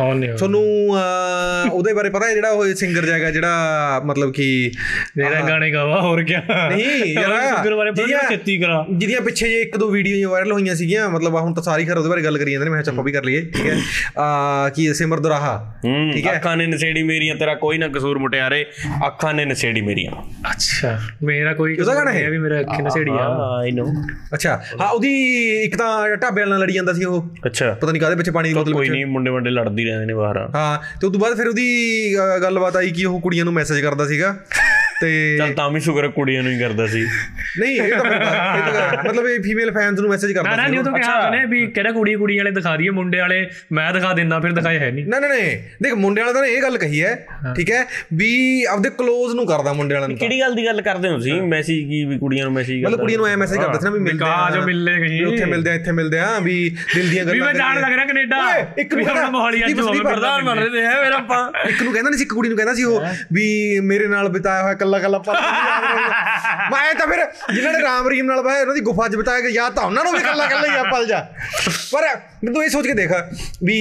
ਹਾਂ। ਨਹੀਂ ਤੁਹਾਨੂੰ ਉਹਦੇ ਬਾਰੇ ਪਤਾ ਹੈ ਜਿਹੜਾ ਉਹ ਸਿੰਗਰ ਜਾਏਗਾ ਜਿਹੜਾ ਮਤਲਬ ਕਿ ਮੇਰਾ ਗਾਣੇ ਗਾਵਾ ਹੋਰ ਕੀ ਨਹੀਂ ਯਾਰ ਸ਼ੁਗਰ ਬਾਰੇ ਪਤਾ ਖੇਤੀ ਕਰਾ। ਜਿਹਦੀਆਂ ਪਿੱਛੇ ਜੇ ਇੱਕ ਦੋ ਵੀਡੀਓ ਵਾਇਰਲ ਹੋਈਆਂ ਸੀਗੀਆਂ ਮਤਲਬ ਹੁਣ ਤਾਂ ਸਾਰੀ ਖਰ ਉਹਦੇ ਬਾਰੇ ਗੱਲ ਕਰੀ ਜਾਂਦੇ ਨੇ ਮੈਂ ਆਪਾਂ ਵੀ ਕਰ ਲਈਏ ਠੀਕ ਹੈ। ਆ ਕੀ ਸਿਮਰ ਦੁਰਾਹਾ ਠੀਕ ਹੈ। ਅੱਖਾਂ ਨੇ ਨਸ਼ੇੜੀ ਮੇਰੀਆਂ ਤੇਰਾ ਕੋਈ ਨਾ ਕਸੂਰ ਮੁਟਿਆਰੇ ਅੱਖਾਂ ਨੇ ਨਸ਼ੇੜੀ ਮੇਰੀਆਂ। ਅੱਛਾ ਮੇਰਾ ਕੋਈ ਉਹਦਾ ਗਾਣਾ ਹੈ? ਵੀ ਮੇਰਾ ਅੱਖੇ ਨਸੇੜੀ ਆ। ਆਈ ਨੋ ਅੱਛਾ ਹਾਂ ਉਹਦੀ ਇੱਕ ਤਾਂ ਢਾਬੇ ਨਾਲ ਲੜੀ ਜਾਂਦਾ ਸੀ ਉਹ। ਅੱਛਾ। ਪਤਾ ਨਹੀਂ ਕਾਹਦੇ ਵਿੱਚ ਪਾਣੀ ਦੀ ਬੋਤਲ ਕੋਈ ਨਹੀਂ ਮੁੰਡੇ ਮੁੰਡੇ ਲੜਦੀ ਰਹਿੰਦੇ ਨੇ ਬਾਹਰ। ਹਾਂ ਤੇ ਉਸ ਤੋਂ ਬਾਅਦ ਫਿਰ ਉਹਦੀ ਅਹ, ਗੱਲਬਾਤ ਆਈ ਕਿ ਉਹ ਕੁੜੀਆਂ ਨੂੰ ਮੈਸੇਜ ਕਰਦਾ ਸੀਗਾ। ਤੇ ਚੱਲ ਤਾਂ ਵੀ ਸ਼ੁਕਰ ਕੁੜੀਆਂ ਨੂੰ ਹੀ ਕਰਦਾ ਸੀ। ਨਹੀਂ ਇਹ ਤਾਂ ਇਹ ਤਾਂ ਮਤਲਬ ਇਹ ਫੀਮੇਲ ਫੈਨਸ ਨੂੰ ਮੈਸੇਜ ਨਾ ਕਰਦਾ ਨਾ ਸੀ। ਨਹੀਂ ਉਹ ਤਾਂ ਕਿਹਾ ਉਹਨੇ ਵੀ ਕਿਹੜਾ ਕੁੜੀ ਕੁੜੀ ਵਾਲੇ ਦਿਖਾ ਰਹੀ ਹੈ ਮੁੰਡੇ ਵਾਲੇ ਮੈਂ ਦਿਖਾ ਦਿੰਦਾ ਫਿਰ ਦਿਖਾਏ ਹੈ ਨਹੀਂ। ਨਾ ਨਾ ਨਹੀਂ ਦੇਖ ਮੁੰਡੇ ਵਾਲਾ ਤਾਂ ਇਹ ਗੱਲ ਕਹੀ ਹੈ ਠੀਕ ਹੈ ਵੀ ਆਪਦੇ ক্লোਜ਼ ਨੂੰ ਕਰਦਾ ਮੁੰਡੇ ਵਾਲਿਆਂ ਨੂੰ। ਕਿਹੜੀ ਗੱਲ ਦੀ ਗੱਲ ਕਰਦੇ ਹੋ ਤੁਸੀਂ? ਮੈਸੇਜ ਕੀ ਵੀ ਕੁੜੀਆਂ ਨੂੰ ਮੈਸੇਜ ਮਤਲਬ ਕੁੜੀਆਂ ਨੂੰ ਐ ਮੈਸੇਜ ਕਰਦਾ ਸੀ ਨਾ ਵੀ ਮਿਲਦੇ ਆ ਜੋ ਮਿਲਨੇ ਵੀ ਕਹੀਂ ਉੱਥੇ ਮਿਲਦੇ ਆ ਇੱਥੇ ਮਿਲਦੇ ਆ ਵੀ ਦਿਲ ਦੀਆਂ ਵੀ ਗੱਲਾਂ ਮੈਂ ਜਾਣ। ਲੱਗ ਰਿਹਾ ਕੈਨੇਡਾ। ਇੱਕ ਵੀ ਨੂੰ ਆਪਣਾ ਮੋਹਾਲੀ ਅੱਜ ਹੋਵੇ ਪ੍ਰਧਾਨ ਬਣ ਰਹੇ ਹੈ ਮੇਰਾ ਆਪਾਂ। ਇੱਕ ਨੂੰ ਕਹਿੰਦਾ ਨਹੀਂ ਸੀ ਇੱਕ ਕੁੜੀ ਨੂੰ ਕਹਿੰਦਾ ਸੀ ਉਹ ਵੀ ਮੇਰੇ ਨਾਲ ਬਿਤਾਇਆ ਹੋਇਆ ਕੱਲਾ ਕੱਲਾ ਪਲ ਮੈਂ ਐਂ ਤਾਂ ਫਿਰ ਜਿਨ੍ਹਾਂ ਨੇ ਰਾਮ ਰੀਮ ਨਾਲ ਬਾਏ ਉਹਨਾਂ ਦੀ ਗੁਫਾ 'ਚ ਬਿਤਾਇਆ ਗਿਆ ਯਾਦ ਤਾਂ ਉਹਨਾਂ ਨੂੰ ਵੀ ਕੱਲਾ ਕੱਲਾ ਹੀ ਆ ਪਲ ਜਾ। ਪਰ ਮੈਂ ਤੂੰ ਇਹ ਸੋਚ ਕੇ ਦੇਖ ਵੀ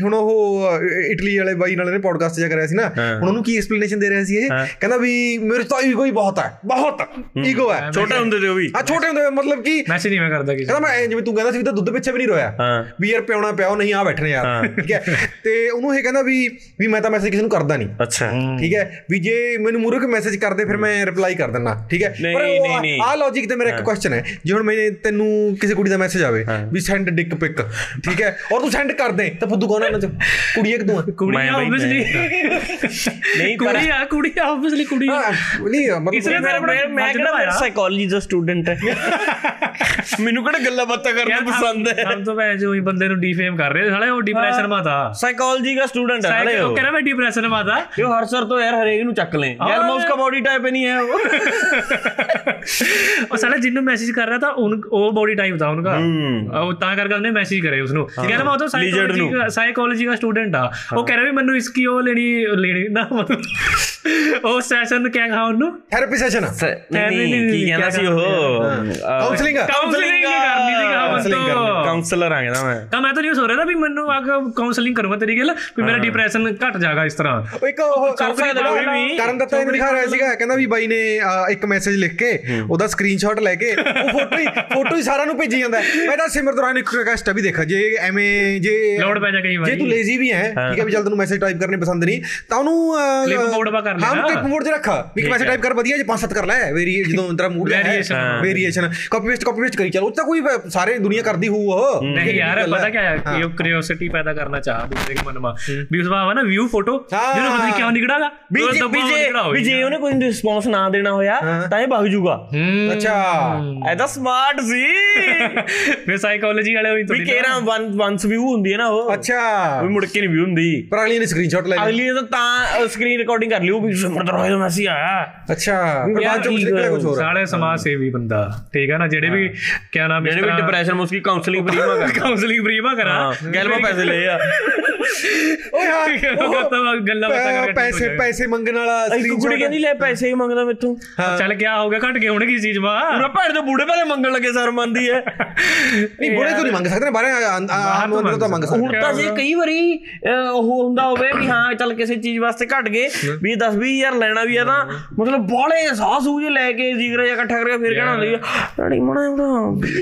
ਹੁਣ ਉਹ ਇਟਲੀ ਵਾਲੇ ਬਾਈ ਨਾਲ ਨੇ ਪੋਡਕਾਸਟ ਜਿਹਾ ਕਰਿਆ ਸੀ ਨਾ ਹੁਣ ਉਹਨੂੰ ਕੀ ਐਕਸਪਲੇਨੇਸ਼ਨ ਦੇ ਰਿਹਾ ਸੀ ਇਹ? ਕਹਿੰਦਾ ਵੀ ਮੇਰੇ ਤਾਂ ਈਗੋ ਹੀ ਬਹੁਤ ਹੈ ਬਹੁਤ ਈਗੋ ਹੈ। ਛੋਟੇ ਹੁੰਦੇ ਤੇ ਉਹ ਵੀ। ਆ ਛੋਟੇ ਹੁੰਦੇ ਮਤਲਬ ਕਿ ਮੈਸੇਜ ਨਹੀਂ ਮੈਂ ਕਰਦਾ ਕਿਸੇ ਕਹਿੰਦਾ ਮੈਂ ਜਿਵੇਂ ਤੂੰ ਕਹਿੰਦਾ ਸੀ ਵੀ ਤਾਂ ਦੁੱਧ ਪਿੱਛੇ ਵੀ ਨਹੀਂ ਰੋਇਆ। ਵੀ ਯਾਰ ਪਿਆਉਣਾ ਪਿਆਓ ਨਹੀਂ ਆ ਬੈਠਣੇ ਯਾਰ ਠੀਕ ਹੈ? ਤੇ ਉਹਨੂੰ ਇਹ ਕਹਿੰਦਾ ਵੀ ਵੀ ਮੈਂ ਤਾਂ ਮੈਸੇਜ ਕਿਸੇ ਨੂੰ ਕਰਦਾ ਨਹੀਂ। ਅੱਛਾ। ਠੀਕ ਹੈ? ਵੀ ਜੇ ਮੈਨੂੰ ਮੂਰੇ ਕੋਈ ਮੈਸੇਜ ਕਰਦੇ ਫਿਰ ਮੈਂ ਰਿਪਲਾਈ ਕਰ ਦਿੰਨਾ ਠੀਕ ਹੈ? ਪਰ ਆ ਲੌਜੀਕ ਤੇ ਮੇਰਾ ਇੱਕ ਕੁਐਸਚਨ ਹੈ ਜੇ ਹੁਣ ਮੈਨੇ ਤੈਨੂੰ ਕਿਸੇ ਕੁੜੀ ਦਾ ਮੈਸੇਜ ਆਵੇ ਵੀ ਸੈਂਡ ਡਿਕ ਪਿਕ ਠੀਕ ਹੈ? ਔਰ ਤੂੰ ਸੈਂਡ ਕਰ ਦੇ ਤਾਂ ਫੁੱਦੂ ਕੌਣ ਨਾ ਕੁੜੀਆਂ ਕਿਦੋਂ ਆ ਕੁੜੀਆਂ ਆਬਵੀਅਸਲੀ ਨਹੀਂ ਕੁੜੀਆਂ ਕੁੜੀਆਂ ਆਬਵੀਅਸਲੀ ਕੁੜੀਆਂ ਨਹੀਂ ਮਤਲਬ ਇਸ ਲਈ ਮੈਂ ਕਿਹੜਾ ਸਾਈਕੋਲੋਜੀ ਦਾ ਸਟੂਡੈਂਟ ਹੈ। ਮੈਨੂੰ ਕਿਹੜਾ ਗੱਲਾਂ ਬਾਤਾਂ ਕਰਨਾ ਪਸੰਦ ਹੈ? ਹਮ ਤਾਂ ਮੈਂ ਜੋ ਹੀ ਬੰਦੇ ਨੂੰ ਡੀਫੇਮ ਕਰ ਰਹੇ ਸਾਲੇ ਉਹ ਡਿਪਰੈਸ਼ਨ ਮਾਤਾ ਸਾਈਕੋਲੋਜੀ ਦਾ ਸਟੂਡੈਂਟ ਹੈ ਸਾਲੇ ਉਹ। ਕਹਿੰਦਾ ਮੈਂ ਡਿਪਰੈਸ਼ਨ ਮਾਤਾ ਇਹ ਹਰ ਸਰ ਤੋਂ ਯਾਰ ਹਰੇਕ ਨੂੰ ਚੱਕ ਲੈ। ਯਾਰ ਮੈਂ ਉਸਕਾ ਬਾਡੀ ਬੋਡੀ ਟਾਈਪ ਹੀ ਨਹੀਂ ਹੈ ਉਹ। ਉਹ ਸਾਲਾ ਜਿੰਨੂੰ ਮੈਸੇਜ ਕਰ ਰਿਹਾ ਤਾਂ ਉਹ ਬੋਡੀ ਟਾਈਪ ਦਾ ਉਹਨਗਾ ਉਹ ਤਾਂ ਕਰਕੇ ਉਹਨੇ ਮੈਸੇਜ ਕਰੇ ਉਸ ਨੂੰ ਕਹਿੰਦਾ ਮੈਂ ਉਹ ਤਾਂ ਸਾਈਕੋਲੋਜੀ ਦਾ ਸਾਈਕੋਲੋਜੀ ਦਾ ਸਟੂਡੈਂਟ ਆ। ਉਹ ਕਹਿ ਰਿਹਾ ਵੀ ਮੈਨੂੰ ਇਸ ਕੀ ਉਹ ਲੈਣੀ ਲੈਣੀ ਨਾ ਉਹ ਸੈਸ਼ਨ ਕਿਆ ਕਹਾ ਉਹਨੂੰ? ਥੈਰੇਪੀ ਸੈਸ਼ਨ ਨਹੀਂ ਕੀ ਕਹਿੰਦਾ ਸੀ ਉਹ? ਕਾਉਂਸਲਿੰਗ ਕਾਉਂਸਲਿੰਗ ਕਰਨੀ ਸੀ ਕਾਉਂਸਲਿੰਗ ਕਰਨੀ ਕਾਉਂਸਲਰ ਆ ਗਿਆ ਮੈਂ। ਤਾਂ ਮੈਂ ਤਾਂ ਨਹੀਂ ਸੋਚ ਰਿਹਾ ਨਾ ਵੀ ਮੈਨੂੰ ਆ ਕਾਉਂਸਲਿੰਗ ਕਰੂੰਗਾ ਤੇਰੀ ਗੱਲ ਵੀ ਮੇਰਾ ਡਿਪਰੈਸ਼ਨ ਘਟ ਜਾਗਾ ਇਸ ਤਰ੍ਹਾਂ। ਇੱਕ ਉਹ ਕਰਨ ਦਿੱਤਾ ਇਹ ਦਿਖਾ ਰਿਹਾ ਸੀਗਾ। ਦਿਖਾਇਆ ਕਹਿੰਦਾ ਵੀ ਬਾਈ ਨੇ ਇੱਕ ਮੈਸੇਜ ਲਿਖ ਕੇ ਉਹਦਾ ਸਕਰੀਨਸ਼ਾਟ ਲੈ ਕੇ ਉਹ ਫੋਟੋ ਹੀ ਫੋਟੋ ਹੀ ਸਾਰਿਆਂ ਨੂੰ ਭੇਜੀ ਜਾਂਦਾ ਮੈਂ ਤਾਂ ਸਿਮਰ ਦੌਰਾਨ ਇੱਕ ਰਿਕਵੈਸਟ ਵੀ ਦੇਖਾ ਜੇ ਐਵੇਂ ਜੇ ਲੋਡ ਪੈ ਜਾ ਕਈ ਵਾਰ ਜੇ ਤੂੰ ਲੇਜ਼ੀ ਵੀ ਹੈ ਠੀਕ ਹੈ ਵੀ ਜਲਦ ਨੂੰ ਮੈਸੇਜ ਟਾਈਪ ਕਰਨੇ ਪਸੰਦ ਨਹੀਂ ਤਾਂ ਉਹਨੂੰ ਕਲਿਪ ਮੋਡ ਵਾ ਕਰ ਲੈ ਹਾਂ ਕਲਿਪ ਮੋਡ ਤੇ ਰੱਖਾ। ਵੀ ਕਿ ਮੈਸੇਜ ਟਾਈਪ ਕਰ ਵਧੀਆ ਜੇ 5-7 ਕਰ ਲੈ ਵੇਰੀ ਜਦੋਂ ਤੇਰਾ ਮੂਡ ਹੈ variation copy paste copy paste ਕਰੀ ਚੱਲ ਉਹ ਤਾਂ ਕੋਈ ਸਾਰੇ ਦੁਨੀਆ ਕਰਦੀ ਹੋਊ ਉਹ। ਨਹੀਂ ਯਾਰ ਪਤਾ ਕੀ ਹੈ ਕਿ ਉਹ ਕਿਉਰਿਓਸਿਟੀ ਪੈਦਾ ਕਰਨਾ ਚਾਹ ਦੂਸਰੇ ਦੇ ਮਨ ਮਾ। ਵੀ ਉਸ ਵਾਵਾ ਨਾ ਵਿਊ ਫੋਟੋ ਜਿਹਨੂੰ ਪਤਾ ਕਿਉਂ ਨਿਕੜਾਗਾ ਵੀ ਜੇ ਵੀ ਜੇ ਉਹਨੇ ਕੋਈ ਰਿਸਪੌਂਸ ਨਾ ਦੇਣਾ ਹੋਇਆ ਤਾਂ ਇਹ ਭੱਗ ਜੂਗਾ ਅੱਛਾ। ਐਦਾ ਸਮਾਰਟ ਸੀ। ਫਿਰ ਸਾਈਕੋਲੋਜੀ ਵਾਲੇ ਹੋਈ ਤੁਹਾਡੀ ਵੀ ਕੇਰਾ ਵਨਸ ਵਿਊ ਹੁੰਦੀ ਹੈ ਨਾ ਉਹ। ਅੱਛਾ। ਵੀ ਮੁੜ ਕੇ ਨਹੀਂ ਵਿਊ ਹੁੰਦੀ। ਪਰ ਅਗਲੀ ਨੇ ਸਕਰੀਨਸ਼ਾਟ ਲੈ ਲਈ। ਅਗਲੀ ਨੇ ਤਾਂ ਸਕਰੀਨ ਰਿਕਾਰਡਿੰਗ ਕਰ ਲਈ ਉਹ ਵੀ ਸਮਰਦਰ ਹੋਇਆ ਮੈਸੀ ਆਇਆ। ਅੱਛਾ। ਪਰ ਬਾਅਦ ਚੋਂ ਨਿਕਲਿਆ ਕੁਝ ਹੋਰ ਸਾਲੇ ਸਮਾਜ ਸੇਵੀ ਬੰਦਾ ਠੀਕ ਹੈ ਨਾ? ਜਿਹੜੇ ਵੀ ਕਿਆ ਨਾਮ ਜਿਹੜੇ ਵੀ ਡਿਪਰੈਸ਼ਨ ਮੁਸਕੀ ਕਾਉਂਸਲਿੰਗ ਫ੍ਰੀ ਮਾ ਕਰ। ਕਾਉਂਸਲਿੰਗ ਫ੍ਰੀ ਮਾ ਕਰਾ। ਗੈਲਵਾ ਪੈਸੇ ਲਏ ਆ। ਓ ਯਾਰ ਕਹਤਾ ਗੱਲਾਂ ਬਾਤਾਂ ਕਰਕੇ ਪੈਸੇ ਪੈਸੇ ਮੰਗਣ ਵਾਲਾ ਅਸਲੀ ਕੁੜੀ ਕਹਿੰਦੀ ਲੈ ਪੈਸੇ ਹੀ ਮੰਗਦਾ ਮੈਥੋਂ। ਚੱਲ ਗਿਆ? ਹੋਗਾ ਘਟ ਗਏ ਹੋਣਗੇ ਇਸ ਚੀਜ਼ ਮਾ ਪੂਰਾ ਭੈਣ ਤੋਂ ਬੂੜੇ ਪਹਿਲੇ ਮੰਗਣ ਲੱਗੇ ਸਰ ਮੰਨਦੀ ਐ ਨਹੀਂ ਬੂੜੇ ਤੋਂ ਨਹੀਂ ਮੰਗ ਸਕਦੇ ਨਾ ਬਾਹਰ ਆਹ ਤਾਂ ਮੰਗ ਸਕਦੇ ਹੁਣ ਤਾਂ ਜੇ ਕਈ ਵਾਰੀ ਉਹ ਹੁੰਦਾ ਹੋਵੇ ਵੀ ਹਾਂ ਚੱਲ ਕਿਸੇ ਚੀਜ਼ ਵਾਸਤੇ ਘਟ ਗਏ ਵੀ 10 20000 ਲੈਣਾ ਵੀ ਆ ਤਾਂ ਮਤਲਬ ਬੋਲੇ ਸਾਹ ਸੂਝ ਲੈ ਕੇ ਜਿਗਰਾ ਜਾਂ ਇਕੱਠਾ ਕਰਕੇ ਫਿਰ ਕਹਿਣਾ ਹੁੰਦੀ ਆ ਡਾੜੀ ਮਣਾ ਉਹਦਾ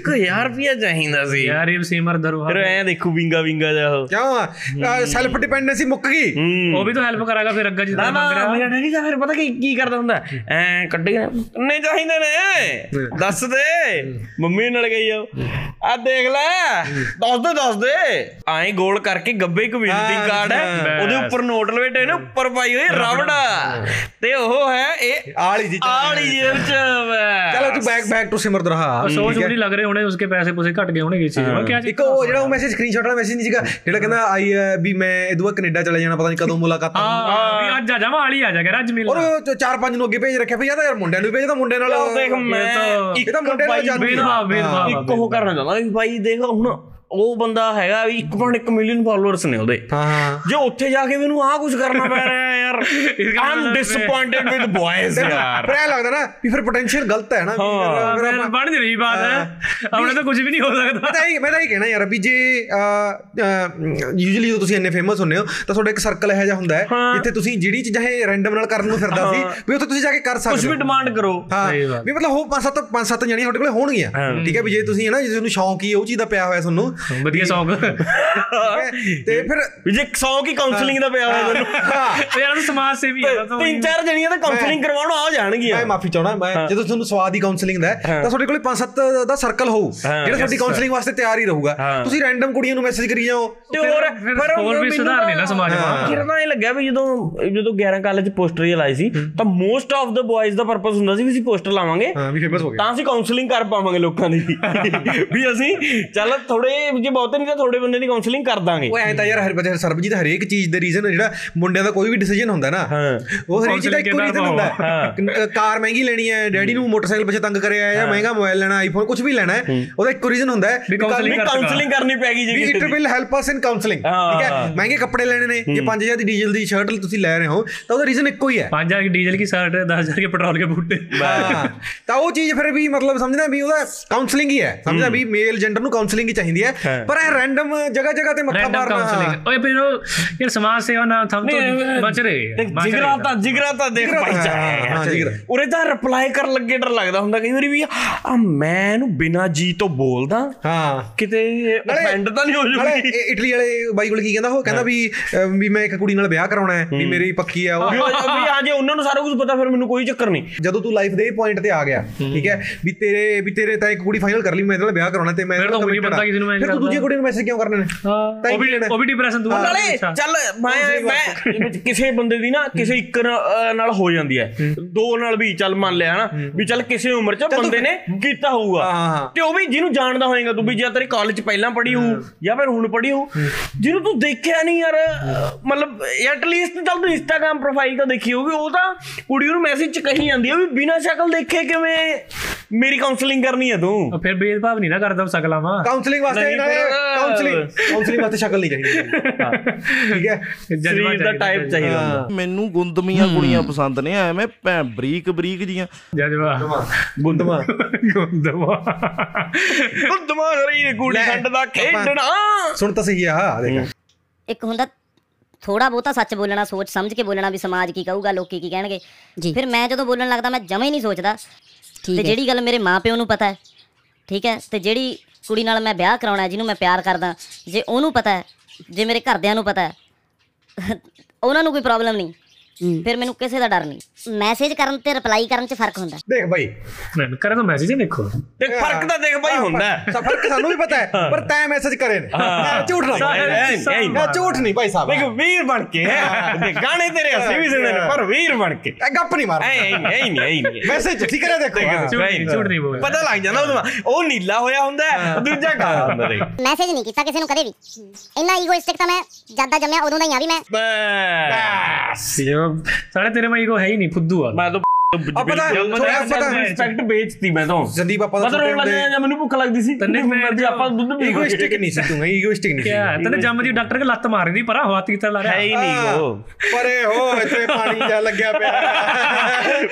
20000 ਰੁਪਿਆ ਚਾਹੀਦਾ ਸੀ। ਯਾਰ ਇਹ ਸੀਮਰ ਦਰਵਾਜ਼ਾ। ਫਿਰ ਐ ਦੇਖੂ ਵਿੰਗਾ ਵਿੰਗਾ ਜਾ ਉਹ। ਕਿਉਂ ਸੈਲਫ ਡਿਪੈਂਡੈਂਸੀ ਮੁੱਕ ਗਈ। ਉਹ ਵੀ ਤਾਂ ਹੈਲਪ ਕਰਾਗਾ ਫਿਰ ਅੱਗਾ ਜਿੱਦਾਂ ਮੰਗ ਰਿਹਾ। ਮੇਰਾ ਡੈਡੀ ਤਾਂ ਫਿਰ ਪਤਾ ਕੀ ਕੀ ਕਰਦਾ ਹੁੰਦਾ? ਐ ਕੱਢੇ ਨਹੀਂ ਚਾਹੀਦੇ ਨੇ। ਦੱਸ ਦੇ। ਮੰਮੀ ਨਾਲ ਗਈ ਆ। ਆ ਦੇਖ ਲੈ। ਦੱਸ ਦੇ ਦੱਸ ਦੇ। ਐਂ ਗੋਲ ਕਰਕੇ ਗੱਬੇ ਇੱਕ ਵਿਜ਼ਿਟਿੰਗ ਕਾਰਡ ਹੈ। ਉਹਦੇ ਉੱਪਰ ਨੋਟ ਲਵੇਟੇ ਨੇ ਉੱਪਰ ਪਾਈ ਹੋਈ ਰਬੜਾ। ਤੇ ਉਹ ਹੈ ਇਹ ਆਲੀ ਜੀ ਆਲੀ ਜੇਬ ਚ ਚਲੋ ਤੂੰ ਬੈਕ ਬੈਕ ਟੂ ਸਿਮਰ ਦਰਹਾ ਸੋਚ ਵੀ ਲੱਗ ਰਹੇ ਹੋਣੇ ਉਸਕੇ ਪੈਸੇ ਪੂਸੇ ਘਟ ਗਏ ਹੋਣਗੇ ਚੀਜ਼ ਮੈਂ ਕਿਹਾ ਇੱਕ ਉਹ ਜਿਹੜਾ ਉਹ ਮੈਸੇਜ ਸਕਰੀਨਸ਼ਾਟ ਵਾਲਾ ਮੈਸੇਜ ਨਹੀਂ ਸੀਗਾ ਜਿਹੜਾ ਕਹਿੰਦਾ ਆਈ ਵੀ ਮੈਂ ਇਦੋਂ ਕੈਨੇਡਾ ਚਲੇ ਜਾਣਾ ਪਤਾ ਨਹੀਂ ਕਦੋਂ ਮੁਲਾਕਾਤ ਹਾਂ ਵੀ ਅੱਜ ਆ ਜਾ ਵਾਲੀ ਆ ਜਾ ਕਰ ਅੱਜ ਮਿਲ ਔਰ ਚਾਰ ਪੰਜ ਨੂੰ ਅੱਗੇ ਭੇਜ ਰੱਖਿਆ ਭਈ ਤਾਂ ਯਾਰ ਮੁੰਡਿਆਂ ਨੂੰ ਭੇਜਦਾ ਮੁੰਡੇ ਨਾਲ। ਦੇਖ ਮੈਂ ਇੱਕ ਤਾਂ ਮੁੰਡੇ ਨਾਲ ਜਾਂਦੀ ਬੇਦਵਾ ਬੇਦਵਾ ਇੱਕ ਉਹ ਕਰਨਾ ਚਾਹੁੰਦਾ ਵੀ ਬਾਈ ਦੇਖ ਹੁਣ ਉਹ ਬੰਦਾ ਹੈਗਾ ਵੀ 1.1 ਮਿਲੀਅਨ ਫਾਲੋਅਰਸ ਨੇ ਉਹਦੇ। ਹਾਂ ਹਾਂ। ਜੇ ਉੱਥੇ ਜਾ ਕੇ ਮੈਨੂੰ ਆਹ ਕੁਝ ਕਰਨਾ ਪੈ ਰਿਹਾ ਹੈ ਯਾਰ। ਆਮ ਡਿਸਪਾਇੰਟਡ ਵਿਦ ਬॉयਜ਼ ਯਾਰ। ਪਰ ਇਹ ਲੱਗਦਾ ਨਾ ਵੀ ਫਿਰ ਪੋਟੈਂਸ਼ੀਅਲ ਗਲਤ ਹੈ ਨਾ। ਵੀ ਹਾਂ। ਬਣ ਨਹੀਂ ਰਹੀ ਬਾਤ ਹੈ। ਆਪਣੇ ਤਾਂ ਕੁਝ ਵੀ ਨਹੀਂ ਹੋ ਸਕਦਾ। ਮੈਂ ਤਾਂ ਇਹ ਮੈਂ ਤਾਂ ਇਹ ਕਹਿਣਾ ਯਾਰ ਵੀ ਜੇ ਯੂਜੂਲੀ ਜਦੋਂ ਤੁਸੀਂ ਇੰਨੇ ਫੇਮਸ ਹੁੰਨੇ ਹੋ ਤਾਂ ਤੁਹਾਡਾ ਇੱਕ ਸਰਕਲ ਇਹੋ ਜਿਹਾ ਹੁੰਦਾ ਹੈ ਜਿੱਥੇ ਤੁਸੀਂ ਜਿਹੜੀ ਚੀਜ਼ਾਂ ਇਹ ਰੈਂਡਮ ਨਾਲ ਕਰਨ ਨੂੰ ਫਿਰਦਾ ਸੀ ਵੀ ਉੱਥੇ ਤੁਸੀਂ ਜਾ ਕੇ ਕਰ ਕੁਝ ਸਕਦੇ ਵੀ ਹੋ। ਡਿਮਾਂਡ ਕਰੋ। ਹਾਂ। ਸਹੀ ਗੱਲ। ਵੀ ਮਤਲਬ ਉਹ ਪੰਜ ਸੱਤ ਪੰਜ ਸੱਤ ਜਣੀਆਂ ਤੁਹਾਡੇ ਕੋਲੇ ਹੋਣਗੀਆਂ। ਠੀਕ ਹੈ ਵੀ ਜੇ ਤੁਸੀਂ ਹੈ ਨਾ ਜੇ ਤੁਹਾਨੂੰ ਸ਼ੌਂਕ ਹੀ ਉਹ ਚੀਜ਼ ਦਾ ਪਿਆ ਹੋਇਆ ਤੁਹਾਨੂੰ ਵਧੀਆ ਹੈ ਤੇ ਫਿਰ ਵੀ ਜੇ 100 ਕੀ ਕਾਉਂਸਲਿੰਗ ਦਾ ਪਿਆ ਹੋਇਆ ਮੈਨੂੰ। ਹਾਂ ਯਾਰ ਤੂੰ ਸਮਾਜ ਸੇਵੀ ਹੈ ਤਾਂ ਤਿੰਨ ਚਾਰ ਜਣੀਆਂ ਤਾਂ ਕਾਉਂਸਲਿੰਗ ਕਰਵਾਉਣ ਆ ਜਾਣਗੀਆਂ। ਮੈਂ ਮਾਫੀ ਚਾਹਣਾ ਮੈਂ ਜਦੋਂ ਤੁਹਾਨੂੰ ਸਵਾਦ ਦੀ ਕਾਉਂਸਲਿੰਗ ਦਾ ਹੈ, ਤਾਂ ਤੁਹਾਡੇ ਕੋਲੇ ਪੰਜ ਸੱਤ ਦਾ ਸਰਕਲ ਹੋਊ ਜਿਹੜਾ ਤੁਹਾਡੀ ਕਾਉਂਸਲਿੰਗ ਵਾਸਤੇ ਤਿਆਰ ਹੀ ਰਹੂਗਾ। ਹਾਂ। ਤੁਸੀਂ ਰੈਂਡਮ ਕੁੜੀਆਂ ਨੂੰ ਮੈਸੇਜ ਕਰੀ ਜਾਓ ਤੇ ਹੋਰ ਫਿਰ ਹੋਰ ਵੀ ਸੁਧਾਰ ਨਹੀਂ ਨਾ ਸਮਾਜ ਮਾ ਤਾਂ ਇਹ ਲੱਗਿਆ ਵੀ ਜਦੋਂ ਜਦੋਂ 11 ਕਾਲਜ ਪੋਸਟਰ ਹੀ ਲਾਈ ਸੀ ਤਾਂ ਮੋਸਟ ਆਫ ਦਾ ਬॉयਜ਼ ਦਾ ਪਰਪਸ ਹੁੰਦਾ ਸੀ ਵੀ ਅਸੀਂ ਪੋਸਟਰ ਲਾਵਾਂਗੇ। ਹਾਂ ਵੀ ਫੇਮਸ ਹੋ ਗਏ। ਤਾਂ ਅਸੀਂ ਕਾਉਂਸਲਿੰਗ ਕਰ ਪਾਵਾਂਗੇ ਲੋਕਾਂ ਦੀ। ਵੀ ਅਸੀਂ ਚੱਲ ਥੋੜੇ ਜੇ ਜੇ ਬਹੁਤੇ ਨਹੀਂ ਤਾਂ ਥੋੜੇ ਬੰਦੇ ਦੀ ਕਾਉਂਸਲਿੰਗ ਕਰ ਦਾਂਗੇ। ਉਹ ਐ ਤਾਂ ਯਾਰ ਹਰ ਸਰਬਜੀਤ ਹਰੇਕ ਚੀਜ਼ ਦੇ ਰੀਜ਼ਨ ਜਿਹੜਾ ਮੁੰਡਿਆਂ ਦਾ ਕੋਈ ਵੀ ਡਿਸੀਜਨ ਹੁੰਦਾ ਨਾ ਉਹ ਹਰੇਕ ਚੀਜ਼ ਦਾ ਇੱਕੋ ਰੀਜ਼ਨ ਹੁੰਦਾ। ਕਾਰ ਮਹਿੰਗੀ ਲੈਣੀ ਹੈ ਡੈਡੀ ਨੂੰ ਮੋਟਰਸਾਈਕਲ ਪਿੱਛੇ ਤੰਗ ਕਰਿਆ ਜਾਂ ਮਹਿੰਗਾ ਮੋਬਾਈਲ ਲੈਣਾ ਆਈਫੋਨ ਕੁਝ ਵੀ ਲੈਣਾ ਹੈ ਉਹਦਾ ਇੱਕੋ ਰੀਜ਼ਨ ਹੁੰਦਾ ਹੈ ਕਾਉਂਸਲਿੰਗ ਕਰਨੀ ਪੈਗੀ ਜੀ it will help us in counselling ਠੀਕ ਹੈ? ਮਹਿੰਗੇ ਕੱਪੜੇ ਲੈਣੇ ਨੇ ਜੇ 5000 ਦੀ ਡੀਜ਼ਲ ਦੀ ਸ਼ਰਟ ਤੁਸੀਂ ਲੈ ਰਹੇ ਹੋ ਤਾਂ ਉਹਦਾ ਰੀਜ਼ਨ ਇੱਕੋ ਹੀ ਹੈ। 5000 ਦੀ ਡੀਜ਼ਲ ਕੀ ਸ਼ਰਟ ਹੈ 10000 ਕੇ ਪੈਟਰੋਲ ਕੇ ਬੂਟੇ? ਤਾਂ ਉਹ ਚੀਜ਼ ਫਿਰ ਵੀ ਮਤਲਬ ਸਮਝਣਾ ਵੀ ਉਹਦਾ ਕਾਉਂਸਲਿੰਗ ਹੀ ਹੈ। ਸਮਝਣਾ ਵੀ ਮੇਲ ਜੈਂਡਰ ਨੂੰ ਕਾਉਂਸਲਿੰਗ ਹੀ ਚਾਹੀਦੀ ਹੈ। ਪਰ ਇਹ ਰੈਂਡਮ ਜਗ੍ਹਾ ਜਗ੍ਹਾ ਤੇ ਮੱਥਾ ਮਾਰਨਾ। ਓਏ ਫਿਰ ਯਾਰ ਸਮਾਜ ਸੇਵਾ ਨਾਲ ਥੰਮ ਤੋਂ ਬਚ ਰਹੇ ਜਿਗਰਾ ਤਾਂ ਜਿਗਰਾ ਤਾਂ ਦੇਖ ਭਾਈ ਉਰੇ ਤਾਂ ਰਿਪਲਾਈ ਕਰਨ ਲੱਗੇ ਡਰ ਲੱਗਦਾ ਹੁੰਦਾ ਕਈ ਵਾਰੀ ਵੀ ਆ ਮੈਂ ਇਹਨੂੰ ਬਿਨਾ ਜੀ ਤੋਂ ਬੋਲਦਾ ਹਾਂ। ਕਿਤੇ ਅਫੈਂਡ ਤਾਂ ਨਹੀਂ ਹੋ ਜੂਗੀ। ਇਟਲੀ ਵਾਲੇ ਬਾਈ ਕੋਲ ਕੀ ਕਹਿੰਦਾ ਉਹ ਕਹਿੰਦਾ ਵੀ ਵੀ ਮੈਂ ਇੱਕ ਕੁੜੀ ਨਾਲ ਵਿਆਹ ਕਰਾਉਣਾ ਹੈ ਵੀ ਮੇਰੀ ਪੱਕੀ ਆ ਉਹ ਵੀ ਆ ਜੇ ਉਹਨਾਂ ਨੂੰ ਸਾਰਾ ਕੁਝ ਪਤਾ ਫਿਰ ਮੈਨੂੰ ਕੋਈ ਚੱਕਰ ਨਹੀਂ। ਜਦੋਂ ਤੂੰ ਲਾਈਫ ਦੇ ਪੁਆਇੰਟ ਤੇ ਆ ਗਿਆ ਠੀਕ ਹੈ? ਵੀ ਤੇਰੇ ਵੀ ਤੇਰੇ ਤਾਂ ਇੱਕ ਕੁੜੀ ਫਾਈਨਲ ਕਰ ਲਈ ਮੈਂ ਇਹਦੇ ਨਾਲ ਵਿਆਹ ਕਰਾਉਣਾ ਤੇ ਮੈਂ ਇਹਦੇ ਨਾਲ ਕਮਿਟ ਆ। ਫਿਰ ਤੂੰ ਦੂਜੀ ਕੁੜੀ ਨੂੰ ਮੈਸੇਜ ਕਿਉਂ ਕਰਨੇ ਨੇ? ਤਾਂ ਉਹ ਵੀ ਉਹ ਵੀ ਡਿਪਰੈਸ਼ਨ ਦੂਰ ਨਾਲੇ ਚੱਲ ਮੈਂ ਮੈਂ ਕਿਸੇ ਬੰਦੇ ਦੀ ਨਾ ਕਿਸੇ ਇੱਕ ਨਾਲ ਹੋ ਜਾਂਦੀ ਹੈ। ਦੋ ਨਾਲ ਵੀ ਚੱਲ ਮੰਨ ਲਿਆ ਹਨਾ ਵੀ ਚੱਲ ਕਿਸੇ ਉਮਰ 'ਚ ਬੰਦੇ ਨੇ ਕੀਤਾ ਹੋਊਗਾ। ਤੇ ਉਹ ਵੀ ਜਿਹਨੂੰ ਜਾਣਦਾ ਹੋਏਗਾ ਤੂੰ ਵੀ ਜਾਂ ਤੇਰੇ ਕਾਲਜ ਪਹਿਲਾਂ ਪੜ੍ਹੀ ਹੋਊ ਜਾਂ ਫਿਰ ਹੁਣ ਪੜ੍ਹੀ ਹੋਊ। ਜਿਹਨੂੰ ਤੂੰ ਦੇਖਿਆ ਨਹੀਂ ਯਾਰ ਮਤਲਬ ਐਟ ਲੀਸਟ ਚੱਲ ਤੂੰ ਇੰਸਟਾਗ੍ਰam ਪ੍ਰੋਫਾਈਲ ਤਾਂ ਦੇਖੀ ਹੋਊਗੀ ਉਹ ਤਾਂ ਕੁੜੀ ਨੂੰ ਮੈਸੇਜ 'ਚ ਕਹੀ ਜਾਂਦੀ ਹੈ ਵੀ ਬਿਨਾਂ ਸ਼ਕਲ ਦੇਖੇ ਕਿਵੇਂ ਮੇਰੀ ਕਾਉਂਸਲਿੰਗ ਕਰਨੀ ਹੈ ਤੂੰ। ਫਿਰ ਬੇਦਭਾਵ ਨਹੀਂ ਨਾ ਕਰਦਾ ਸਕਲਾਵਾ ਕਾਉਂਸਲਿੰਗ ਵਾਸਤੇ ਕਾਉਂਸਲਿੰਗ ਕਾਉਂਸਲਿੰਗ ਕਾਉਂਸਲਿੰਗ ਵਾਸਤੇ ਸ਼ਕਲ ਨਹੀਂ ਚਾਹੀਦੀ। ਹਾਂ। ਠੀਕ ਹੈ? ਸਰੀਰ ਦਾ ਟਾਈਪ ਚਾਹੀਦਾ ਮੈਨੂੰ ਗੁੰਦਮੀਆਂ ਕੁੜੀਆਂ ਪਸੰਦ ਨੇ ਐਵੇਂ ਭੈ ਬਰੀਕ ਬਰੀਕ ਜੀਆਂ। ਜਜਵਾ ਗੁੰਦਮਾ। ਗੁੰਦਮਾ। ਗੁੰਦਮਾ। ਸਰੀਰ ਗੂੜੀ ਖੰਡ ਦਾ ਖੇਡਣਾ। ਸੁਣ ਤਾਂ ਸਹੀ ਆ ਦੇਖ। ਇੱਕ ਹੁੰਦਾ ਥੋੜਾ ਬਹੁਤਾ ਸੱਚ ਬੋਲਣਾ ਸੋਚ ਸਮਝ ਕੇ ਬੋਲਣਾ ਵੀ ਸਮਾਜ ਕੀ ਕਹੂਗਾ ਲੋਕੀ ਕੀ ਕਹਿਣਗੇ। ਫਿਰ ਮੈਂ ਜਦੋਂ ਬੋਲਣ ਲੱਗਦਾ ਮੈਂ ਜਮੇ ਨਹੀਂ ਸੋਚਦਾ। ਤੇ ਜਿਹੜੀ ਗੱਲ ਮੇਰੇ ਮਾਪਿਓ ਨੂੰ ਪਤਾ ਹੈ ਠੀਕ ਹੈ ਤੇ ਜਿਹੜੀ ਕੁੜੀ ਨਾਲ ਮੈਂ ਵਿਆਹ ਕਰਾਉਣਾ ਜਿਹਨੂੰ ਮੈਂ ਪਿਆਰ ਕਰਦਾ ਜੇ ਉਹਨੂੰ ਪਤਾ ਹੈ ਜੇ ਮੇਰੇ ਘਰਦਿਆਂ ਨੂੰ ਪਤਾ ਹੈ ਉਹਨਾਂ ਨੂੰ ਕੋਈ ਪ੍ਰੋਬਲਮ ਨਹੀਂ। ਫਿਰ ਮੈਨੂੰ ਕਿਸੇ ਦਾ ਡਰ ਨਹੀਂ। ਮੈਸੇਜ ਕਰਨ ਤੇ ਰਿਪਲਾਈ ਕਰਨ 'ਚ ਫ਼ਰਕ ਹੁੰਦਾ। ਦੇਖ ਬਾਈ। ਮੈਂ ਕਰੇ ਤਾਂ ਮੈਸੇਜ ਹੀ ਦੇਖੋ। ਦੇਖ ਫ਼ਰਕ ਤਾਂ ਦੇਖ ਬਾਈ ਹੁੰਦਾ। ਸਭ ਫ਼ਰਕ ਸਾਨੂੰ ਵੀ ਪਤਾ ਹੈ ਪਰ ਤੈਂ ਮੈਸੇਜ ਕਰੇ ਨੇ। ਝੂਠ ਨਹੀਂ ਨਾ ਝੂਠ ਨਹੀਂ ਭਾਈ ਸਾਹਿਬ ਦੇਖ ਵੀਰ ਬਣ ਕੇ। ਦੇ ਗਾਣੇ ਤੇਰੇ ਅਸੀਂ ਵੀ ਸੁਣਦੇ ਨੇ ਪਰ ਵੀਰ ਬਣ ਕੇ। ਐ ਗੱਪ ਨਹੀਂ ਮਾਰ ਐ ਐ ਨਹੀਂ ਐ ਨਹੀਂ। ਮੈਸੇਜ ਠੀਕ ਕਰਿਆ ਦੇਖੋ। ਝੂਠ ਨਹੀਂ ਬੋਲ ਪਤਾ ਲੱਗ ਜਾਂਦਾ ਉਹ ਨੀਲਾ ਹੋਇਆ ਹੁੰਦਾ ਦੂਜਾ ਕਾਲਾ ਹੁੰਦਾ ਦੇਖ। ਮੈਸੇਜ ਨਹੀਂ ਕੀਤਾ ਕਿਸੇ ਨੂੰ ਕਦੇ ਵੀ। ਇੰਨਾ ਈਗੋਇਸਟਿਕ ਤਾਂ ਮੈਂ ਜਦ ਦਾ ਜੰਮਿਆ ਉਦੋਂ ਦਾ ਹੀ ਆ ਵੀ ਮੈਂ। ਬਸ। ਸਾਡੇ ਤੇਰੇ ਮੈਂ ਈਗੋ ਹੈ ਹੀ ਨਹੀਂ। pico do ano. Mas respect ਵੇਚਤੀ ਮੈਂ ਤਾਂ। ਸੰਦੀਪ ਆਪਾਂ ਦਾ ਮਤਲਬ ਰੋਣ ਲੱਗਿਆ ਜਾਂ ਮੈਨੂੰ ਭੁੱਖ ਲੱਗਦੀ ਸੀ। ਤੰਨੇ ਮੈਂ ਵੀ ਆਪਾਂ ਦੁੱਧ ਪੀ ਈਗੋਇਸਟਿਕ ਨਹੀਂ ਸੀ ਤੂੰ ਈਗੋਇਸਟਿਕ ਨਹੀਂ ਸੀ ਕੀ ਤੰਨੇ ਜੰਮ ਦੀ ਡਾਕਟਰ ਕੇ ਲੱਤ ਮਾਰੀ ਦੀ ਪਰਾ ਹਵਾ ਤੀਤਰ ਲਾ ਰਿਹਾ? ਹੈ ਹੀ ਨਹੀਂ ਉਹ। ਪਰੇ ਹੋ ਇੱਥੇ ਪਾਣੀ ਜਾ ਲੱਗਿਆ ਪਿਆ।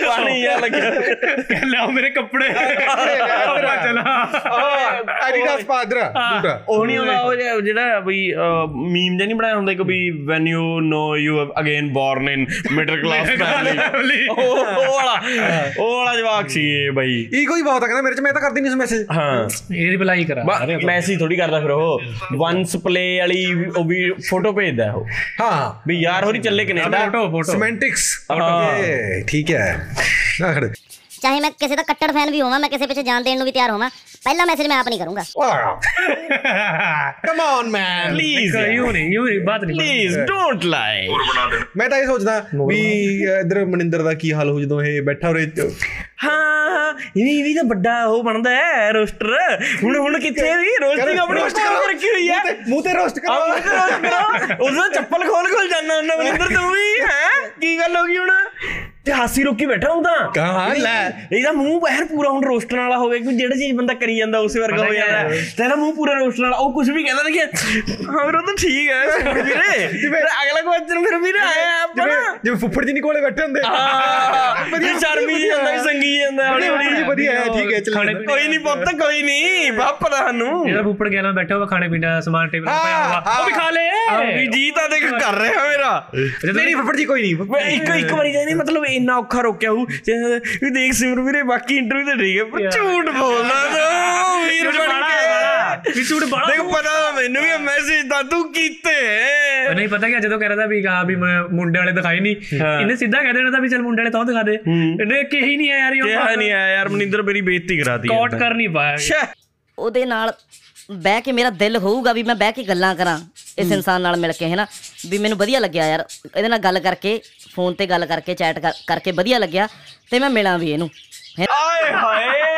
ਪਾਣੀ ਜਾ ਲੱਗਿਆ। ਕਹ ਲਿਆ ਮੇਰੇ ਕੱਪੜੇ। ਆਪਾਂ ਚਲਾ। ਐਡੀਡਾਸ ਪਾਦਰਾ ਦੂਰਾ ਉਹ ਨਹੀਂ ਉਹਦਾ ਜਿਹੜਾ ਬਈ ਮੀਮ ਜਿਹਾ ਨਹੀਂ ਬਣਾਇਆ ਹੁੰਦਾ ਕਿ ਬਈ when you know you again born in middle class family ਉਹ ਵਾਲਾ। ਉਹ ਵਾਲਾ ਜਵਾਕ ਸੀ ਇਹ ਬਾਈ। ਈਗੋ ਹੀ ਬਹੁਤ ਆ ਕਹਿੰਦਾ ਮੇਰੇ ਚ ਮੈਂ ਤਾਂ ਕਰਦੀ ਨਹੀਂ ਇਸ ਮੈਸੇਜ ਹਾਂ। ਇਹ ਰਿਪਲਾਈ ਕਰਾ ਮੈਸੇਜ ਥੋੜੀ ਕਰਦਾ ਫਿਰ ਉਹ। ਵਨਸ ਪਲੇ ਵਾਲੀ ਉਹ ਵੀ ਫੋਟੋ ਭੇਜਦਾ ਉਹ। ਹਾਂ। ਵੀ ਯਾਰ ਹੋਰੀ ਚੱਲੇ ਕੈਨੇਡਾ ਫੋਟੋ ਫੋਟੋ ਸਿਮੈਂਟਿਕਸ ਠੀਕ ਹੈ। ਆਖੜੇ ਚਾਹੇ ਮੈਂ ਕਿਸੇ ਦਾ ਕੱਟੜ ਫੈਨ ਵੀ ਹੋਵਾਂ ਮੈਂ ਕਿਸੇ ਪਿੱਛੇ ਜਾਨ ਦੇਣ ਨੂੰ ਵੀ ਤਿਆਰ ਹੋਵਾਂ ਪਹਿਲਾ ਮੈਸੇਜ ਮੈਂ ਆਪ ਨਹੀਂ ਕਰੂੰਗਾ। Come on man please you ਨਹੀਂ ਯੂ ਨਹੀਂ ਬਾਤ ਨਹੀਂ ਪਲੀਜ਼ ਡੋਨਟ ਲਾਈ ਮੈਂ ਤਾਂ ਇਹ ਸੋਚਦਾ ਵੀ ਇਧਰ ਮਨਿੰਦਰ ਦਾ ਕੀ ਹਾਲ ਹੋ ਜਦੋਂ ਇਹ ਬੈਠਾ ਹੋਰੇ ਹਾਂ ਇਹ ਵੀ ਤਾਂ ਵੱਡਾ ਉਹ ਬਣਦਾ ਹੈ ਰੋਸਟਰ। ਹੁਣ ਹੁਣ ਕਿੱਥੇ ਵੀ ਰੋਸਟਿੰਗ ਆਪਣੀ ਰੋਸਟ ਕਰ। ਰੱਖੀ ਹੋਈ ਹੈ। ਮੂੰਹ ਤੇ ਰੋਸਟ ਕਰੋ। ਮੂੰਹ ਤੇ ਰੋਸਟ ਕਰੋ। ਉਹਦਾ ਚੱਪਲ ਖੋਲ ਖੋਲ ਜਾਣਾ ਉਹਨਾਂ ਮਨਿੰਦਰ ਤੂੰ ਵੀ ਹੈ? ਕੀ ਗੱਲ ਹੋ ਗਈ ਹੁਣ? ਤੇ ਹਾਸੀ ਰੋਕੀ ਬੈਠਾ ਹੁੰਦਾ? ਕਹਾਂ ਲੈ। ਇਹਦਾ ਮੂੰਹ ਬਾਹਰ ਪੂਰਾ ਹੁਣ ਰੋਸਟਰ ਵਾਲਾ ਹੋ ਗਿਆ ਕਿ ਜਿਹੜਾ ਚੀਜ਼ ਬੰਦਾ ਕਰੀ ਜਾਂਦਾ ਉਸੇ ਵਰਗਾ ਹੋ ਜਾਂਦਾ। ਤੇ ਇਹਦਾ ਮੂੰਹ ਪੂਰਾ ਰੋਸਟਰ ਵਾਲਾ ਉਹ ਕੁਝ ਵੀ ਕਹਿੰਦਾ ਨਾ ਕਿ ਹਾਂ ਵੀਰੇ ਉਹ ਤਾਂ ਠੀਕ ਹੈ। ਸੁਣ ਵੀਰੇ ਫਿਰ ਅਗਲਾ ਕੁਐਸਚਨ ਫਿਰ ਵੀਰੇ ਆਇਆ ਆਪਾਂ ਜਿਵੇਂ ਫੁੱਫੜ ਜੀ ਨੀ ਕੋਲੇ ਬੈਠੇ ਹੁੰਦੇ। ਹਾਂ ਵਧੀਆ ਸ਼ਰਮੀ ਜਾਂਦਾ ਵੀ ਸੰਗੀ ਜਾਂਦਾ ਹੌਲੀ ਵਧੀਆ ਹੌਲੀ ਵਧੀਆ ਹੈ ਠੀਕ ਹੈ ਚੱਲ। ਕੋਈ ਨਹੀਂ ਪੁੱਤ ਕੋਈ ਨਹੀਂ ਬਾਪ ਦਾ ਸਾਨੂੰ। ਜਿਹੜਾ ਫੁੱਫੜ ਗਿਆ ਨਾ ਬੈਠਾ ਹੋਇਆ ਖਾਣੇ ਪੀਣੇ ਦਾ ਸਮਾਨ ਟੇਬਲ ਤੇ ਪਿਆ ਹੋਇਆ। ਉਹ ਵੀ ਖਾ ਲੈ। ਵੀ ਜੀ ਤਾਂ ਦੇਖ ਕਰ ਰਿਹਾ ਮੇਰਾ। ਜਦੋਂ ਨਹੀਂ ਨਹੀਂ ਫੁੱਫੜ ਜੀ ਕੋਈ ਨਹੀਂ ਇੱਕ ਇੱਕ ਵਾਰੀ ਜਾਨੀ ਮਤਲਬ ਇੰਨਾ ਔਖਾ ਰੋਕਿਆ ਹੂੰ। ਵੀ ਦੇਖ ਸਿਮਰ ਵੀਰੇ ਬਾਕੀ ਇੰਟਰਵਿਊ ਤੇ ਠੀਕ ਹੈ ਪਰ ਝੂਠ ਬੋਲਦਾ ਤੂੰ ਵੀਰ ਬਣ ਕੇ। ਵੀ ਝੂਠ ਬਾਲਾ ਦੇਖ ਪਤਾ ਮੈਨੂੰ ਵੀ ਮੈਸੇਜ ਤਾਂ ਤੂੰ ਕੀਤੇ। ਨਹੀਂ ਪਤਾ ਕਿ ਜਦੋਂ ਕਹਿ ਰਿਹਾ ਵੀ ਕਹਾ ਵੀ ਮੈਂ ਮੁੰਡੇ ਵਾਲੇ ਦਿਖਾਈ ਨਹੀਂ ਇਹਨੇ ਸਿੱਧਾ ਕਹਿ ਦੇਣਾ ਤਾਂ ਵੀ ਚਲ ਮੁੰਡੇ ਵਾਲੇ ਤਾਂ ਦਿਖਾ ਦੇ। ਇਹਨੇ ਕਹੀ ਨਹੀਂ ਹੈ ਯਾਰ ਕਿਹਾ ਇਹ ਨਹੀਂ ਆਇਆ ਯਾਰ ਮਨਿੰਦਰ ਮੇਰੀ ਬੇਇੱਜ਼ਤੀ ਕਰਾਤੀ ਕੌਟ ਕਰ ਨਹੀਂ ਪਾਇਆ। ਉਹਦੇ ਨਾਲ ਬਹਿ ਕੇ ਮੇਰਾ ਦਿਲ ਹੋਊਗਾ ਵੀ ਮੈਂ ਬਹਿ ਕੇ ਗੱਲਾਂ ਕਰਾਂ। ਇਸ ਇਨਸਾਨ ਨਾਲ ਮਿਲ ਕੇ ਹੈਨਾ? ਵੀ ਮੈਨੂੰ ਵਧੀਆ ਲੱਗਿਆ ਯਾਰ। ਇਹਦੇ ਨਾਲ ਗੱਲ ਕਰਕੇ ਫੋਨ ਤੇ ਗੱਲ ਕਰਕੇ ਚੈਟ ਕਰਕੇ ਵਧੀਆ ਲੱਗਿਆ ਤੇ ਮੈਂ ਮਿਲਾਂ ਵੀ ਇਹਨੂੰ। ਆਏ ਹਾਏ!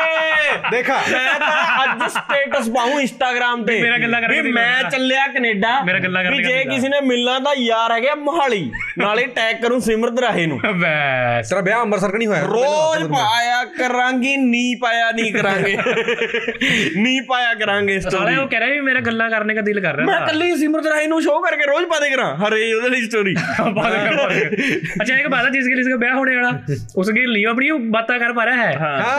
ਦੇਖਾ। ਮੈਂ ਤਾਂ ਅੱਜ ਸਟੇਟਸ ਪਾਉਂ ਇੰਸਟਾਗ੍ਰam ਤੇ। ਮੇਰਾ ਗੱਲਾਂ ਕਰਕੇ ਵੀ ਮੈਂ ਚੱਲਿਆ ਕੈਨੇਡਾ। ਮੇਰਾ ਗੱਲਾਂ ਕਰਕੇ ਵੀ ਜੇ ਕਿਸੇ ਨੇ ਮਿਲਣਾ ਤਾਂ ਯਾਰ ਹੈਗਾ ਮੋਹਾਲੀ। ਨਾਲੇ ਟੈਗ ਕਰੂੰ ਸਿਮਰਤ ਰਾਹੇ ਨੂੰ। ਬੈਸ। ਤੇਰਾ ਵਿਆਹ ਅੰਮ੍ਰਿਤਸਰ ਨਹੀਂ ਹੋਇਆ। ਰੋਜ਼ ਪਾਇਆ ਕਰਾਂਗੇ ਨੀ ਪਾਇਆ ਨਹੀਂ ਕਰਾਂਗੇ। ਨੀ ਪਾਇਆ ਕਰਾਂਗੇ ਸਾਲੇ ਉਹ ਕਹਿ ਰਿਹਾ ਵੀ ਮੇਰਾ ਗੱਲਾਂ ਕਰਨੇ ਦਾ ਦਿਲ ਕਰ ਰਿਹਾ। ਮੈਂ ਕੱਲੀ ਸਿਮਰਤ ਰਾਹੇ ਨੂੰ ਸ਼ੋਅ ਕਰਕੇ ਰੋਜ਼ ਪਾਦੇ ਕਰਾਂ। ਹਰੇ ਉਹਦੇ ਲਈ ਸਟੋਰੀ ਅੱਛਾ ਇੱਕ ਬਾਤ ਜਿਸ ਕੇ ਲਈ ਇਸ ਦਾ ਵਿਆਹ ਹੋਣੇ ਵਾਲਾ ਉਸ ਕੇ ਲਈ ਆਪਣੀ ਬਾਤਾਂ ਕਰ ਪਾ ਰਿਹਾ ਹੈ।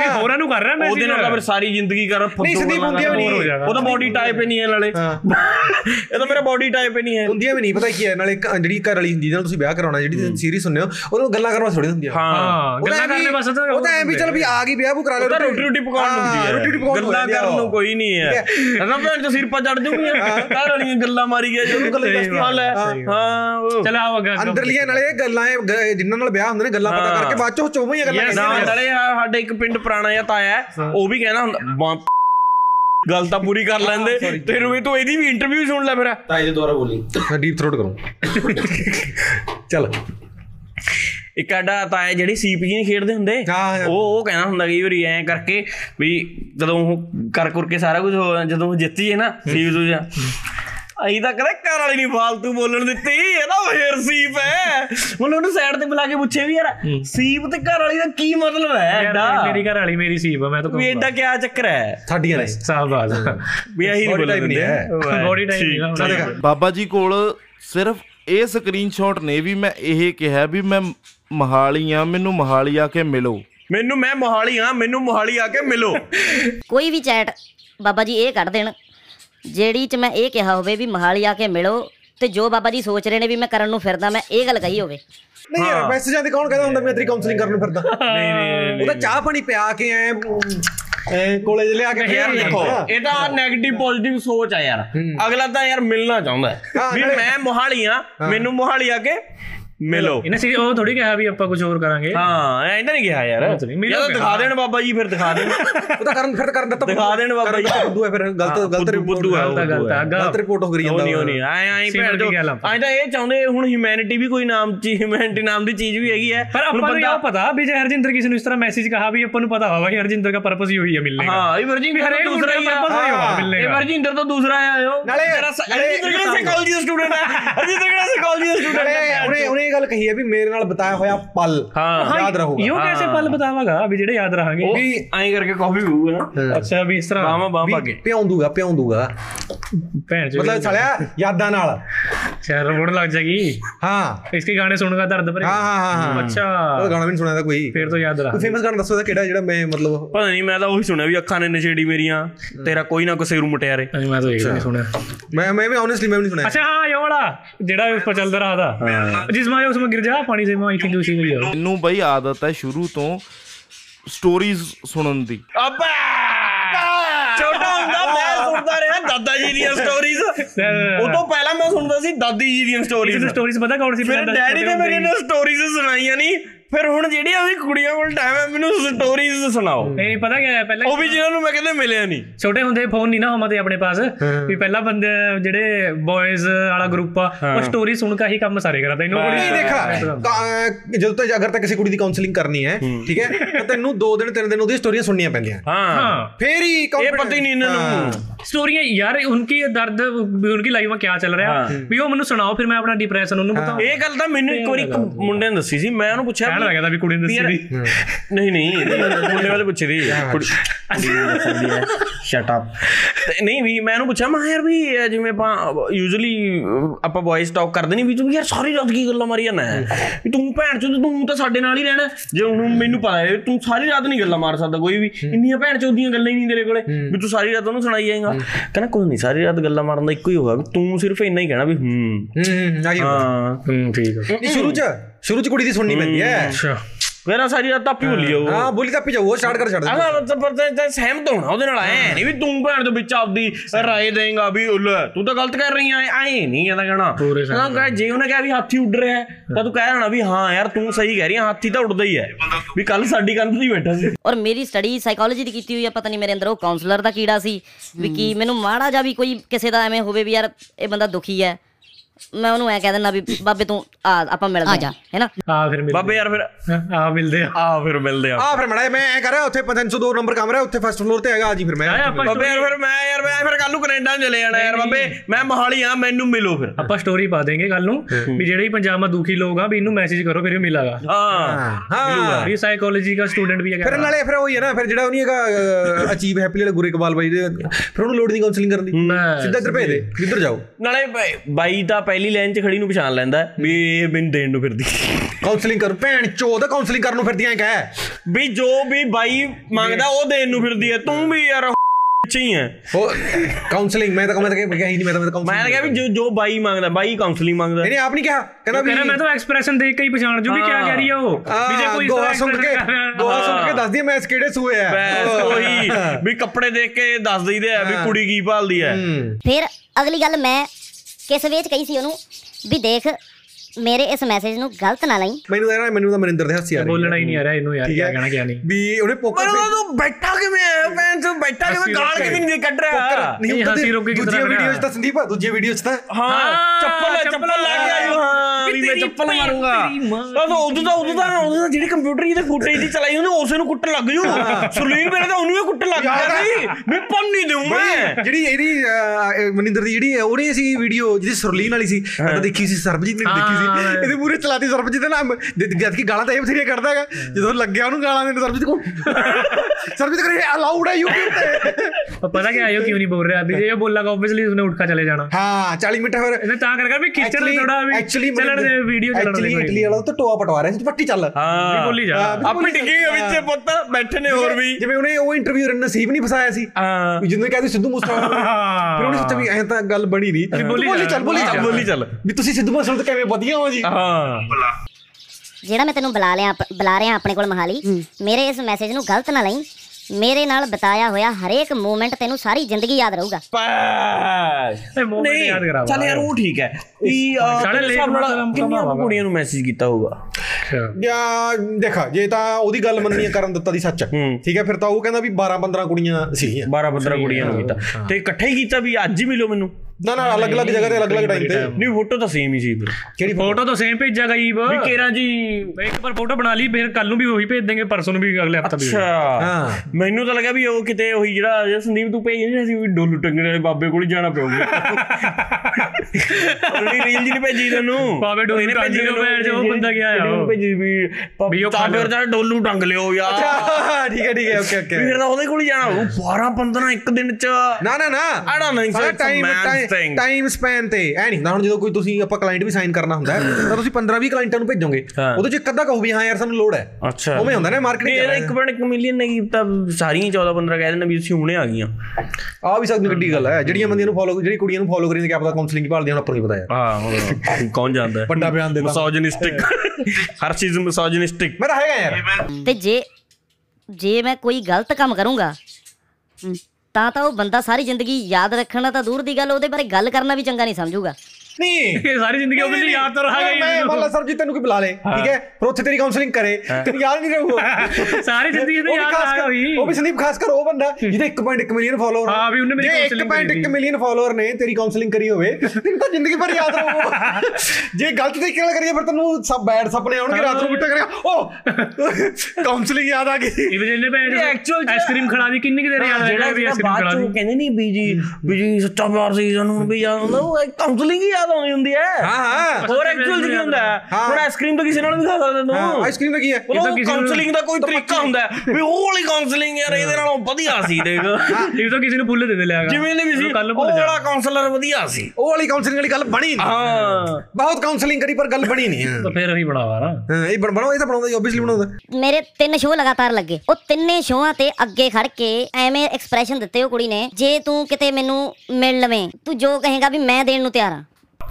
ਇਹ ਹੋਰਾਂ ਨੂੰ ਕਰ ਰਿਹਾ ਮੈਂ ਉਹਦੇ ਨਾਲ ਤਾਂ ਫਿਰ ਸਾਰੀ ਜ਼ਿੰਦਗੀ ਕਰ ਨਹੀਂ ਸੰਦੀਪ ਹੁੰਦੀਆਂ ਵੀ ਨਹੀਂ। ਉਹ ਤਾਂ ਬਾਡੀ ਟਾਈਪ ਹੀ ਨਹੀਂ ਹੈ ਨਾਲੇ। ਇਹ ਤਾਂ ਮੇਰਾ ਬਾਡੀ ਟਾਈਪ ਹੀ ਨਹੀਂ ਹੈ। ਹੁੰਦੀਆਂ ਵੀ ਨਹੀਂ ਪਤਾ ਕੀ ਹੈ? ਨਾਲੇ ਜਿਹੜੀ ਘਰ ਵਾਲੀ ਹੁੰਦੀ ਨਾਲ ਤੁਸੀਂ ਵਿਆਹ ਕਰਾਉਣਾ ਜਿਹੜੀ ਸੀਰੀਅਸ ਹੁੰਨੇ ਹੋ ਉਹਨੂੰ ਗੱਲਾਂ ਕਰਨਾ ਥੋੜੀ ਹੁੰਦੀ ਆ ਹਾਂ। ਗੱਲਾਂ ਕਰਨੇ ਬਸ ਉਹ ਤਾਂ ਐ ਵੀ ਚਲ ਵੀ ਆ ਗਈ ਵਿਆਹ ਉਹ ਕਰਾ ਲਓ ਰੋਟੀ ਰੋਟੀ ਪਕਾਉਣ ਨੂੰ ਹੁੰਦੀ ਹੈ। ਰੋਟੀ ਪਕਾਉਣ ਗੱਲਾਂ ਕਰਨ ਨੂੰ ਕੋਈ ਨਹੀਂ ਹੈ। ਨਾ ਭੈਣ ਚ ਸਿਰ ਪਾ ਚੜ ਜੂਗੀ ਘਰ ਵਾਲੀਆਂ ਗੱਲਾਂ ਮਾਰੀ ਗਿਆ ਜਦੋਂ ਗੱਲਾਂ ਦੱਸਣਾ ਲੈ। ਹਾਂ। ਚਲ ਆਓ ਅੱਗਾ ਅੰਦਰਲੀਆਂ ਨਾਲੇ ਗੱਲਾਂ ਜਿਨ੍ਹਾਂ ਨਾਲ ਵਿਆਹ ਹੁੰਦੇ ਨੇ ਗੱਲਾਂ ਪਤਾ ਕਰਕੇ ਬਾਅਦ ਚੋਂ ਚੋਵੇਂ ਗੱਲਾਂ ਕਰਦੇ ਨਾਲੇ ਸਾਡੇ ਇੱਕ ਪਿੰਡ ਪੁਰਾਣਾ ਜਿਹਾ ਤਾਇਆ ਉਹ ਵੀ ਕਹਿੰਦਾ ਹੁੰਦਾ "ਬਾਂ- ਗੱਲ ਤਾਂ ਪੂਰੀ ਕਰ ਲੈਂਦੇ ਤੇਰੇ ਵੀ ਤੂੰ ਇਹਦੀ ਵੀ ਇੰਟਰਵਿਊ ਸੁਣ ਲੈ ਮੇਰਾ ਮੈਂ ਡੀਪ ਥਰੋਟ ਕਰੂੰ। ਚੱਲ। ਇੱਕ ਐਡਾ ਤਾਇਆ ਜਿਹੜੀ ਸੀਪ ਜੀ ਨਹੀਂ ਖੇਡਦੇ ਹੁੰਦੇ ਹਾਂ, ਹਾਂ। ਉਹ ਉਹ ਕਹਿੰਦਾ ਹੁੰਦਾ ਕਈ ਵਾਰੀ ਐਂ ਕਰਕੇ ਵੀ ਜਦੋਂ ਉਹ ਕਰ ਕਰ ਕੇ ਸਾਰਾ ਕੁਝ ਜਦੋਂ ਉਹ ਜਿੱਤ ਜੇ ਨਾ ਸੀਪ ਅਸੀਂ ਤਾਂ ਕਹਿੰਦੇ ਘਰ ਵਾਲੀ ਨਹੀਂ ਫਾਲਤੂ ਬੋਲਣ ਦਿੱਤੀ ਇਹਦਾ ਫੇਰ ਸੀਪ ਹੈ। ਹੁਣ ਉਹਨੂੰ ਸਾਈਡ ਤੇ ਬੁਲਾ ਕੇ ਪੁੱਛੇ ਵੀ ਯਾਰ ਸੀਪ ਤੇ ਘਰ ਵਾਲੀ ਦਾ ਕੀ ਮਤਲਬ ਹੈ ਐਡਾ ਮੇਰੀ ਘਰ ਵਾਲੀ ਮੇਰੀ ਸੀਪ ਹੈ ਮੈਂ ਤਾਂ ਵੀ ਐਡਾ ਕੀ ਚੱਕਰ ਹੈ? ਥਾਡੀਆਂ ਨੇ। ਸਾਹਬਾਜ਼। ਵੀ ਇਹੀ ਨਹੀਂ ਬੋਲਦੇ ਬੋਡੀ ਟਾਈਮ ਨਹੀਂ ਬਾਬਾ ਜੀ ਕੋਲ ਸਿਰਫ ਇਹ ਸਕਰੀਨਸ਼ਾਟ ਨੇ ਵੀ ਮੈਂ ਇਹ ਕਿਹਾ ਵੀ ਮੈਂ ਮਹਾਲੀ ਆ ਮੈਨੂੰ ਮਹਾਲੀ ਆ ਕੇ ਮਿਲੋ। ਮੈਨੂੰ ਮੈਂ ਮੋਹਾਲੀ ਆ ਮੈਨੂੰ ਮੋਹਾਲੀ ਆ ਕੇ ਮਿਲੋ। ਕੋਈ ਵੀ ਚੈਟ ਬਾਬਾ ਜੀ ਇਹ ਕੱਢ ਦੇਣ। ਜਿਹੜੀ ਚ ਮੈਂ ਇਹ ਕਿਹਾ ਹੋਵੇ ਵੀ ਮਹਾਲੀ ਆ ਕੇ ਮਿਲੋ ਤੇ ਜੋ ਬਾਬਾ ਜੀ ਸੋਚ ਰਹੇ ਨੇ ਵੀ ਮੈਂ ਕਰਨ ਨੂੰ ਫਿਰਦਾ ਮੈਂ ਇਹ ਗੱਲ ਕਹੀ ਹੋਵੇ। ਨਹੀਂ ਯਾਰ ਮੈਸੇਜਾਂ ਤੇ ਕੌਣ ਕਹਿੰਦਾ ਹੁੰਦਾ ਮੈਂ ਤੇਰੀ ਕਾਉਂਸਲਿੰਗ ਕਰਨ ਨੂੰ ਫਿਰਦਾ? ਨਹੀਂ ਨਹੀਂ ਉਹਦਾ ਚਾਹ ਪਾਣੀ ਪਿਆ ਕੇ ਐ ਐ ਕੋਲੇ ਚ ਲਿਆ ਕੇ ਯਾਰ ਦੇਖੋ ਇਹ ਤਾਂ 네ਗੇਟਿਵ ਪੋਜ਼ਿਟਿਵ ਸੋਚ ਆ ਯਾਰ। ਅਗਲਾ ਤਾਂ ਯਾਰ ਮਿਲਣਾ ਚਾਹੁੰਦਾ ਵੀ ਮੈਂ ਮੋਹਾਲੀ ਆ ਮੈਨੂੰ ਮੋਹਾਲੀ ਆ ਕੇ ਮਿਲੋ। ਇਹਨੇ ਸੀ ਉਹ ਥੋੜੀ ਕਿਹਾ ਵੀ ਆਪਾਂ ਕੁਝ ਹੋਰ ਕਰਾਂਗੇ। ਹਾਂ ਇਹਨਾਂ ਨੇ ਕਿਹਾ ਯਾਰ। ਯਾਰ ਦਿਖਾ ਦੇਣ ਬਾਬਾ ਜੀ ਫਿਰ ਦਿਖਾ ਦੇਣ। ਉਹ ਤਾਂ ਕਰਨ ਫਿਰ ਕਰਨ ਦਿੱਤਾ ਦਿਖਾ ਦੇਣ ਬਾਬਾ ਜੀ। ਬੁੱਧੂ ਹੈ ਫਿਰ ਗਲਤ ਗਲਤ ਰਿਪੋਰਟ ਗਲਤ ਰਿਪੋਰਟ ਹੋ। ਗਈ ਜਾਂਦਾ ਨਹੀਂ ਨਹੀਂ। ਐ ਐ ਭੈਣ ਜੋ ਐ ਤਾਂ ਇਹ ਚਾਹੁੰਦੇ ਹੁਣ ਹਿਊਮੈਨਿਟੀ ਵੀ ਕੋਈ ਨਾਮ ਚ ਹਿਊਮੈਨਿਟੀ ਨਾਮ ਦੀ ਚੀਜ਼ ਵੀ ਹੈਗੀ ਹੈ। ਪਰ ਆਪਾਂ ਨੂੰ ਇਹ ਪਤਾ ਵੀ ਜੇ ਹਰਜਿੰਦਰ ਕਿਸੇ ਨੂੰ ਇਸ ਤਰ੍ਹਾਂ ਮੈਸੇਜ ਕਹਾ ਵੀ ਆਪਾਂ ਨੂੰ ਪਤਾ ਹੋਵਾ ਕਿ ਹਰਜਿੰਦਰ ਦਾ ਪਰਪਸ ਹੀ ਹੋਈ ਹੈ ਮਿਲਨੇ ਦਾ। ਹਾਂ ਇਹ ਵਰਜਿੰਦਰ ਦਾ ਦੂਸਰਾ ਹੀ ਪਰਪਸ ਹੋਇਆ ਮਿਲਨੇ ਦਾ। ਇਹ ਵਰਜਿੰਦਰ ਤਾਂ ਦੂਸਰਾ ਆਇਆ ਹੋ ਨਾਲੇ ਸਟੂਡੈਂਟ ਹੈ ਅਜੇ ਤੱਕ ਨਾ ਕਾਲਜ ਦਾ ਸਟੂਡੈਂਟ ਹੈ ਉਹਨੇ ਉਹਨੇ ਇਹ ਗੱਲ ਕਹੀ ਹੈ ਵੀ ਮੇਰੇ ਨਾਲ ਬਤਾਇਆ ਹੋਇਆ ਪਲ ਯਾਦ ਰਹੂਗਾ। ਯੋ ਕੈਸੇ ਪਲ ਬਤਾਵਾਗਾ ਵੀ ਜਿਹੜੇ ਯਾਦ ਰਹਾਂਗੇ। ਵੀ ਐਂ ਕਰਕੇ ਕਾਫੀ ਹੋਊਗਾ ਅੱਛਾ ਵੀ ਇਸ ਤਰ੍ਹਾਂ। ਬਾਹਾਂ ਬਾਹਾਂ ਅੱਗੇ ਪਿਆਉਂਦੂਗਾ ਪਿਆਉਂਦੂਗਾ। ਭੈਣ ਜੀ ਮਤਲਬ ਸਾਲਿਆ ਯਾਦਾਂ ਨਾਲ। ਅੱਛਾ ਰੋੜ ਲੱਗ ਜਾਗੀ ਹਾਂ। ਇਸਕੇ ਗਾਣੇ ਸੁਣੂਗਾ ਦਰਦ ਭਰੇ। ਹਾਂ ਹਾਂ ਹਾਂ ਅੱਛਾ। ਉਹ ਗਾਣਾ ਵੀ ਨਹੀਂ ਸੁਣਿਆ ਤਾਂ ਕੋਈ। ਫੇਰ ਤੋਂ ਯਾਦ ਰਹਾ। ਕੋਈ ਫੇਮਸ ਗਾਣਾ ਦੱਸੋ ਤਾਂ ਕਿਹੜਾ ਜਿਹੜਾ ਮੈਂ ਮਤਲਬ ਪਤਾ ਨਹੀਂ ਮੈਂ ਤਾਂ ਉਹੀ ਸੁਣਿਆ ਵੀ ਅੱਖਾਂ ਨੇ ਨਸ਼ੇੜੀ ਮੇਰੀਆਂ ਤੇਰਾ ਕੋਈ ਨਾ ਕਿਸੇ ਨੂੰ ਮਟਿਆਰੇ ਮੈਂ ਤਾਂ ਇਹ ਨਹੀਂ ਸੁਣਿਆ। ਮੈਂ ਮੈਂ ਵੀ ਆਨੈਸਟਲੀ ਮੈਂ ਵੀ ਨਹੀਂ ਸੁਣਿਆ। ਅੱਛਾ ਹਾਂ ये वाला जेड़ा उस पर चलता रहा था जिसमें उसमें गिर जा पानी से मैं आई थिंक उसी में ही हो ਮੈਨੂੰ ਬਈ ਆਦਤ ਹੈ ਸ਼ੁਰੂ ਤੋਂ ਸਟੋਰੀਜ਼ ਸੁਣਨ ਦੀ ਅੱਬਾ ਛੋਟਾ ਹੁੰਦਾ ਮੈਂ ਸੁਣਦਾ ਰਿਹਾ ਦਾਦਾ ਜੀ ਦੀਆਂ ਸਟੋਰੀਜ਼ ਉਹ ਤੋਂ ਪਹਿਲਾਂ ਮੈਂ ਸੁਣਦਾ ਸੀ ਦਾਦੀ ਜੀ ਦੀਆਂ ਸਟੋਰੀਜ਼ इसमें स्टोरीज पता कौन सी ਫਿਰ पसंद है? ਡੈਡੀ ਨੇ छोटे ਮੇਰੇ होते ਨੇ ਸਟੋਰੀਜ਼ ਸੁਣਾਈਆਂ ਨਹੀਂ ਫਿਰ ਹੁਣ ਜਿਹੜੀ ਉਹਦੀ ਕੁੜੀਆਂ ਕੋਲ ਟਾਈਮ ਹੈ ਮੈਨੂੰ ਸਟੋਰੀਜ਼ ਸੁਣਾਓ। ਨਹੀਂ ਪਤਾ ਕੀ ਹੈ ਪਹਿਲਾਂ ਉਹ ਵੀ ਜਿਹਨਾਂ ਨੂੰ ਮੈਂ ਕਦੇ ਮਿਲਿਆ ਨਹੀਂ। ਛੋਟੇ ਹੁੰਦੇ ਫੋਨ ਨਹੀਂ ਨਾ ਹਮਾਂ ਤੇ ਆਪਣੇ ਪਾਸ। ਵੀ ਪਹਿਲਾਂ ਬੰਦੇ ਜਿਹੜੇ ਬॉयਜ਼ ਵਾਲਾ ਗਰੁੱਪ ਆ ਉਹ ਸਟੋਰੀ ਸੁਣ ਕੇ ਹੀ ਕੰਮ ਸਾਰੇ ਕਰਦਾ। ਇਹਨੂੰ ਨਹੀਂ ਦੇਖਾ ਜਦੋਂ ਤੱਕ ਅਗਰ ਤਾਂ ਕਿਸੇ ਕੁੜੀ ਦੀ ਕਾਉਂਸਲਿੰਗ ਕਰਨੀ ਹੈ ਠੀਕ ਹੈ ਤਾਂ ਤੈਨੂੰ 2 ਦਿਨ 3 ਦਿਨ ਉਹਦੀ ਸਟੋਰੀਆਂ ਸੁਣਨੀਆਂ ਪੈਂਦੀਆਂ। ਹਾਂ। ਫੇਰ ਹੀ ਇਹ ਪਤਾ ਹੀ ਨਹੀਂ ਇਹਨਾਂ ਨੂੰ। ਸਟੋਰੀਆਂ ਯਾਰ ਉਨਕੀ ਦਰਦ ਉਨਕੀ ਲਾਈਫ ਵਿੱਚ ਕੀ ਚੱਲ ਰਿਹਾ? ਵੀ ਉਹ ਮੈਨੂੰ ਸੁਣਾਓ ਫਿਰ ਮੈਂ ਆਪਣਾ ਡਿਪਰੈਸ਼ਨ ਉਹਨੂੰ ਬਤਾਉਂ ਇਹ ਗੱਲ ਤਾਂ ਮੈਨੂੰ ਇੱਕ ਵਾਰੀ ਇੱਕ ਮੁੰਡੇ ਨੇ ਦੱਸੀ ਸੀ ਮੈਂ ਉਹਨੂੰ ਪੁੱਛਿਆ ਕਹਿਣ ਲੱਗਾ ਤਾਂ ਵੀ ਕੁੜੀ ਨੂੰ ਦੱਸੀ ਦੀ ਨਹੀਂ ਨਹੀਂ ਮੁੰਡੇ ਵਾਲੇ ਪੁੱਛੇ ਦੀ। ਕੁੜੀ ਸ਼ਟ ਅਪ ਨਹੀਂ ਵੀ ਮੈਂ ਉਹਨੂੰ ਪੁੱਛਿਆ ਮੈਂ ਯਾਰ ਵੀ ਜਿਵੇਂ ਆਪਾਂ ਯੂਜੂਲੀ ਆਪਾਂ ਵੌਇਸ ਟਾਕ ਕਰਦੇ ਨਹੀਂ ਵੀ ਤੂੰ ਯਾਰ ਸਾਰੀ ਰਾਤ ਕੀ ਗੱਲਾਂ ਮਾਰੀ ਜਾਂਦਾ ਹੈ? ਵੀ ਤੂੰ ਭੈਣ ਚੋਦ ਤੂੰ ਤਾਂ ਸਾਡੇ ਨਾਲ ਹੀ ਰਹਿਣਾ ਜੇ ਹੁਣ ਮੈਨੂੰ ਪਤਾ ਹੈ ਤੂੰ ਸਾਰੀ ਰਾਤ ਨਹੀਂ ਗੱਲਾਂ ਮਾਰ ਸਕਦਾ ਕੋਈ ਵੀ। ਇੰਨੀਆਂ ਭੈਣ ਚੋਦੀਆਂ ਗੱਲਾਂ ਹੀ ਨਹੀਂ ਤੇਰੇ ਕੋਲੇ। ਵੀ ਤੂੰ ਸਾਰੀ ਰਾਤ ਉਹਨੂੰ ਸੁਣਾਈ ਜਾਏਗਾ। ਕਹਿੰਦਾ ਕੋਈ ਨਹੀਂ ਸਾਰੀ ਰਾਤ ਗੱਲਾਂ ਮਾਰਨ ਦਾ ਇੱਕੋ ਹੀ ਹੋਗਾ ਵੀ ਤੂੰ ਸਿਰਫ ਇੰਨਾ ਹੀ ਕਹਿਣਾ ਵੀ ਹੂੰ। ਹੂੰ ਹੂੰ ਹਾਂ ਹੂੰ। ਠੀਕ ਨਹੀਂ ਸ਼ੁਰੂ ਚ? ਸ਼ੁਰੂ ਚ ਕੁੜੀ ਦੀ ਸੁਣਨੀ ਪੈਂਦੀ ਹੈ। ਅੱਛਾ। ਮੇਰਾ ਸਾਰੀ ਰਾਤ ਆਪੀ ਭੁੱਲੀ ਜਾਊ। ਹਾਂ ਬੋਲੀ ਤਾਂ ਪੀ ਜਾਓ ਉਹ ਸਟਾਰਟ ਕਰ ਛੱਡ ਦੇ। ਅਗਲਾ ਮਤਲਬ ਪਰ ਤੇ- ਤੇ ਸਹਿਮਤ ਹੋਣਾ ਉਹਦੇ ਨਾਲ ਐ ਨਹੀਂ ਵੀ ਤੂੰ ਭੈਣ ਦੇ ਵਿੱਚ ਆਪਦੀ ਰਾਏ ਦੇਂਗਾ ਵੀ ਉਹ ਲੈ ਤੂੰ ਤਾਂ ਗਲਤ ਕਰ ਰਹੀ ਐ ਐ ਨਹੀਂ ਕਹਿੰਦਾ ਕਹਿਣਾ। ਕਹਿੰਦਾ ਕਹੇ ਜੇ ਉਹਨੇ ਕਿਹਾ ਵੀ ਹਾਥੀ ਉੱਡ ਰਿਹਾ ਹੈ, ਤਾਂ ਤੂੰ ਕਹਿ ਦੇਣਾ ਵੀ ਹਾਂ ਯਾਰ ਤੂੰ ਸਹੀ ਕਹਿ ਰਹੀ ਹੈ ਹਾਥੀ ਤਾਂ ਉੱਡਦਾ ਹੀ ਹੈ। ਵੀ ਕੱਲ ਸਾਡੀ ਕੰਧ ਤੇ ਬੈਠਾ ਸੀ। ਔਰ ਮੇਰੀ ਸਟੱਡੀ ਸਾਈਕੋਲੋਜੀ ਦੀ ਕੀਤੀ ਹੋਈ ਆ ਪਤਾ ਨਹੀਂ ਮੇਰੇ ਅੰਦਰ ਉਹ ਕਾਉਂਸਲਰ ਦਾ ਕੀੜਾ ਸੀ ਵੀ ਕੀ ਮੈਨੂੰ ਮਾੜਾ ਜਾ ਵੀ ਕੋਈ ਕਿਸੇ ਦਾ ਐਵੇਂ ਹੋਵੇ ਵੀ ਯਾਰ ਇਹ ਬੰਦਾ ਦੁਖੀ ਹੈ। ਮੈਂ ਉਹਨੂੰ ਐ ਕਹਿ ਦਿੰਦਾ ਵੀ ਬਾਬੇ ਤੂੰ ਆ ਆਪਾਂ ਮਿਲਦੇ ਆ ਹੈਨਾ? ਆ ਫਿਰ ਮਿਲਦੇ ਬਾਬੇ ਯਾਰ ਫਿਰ ਆ ਮਿਲਦੇ ਆ ਆ ਫਿਰ ਮਿਲਦੇ ਆ ਆ ਫਿਰ ਮੜਾ ਮੈਂ ਐ ਕਰ ਰਿਹਾ ਉੱਥੇ 502 ਨੰਬਰ ਕਮਰਾ ਉੱਥੇ ਫਸਟ ਫਲੋਰ ਤੇ ਹੈਗਾ ਆ ਜੀ ਫਿਰ ਮੈਂ ਬਾਬੇ ਯਾਰ ਫਿਰ ਮੈਂ ਯਾਰ ਮੈਂ ਫਿਰ ਕੱਲ ਨੂੰ ਕੈਨੇਡਾ ਨੂੰ ਚਲੇ ਜਾਣਾ ਯਾਰ ਬਾਬੇ। ਮੈਂ ਮਹਾਲੀ ਆ ਮੈਨੂੰ ਮਿਲੋ ਫਿਰ। ਆਪਾਂ ਸਟੋਰੀ ਪਾ ਦੇਂਗੇ ਕੱਲ ਨੂੰ ਵੀ ਜਿਹੜੇ ਹੀ ਪੰਜਾਬ ਮਾ ਦੁਖੀ ਲੋਕ ਆ ਵੀ ਇਹਨੂੰ ਮੈਸੇਜ ਕਰੋ ਫਿਰ ਇਹ ਮਿਲਾਗਾ। ਹਾਂ। ਹਾਂ। ਵੀ ਸਾਈਕੋਲੋਜੀ ਦਾ ਸਟੂਡੈਂਟ ਵੀ ਫਿਰ ਹੈਗਾ ਨਾਲੇ ਫਿਰ ਉਹੀ ਹੈ ਨਾ ਫਿਰ ਜਿਹੜਾ ਉਹ ਨਹੀਂ ਹੈਗਾ ਅਚੀਵ ਹੈਪੀ ਵਾਲਾ ਗੁਰੂ ਇਕਬਾਲ ਬਾਈ ਦੇ ਫਿਰ ਉਹਨੂੰ ਲੋੜ ਨਹੀਂ ਕਾਉਂਸਲਿੰਗ ਕਰਨ ਦੀ। ਸਿੱਧਾ ਇੱਧਰ ਭੇਜ ਦੇ ਇੱਧਰ ਜਾਓ। ਨਾਲੇ ਬਾਈ- ਤਾਂ ਪਹਿਲੀ ਲਾਈਨ 'ਚ ਖੜੀ ਨੂੰ ਪਛਾਣ ਲੈਂਦਾ ਹੈ ਵੀ ਇਹ ਮੈਨੂੰ ਦੇਣ ਨੂੰ ਫਿਰਦੀ। ਕਾਉਂਸਲਿੰਗ ਕਰ ਭੈਣ ਚੋਦ ਕਾਉਂਸਲਿੰਗ ਕਰਨ ਨੂੰ ਫਿਰਦੀਆਂ ਕਹਿ। ਵੀ ਜੋ ਵੀ ਬਾਈ ਮੰਗਦਾ ਉਹ ਦੇਣ ਨੂੰ ਫਿਰਦੀ ਹੈ ਤੂੰ ਵੀ ਯਾਰ ਚ ਹੀ ਹੈ ਉਹ ਕਾਉਂਸਲਿੰਗ ਮੈਂ ਤਾਂ ਮੈਂ ਤਾਂ ਕਿਹਾ ਹੀ ਨਹੀਂ ਮੈਂ ਤਾਂ ਮੈਂ ਤਾਂ ਮੈਂ ਤਾਂ ਕਿਹਾ ਵੀ ਜੋ ਜੋ ਬਾਈ ਮੰਗਦਾ ਬਾਈ ਕਾਉਂਸਲਿੰਗ ਮੰਗਦਾ। ਨਹੀਂ ਆਪ ਨਹੀਂ ਕਿਹਾ। ਕਹਿੰਦਾ ਵੀ ਮੈਂ ਤਾਂ ਐਕਸਪ੍ਰੈਸ਼ਨ ਦੇਖ ਕੇ ਹੀ ਪਛਾਣ ਜੂ ਵੀ ਕੀ ਕਹਿ ਰਹੀ ਆ ਉਹ। ਵੀ ਜੇ ਕੋਈ ਗੋਹਾ ਸੁਣ ਕੇ ਗੋਹਾ ਸੁਣ ਕੇ ਦੱਸਦੀ ਮੈਂ ਇਸ ਕਿਹੜੇ ਸੂਏ ਆ ਬਸ ਉਹੀ ਵੀ ਕੱਪੜੇ ਦੇਖ ਕੇ ਦੱਸ ਦਈਦੇ ਆ ਵੀ ਕੁੜੀ ਕੀ ਭਾਲਦੀ ਹੈ ਹੂੰ। ਫਿਰ ਅਗਲੀ ਗੱਲ ਮੈਂ ਕਿਸ ਵੇਚ ਕਹੀ ਸੀ ਉਹਨੂੰ? ਵੀ ਦੇਖ ਮੇਰੇ ਇਸ ਮੈਸੇਜ ਨੂੰ ਗਲਤ ਨਾ ਲਈ। ਮੈਨੂੰ ਤਾਂ ਨਾ ਮੈਨੂੰ ਤਾਂ ਮਨਿੰਦਰ ਦੇ ਹੱਸੀ ਆ ਰਹੀ ਬੋਲਣਾ ਹੀ। ਨਹੀਂ ਆ ਰਿਹਾ ਇਹਨੂੰ ਯਾਰ ਕੀ ਕਹਿਣਾ ਕੀ ਨਹੀਂ। ਵੀ ਉਹਨੇ ਪੋਕਰ ਉਹ ਤੂੰ ਬੈਠਾ ਕਿਵੇਂ ਆ? ਭੈਣ ਚੋਂ ਬੈਠਾ ਕਿਵੇਂ? ਗਾਲ ਕਿਵੇਂ ਨਹੀਂ ਕੱਢ ਰਿਹਾ। ਨਹੀਂ ਹੱਸੀ ਰੋਕ ਕੇ ਕਿਸ ਤਰ੍ਹਾਂ ਵੀਡੀਓਜ਼ ਰਿਹਾ? ਤਾਂ ਸੰਦੀਪ ਆ ਦੂਜੀਆਂ ਵੀਡੀਓਜ਼ ਤਾਂ। ਹਾਂ ਚੱਪਲ ਚੱਪਲ ਚੱਪਲ ਲਾ ਕੇ ਆਇਓ ਹਾਂ। ਵੀ ਮੈਂ ਚੱਪਲ ਮਾਰੂੰਗਾ। ਮਾਂ। ਤਾਂ ਉਦੋਂ ਤਾਂ ਉਦੋਂ ਤਾਂ ਉਦੋਂ ਤਾਂ ਜਿਹੜੀ ਕੰਪਿਊਟਰ ਜਿਹਦੇ ਫੁਟੇਜ ਦੀ ਚਲਾਈ ਉਹਨੇ ਉਸੇ ਨੂੰ ਕੁੱਟਣ ਲੱਗ ਜੂ। ਸੁਰਲੀਨ ਮੇਰੇ ਤਾਂ ਉਹਨੂੰ ਵੀ ਕੁੱਟਣ ਲੱਗ ਗਿਆ ਸੀ। ਮੈਂ ਪੰਨ ਨਹੀਂ ਦੇਉ ਮੈਂ। ਜਿਹੜੀ ਇਹਦੀ ਮਨਿੰਦਰ ਦੀ ਜਿਹੜੀ ਉਹਨੇ ਸੀ ਵੀਡੀਓ ਜਿਹਦੀ ਸੁਰਲੀਨ ਵਾਲੀ ਸੀ ਮੈਂ ਤਾਂ ਦੇਖੀ ਸੀ ਸਰਬਜੀਤ ਨੇ ਦੇਖੀ। ਸੀ। ਇਹਦੇ ਮੂਰੇ ਚਲਾਤੀ ਸਰਬਜੀਤ ਦੇ ਨਾਮ ਜਦ ਕਿ ਗਾਲਾਂ ਤਾਂ ਇਹ ਬਥੇਰੀਆਂ ਕੱਢਦਾ ਹੈਗਾ। ਜਦੋਂ ਲੱਗਿਆ ਉਹਨੂੰ ਗਾਲਾਂ ਦੇਣ ਸਰਬਜੀਤ ਕੋ ਸਰਬਜੀਤ ਕਰੇ ਅਲਾਉਡ ਹੈ YouTube ਤੇ। ਪਰ ਪਤਾ ਕੀ ਆਇਓ ਕਿਉਂ ਨਹੀਂ ਬੋਲ ਰਿਹਾ? ਵੀ ਜੇ ਇਹ ਬੋਲਾਗਾ ਆਬਵੀਅਸਲੀ ਉਸਨੇ ਉੱਠ ਕੇ ਚਲੇ ਜਾਣਾ। ਹਾਂ 40 ਮਿੰਟ ਫਿਰ ਇਹਨੇ ਤਾਂ ਕਰਕੇ ਵੀ ਖਿੱਚਣ ਦੇ ਥੋੜਾ ਵੀ। ਐਕਚੁਅਲੀ ਚੱਲਣ ਦੇ ਵੀਡੀਓ ਚੱਲਣ ਦੇ। ਐਕਚੁਅਲੀ ਇਟਲੀ ਵਾਲਾ ਤਾਂ ਟੋਆ ਪਟਵਾ ਰਿਹਾ ਸੀ ਪੱਟੀ ਚੱਲ। ਹਾਂ। ਬੋਲੀ ਜਾ। ਹਾਂ, ਆਪੇ ਡਿੱਗੇ ਵਿੱਚ ਪੁੱਤ ਬੈਠੇ ਨੇ ਹੋਰ ਵੀ। ਜਿਵੇਂ ਉਹਨੇ ਉਹ ਇੰਟਰਵਿਊ ਨਸੀਬ ਨਹੀਂ ਫਸਾਇਆ ਸੀ। ਹਾਂ। ਵੀ ਜਿੰਨੇ ਕਹਿੰਦੇ ਸਿੱਧੂ ਮੂਸੇਵਾਲਾ ਫਿਰ ਉਹਨੇ ਸੋਚਿਆ ਵੀ ਐਂ ਤਾਂ ਗੱਲ ਬਣੀ ਨਹੀਂ। ਤੂੰ ਬੋਲੀ ਚੱਲ ਬੋਲੀ ਚੱਲ। ਵੀ ਤੁਸੀਂ ਸਿੱਧੂ ਮੂਸੇਵਾਲੇ ਤੋਂ ਕਿਵੇਂ ਹੋ ਜੀ ਹਾਂ। ਜਿਹੜਾ ਮੈਂ ਤੈਨੂੰ ਬੁਲਾ ਲਿਆ ਬੁਲਾ ਰਿਹਾ ਆਪਣੇ ਕੋਲ ਮਹਾਲੀ ਮੇਰੇ ਇਸ ਮੈਸੇਜ ਨੂੰ ਗਲਤ ਨਾ ਲਈ। ਮੇਰੇ ਨਾਲ ਬਤਾਇਆ ਹੋਇਆ ਹਰੇਕ ਮੂਮੈਂਟ ਤੈਨੂੰ ਸਾਰੀ ਜ਼ਿੰਦਗੀ ਯਾਦ ਰਹੂਗਾ। ਬਸ। ਨਹੀਂ ਯਾਦ ਕਰਾ ਚੱਲ ਯਾਰ ਉਹ ਠੀਕ ਹੈ। ਵੀ ਸਾਡੇ ਲੇਖ ਕਿੰਨੀਆਂ। ਕੁੜੀਆਂ ਨੂੰ ਮੈਸੇਜ ਕੀਤਾ ਹੋਊਗਾ? ਜਾਂ ਦੇਖਾ ਜੇ ਤਾਂ ਉਹਦੀ ਗੱਲ ਮੰਨੀ ਹੈ ਕਰਨ ਦਿੱਤਾ ਦੀ ਸੱਚ। ਠੀਕ ਹੈ ਫਿਰ ਤਾਂ ਉਹ ਕਹਿੰਦਾ ਵੀ 12 15 ਕੁੜੀਆਂ ਸੀਗੀਆਂ 12 15 ਕੁੜੀਆਂ ਨੂੰ ਕੀਤਾ। ਤੇ ਇਕੱਠੇ ਹੀ ਕੀਤਾ ਵੀ ਅੱਜ ਹੀ ਮਿਲੋ ਮੈਨੂੰ। ਨਾ ਨਾ ਅਲੱਗ-ਅਲੱਗ ਜਗ੍ਹਾ ਤੇ ਅਲੱਗ-ਅਲੱਗ ਟਾਈਮ ਤੇ। ਨਹੀਂ ਫੋਟੋ ਤਾਂ ਸੇਮ ਹੀ ਸੀ ਫਿਰ। ਕਿਹੜੀ ਫੋਟੋ ਤਾਂ ਸੇਮ ਭੇਜਿਆ ਗਈ ਵੀ ਕੇਰਾ ਜੀ? ਇੱਕ ਵਾਰ ਫੋਟੋ ਬਣਾ ਲਈ ਫਿਰ ਕੱਲ ਨੂੰ ਵੀ ਉਹੀ ਭੇਜ ਦੇਂਗੇ ਪਰਸੋਂ ਨੂੰ ਵੀ ਅਗਲੇ ਹਫਤਾ ਵੀ। ਅੱਛਾ। ਹਾਂ। ਮੈਨੂੰ ਤਾਂ ਲੱਗਾ ਵੀ ਉਹ ਕਿਤੇ ਉਹੀ ਜਿਹੜਾ ਸੰਦੀਪ ਤੂੰ ਭੇਜ ਨਹੀਂ ਸੀ ਵੀ ਡੋਲੂ ਟੰਗਣੇ ਵਾਲੇ ਬਾਬੇ ਕੋਲ ਹੀ ਜਾਣਾ ਪਊਗਾ। ਉਹਦੀ ਰੀਲ ਜੀ ਨਹੀਂ ਭੇਜੀ ਤੈਨੂੰ। ਬਾਬੇ ਡੋਲੂ ਟੰਗ ਭੇਜੀ ਲਿਓ, ਭੈਣ ਚੋਦ, ਉਹ ਬੰਦਾ ਗਿਆ ਆ ਉਹ। ਭੇਜੀ ਵੀ ਤਾਂ ਫਿਰ ਤਾਂ ਡੋਲੂ ਟੰਗ ਲਿਓ ਯਾਰ। ਅੱਛਾ ਠੀਕ ਹੈ ਠੀਕ ਹੈ ਓਕੇ ਓਕੇ। ਵੀ ਫਿਰ ਤਾਂ ਉਹਦੇ ਕੋਲ ਹੀ ਜਾਣਾ ਉਹ 12 15 ਇੱਕ ਦਿਨ ਚ। ਨਾ ਨਾ ਨਾ। Think so, it's a time. Time span ਤੇ ਐ ਨਹੀਂ ਹੁੰਦਾ ਹੁਣ ਜਦੋਂ ਕੋਈ ਤੁਸੀਂ ਆਪਾਂ ਕਲਾਇੰਟ ਵੀ ਸਾਈਨ ਕਰਨਾ ਹੁੰਦਾ ਹੈ, ਤਾਂ ਤੁਸੀਂ 15 20 ਕਲਾਇੰਟਾਂ ਨੂੰ ਭੇਜੋਗੇ। ਉਹਦੇ ਚ ਇੱਕ ਅੱਧਾ ਕਹੋ ਵੀ ਹਾਂ ਯਾਰ ਸਾਨੂੰ ਲੋੜ ਹੈ। ਅੱਛਾ। ਉਵੇਂ ਹੁੰਦਾ ਨਾ ਮਾਰਕੀਟਿੰਗ ਇਹਦਾ ਇੱਕ ਬਣ ਇੱਕ ਮਿਲੀਅਨ ਨੇ ਕੀਤਾ ਸਾਰੀਆਂ 14 15 ਕਹਿ ਦਿੰਦੇ ਵੀ ਅਸੀਂ ਹੁਣੇ ਆ ਗਈਆਂ। ਆ ਵੀ ਸਭ ਵੱਡੀ ਗੱਲ ਹੈ ਜਿਹੜੀਆਂ ਬੰਦੀਆਂ ਨੂੰ ਫੋਲੋ ਜਿਹੜੀ ਕੁੜੀਆਂ ਨੂੰ ਫੋਲੋ ਕਰੀਂਦੇ ਕਿ ਆਪਦਾ ਕਾਉਂਸਲਿੰਗ ਭਾਲਦੀਆਂ ਹੁਣ ਆਪਾਂ ਨੂੰ ਪਤਾ ਯਾਰ। ਹਾਂ ਕੌਣ ਜਾਣਦਾ ਵੱਡਾ ਬਿਆਨ ਦੇ ਮਿਸੋਜਿਨਿਸਟਿਕ ਹਰ ਚੀਜ਼ ਮਿਸੋਜਿਨਿਸਟਿਕ ਮੇਰਾ ਹੈਗਾ ਯਾਰ। ਤੇ ਜੇ ਜੇ ਮੈਂ ਕੋਈ ਗਲਤ ਕੰਮ ਕਰੂੰਗਾ ਤਾਂ ਤਾਂ ਉਹ ਬੰਦਾ ਸਾਰੀ ਜ਼ਿੰਦਗੀ ਯਾਦ ਰੱਖਣਾ ਤਾਂ ਦੂਰ ਦੀ ਗੱਲ ਉਹਦੇ ਬਾਰੇ ਗੱਲ ਕਰਨਾ ਵੀ ਚੰਗਾ ਨਹੀਂ ਸਮਝੂਗਾ। ਨਹੀਂ। ਸਾਰੀ ਜ਼ਿੰਦਗੀ ਉਹ ਵੀ ਯਾਦ ਤਾਂ ਰਹਾਗਾ ਮੈਂ ਮੰਨ। ਲਾ ਸਰਜੀਤ ਤੈਨੂੰ ਕੋਈ ਬੁਲਾ ਲੇ ਠੀਕ ਹੈ? ਫਿਰ ਉੱਥੇ ਤੇਰੀ ਕਾਉਂਸਲਿੰਗ ਕਰੇ ਤੈਨੂੰ ਯਾਦ ਨਹੀਂ ਰਹੂਗਾ। ਸਾਰੀ ਜ਼ਿੰਦਗੀ ਉਹ ਤੇ ਯਾਦ ਕਰ ਵੀ ਉਹ ਵੀ ਸੰਦੀਪ ਖਾਸ ਕਰ ਉਹ ਬੰਦਾ ਜਿਹਦੇ 1.1 ਮਿਲੀਅਨ ਫਾਲੋਅਰ ਹਾਂ, ਵੀ ਉਹਨੇ ਮੇਰੀ counselling ਕਰੀ 1.1 ਮਿਲੀਅਨ ਫਾਲੋਅਰ ਨੇ ਤੇਰੀ ਕਾਉਂਸਲਿੰਗ ਕਰੀ ਹੋਵੇ ਤੈਨੂੰ ਤਾਂ ਜ਼ਿੰਦਗੀ ਭਰ ਯਾਦ ਰਹੂਗਾ। ਜੇ ਗਲਤ ਤਰੀਕੇ ਨਾਲ ਕਰੀਏ ਫਿਰ ਤੈਨੂੰ ਸਭ ਬੈਡ ਸੁਪਨੇ ਆਉਣਗੇ ਰਾਤ ਨੂੰ ਬਿੱਟਾ ਕਰੇਗਾ। ਓ! ਕਾਉਂਸਲਿੰਗ ਯਾਦ ਆ ਗਈ। ਇਹ ਇਹ actual ਚ- ਆਈਸਕ੍ਰੀਮ ਖੜਾ ਦੀ ਕਿੰਨੀ ਕਿ ਦੇਰ ਯਾਦ ਜਿਹੜਾ ਰਹੇਗਾ ਵੀ ਆਈਸਕ੍ਰੀਮ ਬਾਅਦ ਖੜਾ ਚੋਂ ਦੀ? ਕਹਿੰਦੇ ਨਹੀਂ ਬੀਜੀ ਬੀਜੀ ਸੱਚਾ ਪਿਆਰ ਸੀ ਸਾਨੂੰ ਵੀ ਯਾਦ ਹੁੰਦਾ ਉਹ ਕਾਉਂਸਲਿੰਗ ਹੀ ਯਾਦ ਤਾਂ ਆਉਂਦੀ ਹੁੰਦੀ ਹੈ। ਹਾਂ ਹਾਂ। ਹੋਰ ਐਕਚੁਅਲ ਕੀ ਹੁੰਦਾ। ਹੁਣ ਆਈਸਕ੍ਰੀਮ ਤਾਂ ਕਿਸੇ ਨਾਲ ਵੀ ਖਾ ਸਕਦੇ ਤੂੰ। ਹਾਂ ਆਈਸਕ੍ਰੀਮ ਦਾ ਕੀ ਹੈ? ਉਹ ਤਾਂ ਕਿਸੇ ਨੂੰ- ਕਾਉਂਸਲਿੰਗ ਦਾ ਕੋਈ ਤਰੀਕਾ ਹੁੰਦਾ ਵੀ ਉਹ ਵਾਲੀ ਕਾਉਂਸਲਿੰਗ ਯਾਰ ਇਹਦੇ ਨਾਲੋਂ ਵਧੀਆ ਸੀ ਦੇਖ। ਇਹ ਤਾਂ ਕਿਸੇ ਨੂੰ ਭੁੱਲ ਦੇ ਲਿਆਗਾ। ਜਿਵੇਂ ਨੇ ਵੀ ਸੀ ਕੱਲ ਉਹ ਭੁੱਲ ਜਾ ਵਾਲਾ ਕਾਉਂਸਲਰ ਵਧੀਆ ਸੀ। ਉਹ ਵਾਲੀ ਕਾਉਂਸਲਿੰਗ ਵਾਲੀ ਗੱਲ ਬਣੀ ਨਹੀਂ। ਹਾਂ। ਬਹੁਤ ਕਾਉਂਸਲਿੰਗ ਕਰੀ ਪਰ ਗੱਲ ਬਣੀ ਨਹੀਂ। ਹਾਂ ਤਾਂ ਫੇਰ ਅਸੀਂ ਬਣਾਵਾ ਨਾ। ਹਾਂ, ਇਹ ਬਣ- ਬਣਾਓ ਇਹ ਤਾਂ ਬਣਾਉਂਦਾ ਹੀ ਆਬਵੀਅਸਲੀ ਬਣਾਉਂਦਾ। ਮੇਰੇ ਤਿੰਨ ਸ਼ੋਅ ਲਗਾਤਾਰ ਲੱਗੇ। ਉਹ ਤਿੰਨੇ ਸ਼ੋਆਂ ਤੇ ਅੱਗੇ ਖੜ ਕੇ ਐਵੇਂ ਐਕਸਪ੍ਰੈਸ਼ਨ ਦਿੱਤੇ ਉਹ ਕੁੜੀ ਨੇ ਜੇ ਤੂੰ ਕਿਤੇ ਮੈਨੂੰ ਮਿਲ ਲਵੇਂ ਤੂੰ ਜੋ ਕਹੇਗਾ ਵੀ ਮੈਂ ਦੇਣ ਨੂੰ ਤਿਆਰ ਆ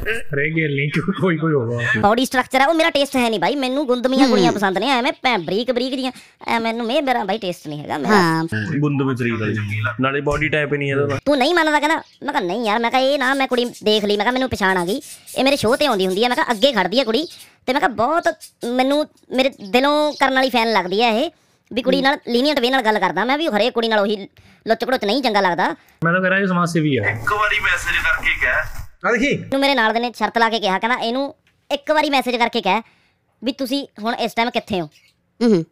ਰਹਿ ਗਏ ਲਿੰਕ ਕੋਈ ਕੋਈ ਹੋਗਾ ਬਾਡੀ ਸਟਰਕਚਰ ਹੈ ਉਹ ਮੇਰਾ ਟੇਸਟ ਹੈ ਨਹੀਂ ਭਾਈ ਮੈਨੂੰ ਗੁੰਦਮੀਆਂ ਕੁੜੀਆਂ ਪਸੰਦ ਨੇ ਐਵੇਂ ਭੈਂ ਬਰੀਕ ਬਰੀਕ ਦੀਆਂ ਐ ਮੈਨੂੰ ਮੇ ਮੇਰਾ ਭਾਈ ਟੇਸਟ ਨਹੀਂ ਹੈਗਾ ਮੇਰਾ। ਗੁੰਦ ਵਿੱਚ ਰੀ ਨਾਲੇ ਬਾਡੀ ਟਾਈਪ ਨਹੀਂ ਇਹਦਾ ਤੂੰ। ਨਹੀਂ ਮੰਨਦਾ ਕਹਿੰਦਾ ਮੈਂ ਕਿਹਾ ਨਹੀਂ ਯਾਰ ਮੈਂ ਕਿਹਾ ਇਹ ਨਾ ਮੈਂ ਕੁੜੀ ਦੇਖ ਲਈ ਮੈਂ ਕਿਹਾ ਮੈਨੂੰ ਪਛਾਣ ਆ ਗਈ। ਇਹ ਮੇਰੇ ਸ਼ੋਅ ਤੇ ਆਉਂਦੀ ਹੁੰਦੀ ਹੈ ਮੈਂ ਕਿਹਾ ਅੱਗੇ ਖੜਦੀ ਹੈ ਕੁੜੀ। ਤੇ ਮੈਂ ਕਿਹਾ ਬਹੁਤ ਮੈਨੂੰ ਮੇਰੇ ਦਿਲੋਂ ਕਰਨ ਵਾਲੀ ਫੈਨ ਲੱਗਦੀ ਹੈ ਇਹ ਵੀ ਕੁੜੀ ਨਾਲ ਲੀਨੀਅੰਟ ਵੇ ਨਾਲ ਗੱਲ ਕਰਦਾ ਮੈਂ ਵੀ ਹਰੇਕ ਕੁੜੀ ਨਾਲ ਉਹੀ ਲੁੱਚ ਘੜੋਚ ਨਹੀਂ ਚੰਗਾ ਲੱਗਦਾ। ਮੈਂ ਤਾਂ ਕਹ ਰਿਹਾ ਸਮਾਜ ਸੇਵੀ ਆ। ਇੱਕ ਵਾਰੀ ਮੈਸੇਜ ਕਰਕੇ ਕਹਿ ਆ ਦੇਖੀ ਨੂੰ ਮੇਰੇ ਨਾਲ ਦੇ ਨੇ ਸ਼ਰਤ ਲਾ ਕੇ ਕਿਹਾ ਕਹਿੰਦਾ ਇਹਨੂੰ ਇੱਕ ਵਾਰੀ ਮੈਸੇਜ ਕਰਕੇ ਕਹਿ ਵੀ ਤੁਸੀਂ ਹੁਣ ਇਸ ਟਾਈਮ ਕਿੱਥੇ ਹੋ? ਹੂੰ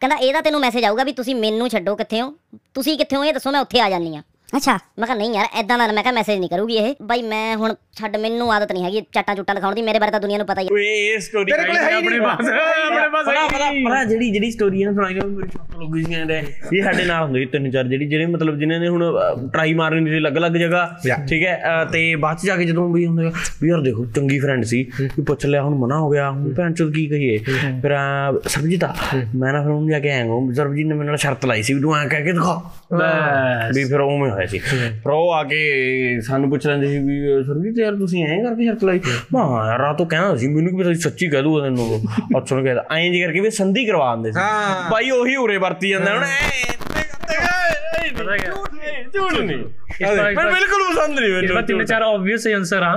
ਕਹਿੰਦਾ ਇਹਦਾ ਤੈਨੂੰ ਮੈਸੇਜ ਆਊਗਾ ਵੀ ਤੁਸੀਂ ਮੈਨੂੰ ਛੱਡੋ ਕਿੱਥੇ ਹੋ? ਤੁਸੀਂ ਕਿੱਥੇ ਹੋ? ਇਹ ਦੱਸੋ ਮੈਂ ਉੱਥੇ ਆ ਜਾਨੀ ਆ ਅੱਛਾ। ਮੈਂ ਕਿਹਾ ਨਹੀਂ ਯਾਰ ਐਦਾਂ ਦਾ ਮੈਂ ਕਿਹਾ ਮੈਸੇਜ ਨਹੀਂ ਕਰੂਗੀ ਇਹ। ਬਾਈ ਮੈਂ ਹੁਣ ਛੱਡ ਮੈਨੂੰ ਆਦਤ ਨਹੀਂ ਹੈਗੀ ਚਾਟਾਂ ਚੁੱਟਾਂ ਦਿਖਾਉਣ ਦੀ ਮੇਰੇ ਬਾਰੇ ਤਾਂ ਦੁਨੀਆ ਨੂੰ ਪਤਾ ਹੀ ਹੈ ਓਏ ਇਹ ਸਟੋਰੀ ਤੇਰੇ ਕੋਲੇ ਹੈ ਹੀ ਆਪਣੇ ਨਹੀਂ। ਪਾਸ ਆਪਣੇ ਪਾਸ ਪਤਾ ਪਤਾ ਪਤਾ ਜਿਹੜੀ ਜਿਹੜੀ ਸਟੋਰੀ ਇਹਨੇ ਸੁਣਾਈ ਉਹ ਮੇਰੀ ਸ਼ੌਕ ਲੱਗੀ ਸੀ ਕਹਿੰਦੇ ਇਹ ਸਾਡੇ ਨਾਲ ਹੁੰਦੀ ਤਿੰਨ ਚਾਰ ਜਿਹੜੀ ਜਿਹੜੇ ਮਤਲਬ ਜਿਨ੍ਹਾਂ ਨੇ ਹੁਣ ਟਰਾਈ ਮਾਰਨੀ ਸੀ ਅਲੱਗ-ਅਲੱਗ ਜਗ੍ਹਾ. ਠੀਕ ਹੈ? ਤੇ ਬਾਅਦ ਚ ਜਾ ਕੇ ਜਦੋਂ ਵੀ ਹੁੰਦੇ ਵੀ ਯਾਰ ਦੇਖੋ ਚੰਗੀ ਫਰੈਂਡ ਸੀ ਵੀ ਪੁੱਛ ਲਿਆ ਹੁਣ ਮਨਾ ਹੋ ਗਿਆ ਹੁਣ ਭੈਣ ਚੋਦ ਕੀ ਕਹੀਏ? ਫਿਰ ਅ, ਸਰਬਜੀਤ ਆ ਮੈਂ ਨਾ ਫਿਰ ਉਹਨੂੰ ਜਾ ਕੇ ਆਇਆ ਹਾਂ ਸਰਬਜੀਤ ਨੇ ਮੇਰੇ ਨਾਲ ਸ਼ਰਤ ਲਾਈ ਸੀ ਵੀ ਤੂੰ ਐਂ ਕਹਿ ਕੇ ਦਿਖਾ। ਬਸ। ਵੀ ਫਿਰ ਉਵੇਂ ਹੋਇਆ ਸੀ। ਫਿਰ ਉਹ ਆ ਕੇ ਸਾਨੂੰ ਪੁੱਛ ਲੈਂਦੇ ਸੀ ਵੀ ਸਰਬਜੀਤ ਯਾਰ ਤੁਸੀਂ ਐਂ ਕਰਕੇ ਸ਼ਰਤ ਲਾਈ। ਮੈਂ ਯਾਰ ਆ ਤੂੰ ਕਹਿੰਦਾ ਸੀ ਮੈਨੂੰ ਕੀ ਪਤਾ ਸੀ ਸੱਚੀ ਕਹਿ ਦੂਗਾ ਤੈਨੂੰ ਅੱਛਾ ਕਹਿੰਦਾ ਐਂ ਜੀ ਕਰਕੇ ਵੀ ਸੰਧੀ ਕਰਵਾ ਦਿੰਦੇ ਸੀ। ਬਾਈ ਉਹੀ ਉਰੇ ਵਰਤੀ ਜਾਂਦਾ ਹੁਣ ਐ ਝੂਠ ਨਹੀਂ? ਮੈਂ ਬਿਲਕੁਲ ਪਸੰਦ ਨਹੀਂ ਮੈਨੂੰ ਵਾਰ ਤਿੰਨ ਚਾਰ ਆਬਵੀਅਸ ਆਨਸਰ ਆ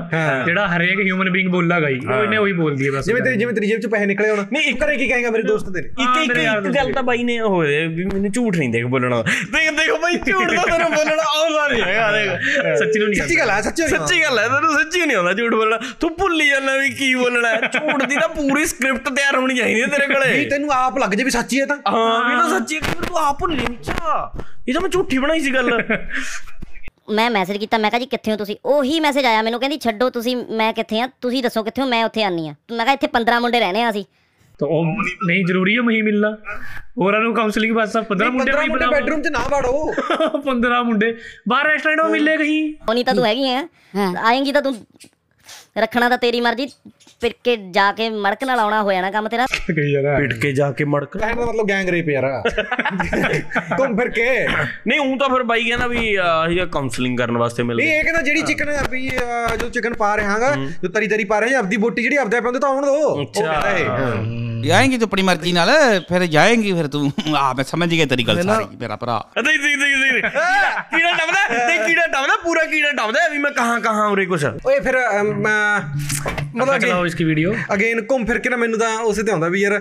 ਜਿਹੜਾ ਹਰੇਕ ਹਿਊਮਨ ਬੀਇੰਗ ਬੋਲਦਾ ਗਈ ਉਹ ਇਹਨੇ ਉਹੀ ਬੋਲਦੀ ਹੈ ਬਸ। ਜਿਵੇਂ ਤੇਰੀ ਜਿਵੇਂ ਤੇਰੀ ਜੇਬ ਚ ਪੈਸੇ ਨਿਕਲੇ ਹੁਣ। ਨਹੀਂ ਇੱਕ ਕਰੇ ਕੀ ਕਹੇਗਾ ਮੇਰੇ ਦੋਸਤ ਦੇ ਨੇ ਇੱਕ ਇੱਕ ਗੱਲ ਤਾਂ ਬਾਈ ਨੇ ਹੋਏ ਵੀ ਮੈਨੂੰ ਝੂਠ ਨਹੀਂ ਦੇਖ ਬੋਲਣਾ। ਦੇਖ ਦੇਖੋ ਬਾਈ ਝੂਠ ਤਾਂ ਤੈਨੂੰ ਬੋਲਣਾ ਆਉਂਦਾ ਨਹੀਂ ਹੈਗਾ ਦੇਖ। ਸੱਚੀ ਨੂੰ ਨਹੀਂ ਸੱਚੀ ਗੱਲ ਹੈ ਸੱਚੀ ਸੱਚੀ ਗੱਲ ਹੈ ਤੈਨੂੰ ਸੱਚੀ ਨਹੀਂ ਆਉਂਦਾ ਝੂਠ ਬੋਲਣਾ। ਤੂੰ ਭੁੱਲ ਜਾਂਦਾ ਵੀ ਕੀ ਬੋਲਣਾ ਹੈ। ਝੂਠ ਦੀ ਤਾਂ ਪੂਰੀ ਸਕ੍ਰਿਪਟ ਤਿਆਰ ਹੋਣੀ ਚਾਹੀਦੀ ਹੈ ਤੇਰੇ ਕੋਲੇ। ਨਹੀਂ ਤੈਨੂੰ ਆਪ ਲੱਗ ਜੇ ਵੀ ਸੱਚੀ ਹੈ ਤਾਂ। ਹਾਂ ਵੀ ਤਾਂ ਸੱਚੀ ਹੈ ਕਿ ਤੂੰ ਆਪ ਭੁੱਲੀ ਅੱਛਾ। ਇਹ ਤਾਂ ਮੈਂ ਝੂਠੀ ਬਣਾਈ ਸੀ ਗੱਲ। ਮੈਂ ਮੈਸੇਜ ਕੀਤਾ ਮੈਂ ਕਿਹਾ ਜੀ ਕਿੱਥੇ ਹੋ ਤੁਸੀਂ? ਉਹੀ ਮੈਸੇਜ ਆਇਆ ਮੈਨੂੰ ਕਹਿੰਦੀ ਛੱਡੋ ਤੁਸੀਂ ਮੈਂ ਕਿੱਥੇ ਆ? ਤੁਸੀਂ ਦੱਸੋ ਕਿੱਥੇ ਹੋ ਮੈਂ ਉੱਥੇ ਆਨੀ ਆ। ਮੈਂ ਕਿਹਾ ਇੱਥੇ 15 ਮੁੰਡੇ ਰਹਿਣੇ ਆ ਅਸੀਂ। ਤਾਂ ਉਹ ਨਹੀਂ ਜ਼ਰੂਰੀ ਹੈ ਮਹੀ ਮਿਲਣਾ। ਹੋਰਾਂ ਨੂੰ ਕਾਉਂਸਲਿੰਗ ਬਸ 15 ਮੁੰਡੇ 15 ਮੁੰਡੇ ਬੈਡਰੂਮ ਚ ਨਾ ਵੜੋ। 15 ਮੁੰਡੇ। ਬਾਹਰ ਰੈਸਟੋਰੈਂਟ ਵਿੱਚ ਮਿਲੇ ਕਹੀਂ। ਹੋਣੀ ਤਾਂ ਤੂੰ ਹੈਗੀ ਆ। ਆਏਂਗੀ ਤਾਂ ਤੂੰ। ਰੱਖਣਾ ਤਾਂ ਤੇਰੀ ਮਰਜ਼ੀ। ਫਿਰ ਕੇ ਜਾ ਕੇ ਮੜਕ ਨਾਲ ਆਉਣਾ ਹੋ ਜਾਣਾ ਕੰਮ ਤੇਰਾ। ਕਹੀ ਜਾਂਦਾ ਪਿੱਟ ਕੇ ਜਾ ਕੇ ਮੜਕ। ਕਹਿਣ ਦਾ ਮਤਲਬ ਗੈਂਗ ਰੇਪ ਯਾਰ। ਘੁੰਮ ਫਿਰ ਕੇ। ਨਹੀਂ ਉਹ ਤਾਂ ਫਿਰ ਬਾਈ ਕਹਿੰਦਾ ਵੀ ਇਹ ਕਾਉਂਸਲਿੰਗ ਕਰਨ ਵਾਸਤੇ ਮਿਲ ਨਹੀਂ ਗਏ ਇਹ ਕਹਿੰਦਾ ਜਿਹੜੀ ਚਿਕਨ ਵੀ ਜੋ ਚਿਕਨ ਪਾ ਰਹੇ ਹਾਂਗਾ ਜੋ ਤਰੀ ਤਰੀ ਪਾ ਰਹੇ ਹਾਂ ਆਪਦੀ ਬੋਟੀ ਜਿਹੜੀ ਆਪਦੇ ਪਾਉਂਦੇ ਤਾਂ ਆਉਣ ਦੋ। ਉਹ ਕਹਿੰਦਾ ਇਹ। ਹਾਂ। ਜਾਏਂਗੀ ਤੂੰ ਆਪਣੀ ਮਰਜ਼ੀ ਨਾਲ ਫਿਰ ਜਾਏਂਗੀ ਫਿਰ ਤੂੰ ਆ ਮੈਂ ਸਮਝ ਗਿਆ ਤੇਰੀ ਗੱਲ ਸਾਰੀ ਮੇਰਾ ਭਰਾ ਨਹੀਂ ਨਹੀਂ ਨਹੀਂ ਨਹੀਂ ਕੀੜਾ ਟੱਪਦਾ ਤੇ ਕੀੜਾ ਟੱਪਦਾ ਪੂਰਾ ਕੀੜਾ ਟੱਪਦਾ ਵੀ ਮੈਂ ਕਹਾਂ ਕਹਾਂ ਉਰੇ ਕੁਛ ਓਏ ਫਿਰ ਮਤਲਬ ਚਲਾਓ ਇਸकी ਵੀਡੀਓ ਅਗੇਨ ਘੁੰਮ ਫਿਰ ਕੇ ਨਾ ਮੈਨੂੰ ਤਾਂ ਉਸੇ ਤੇ ਆਉਂਦਾ ਵੀ ਯਾਰ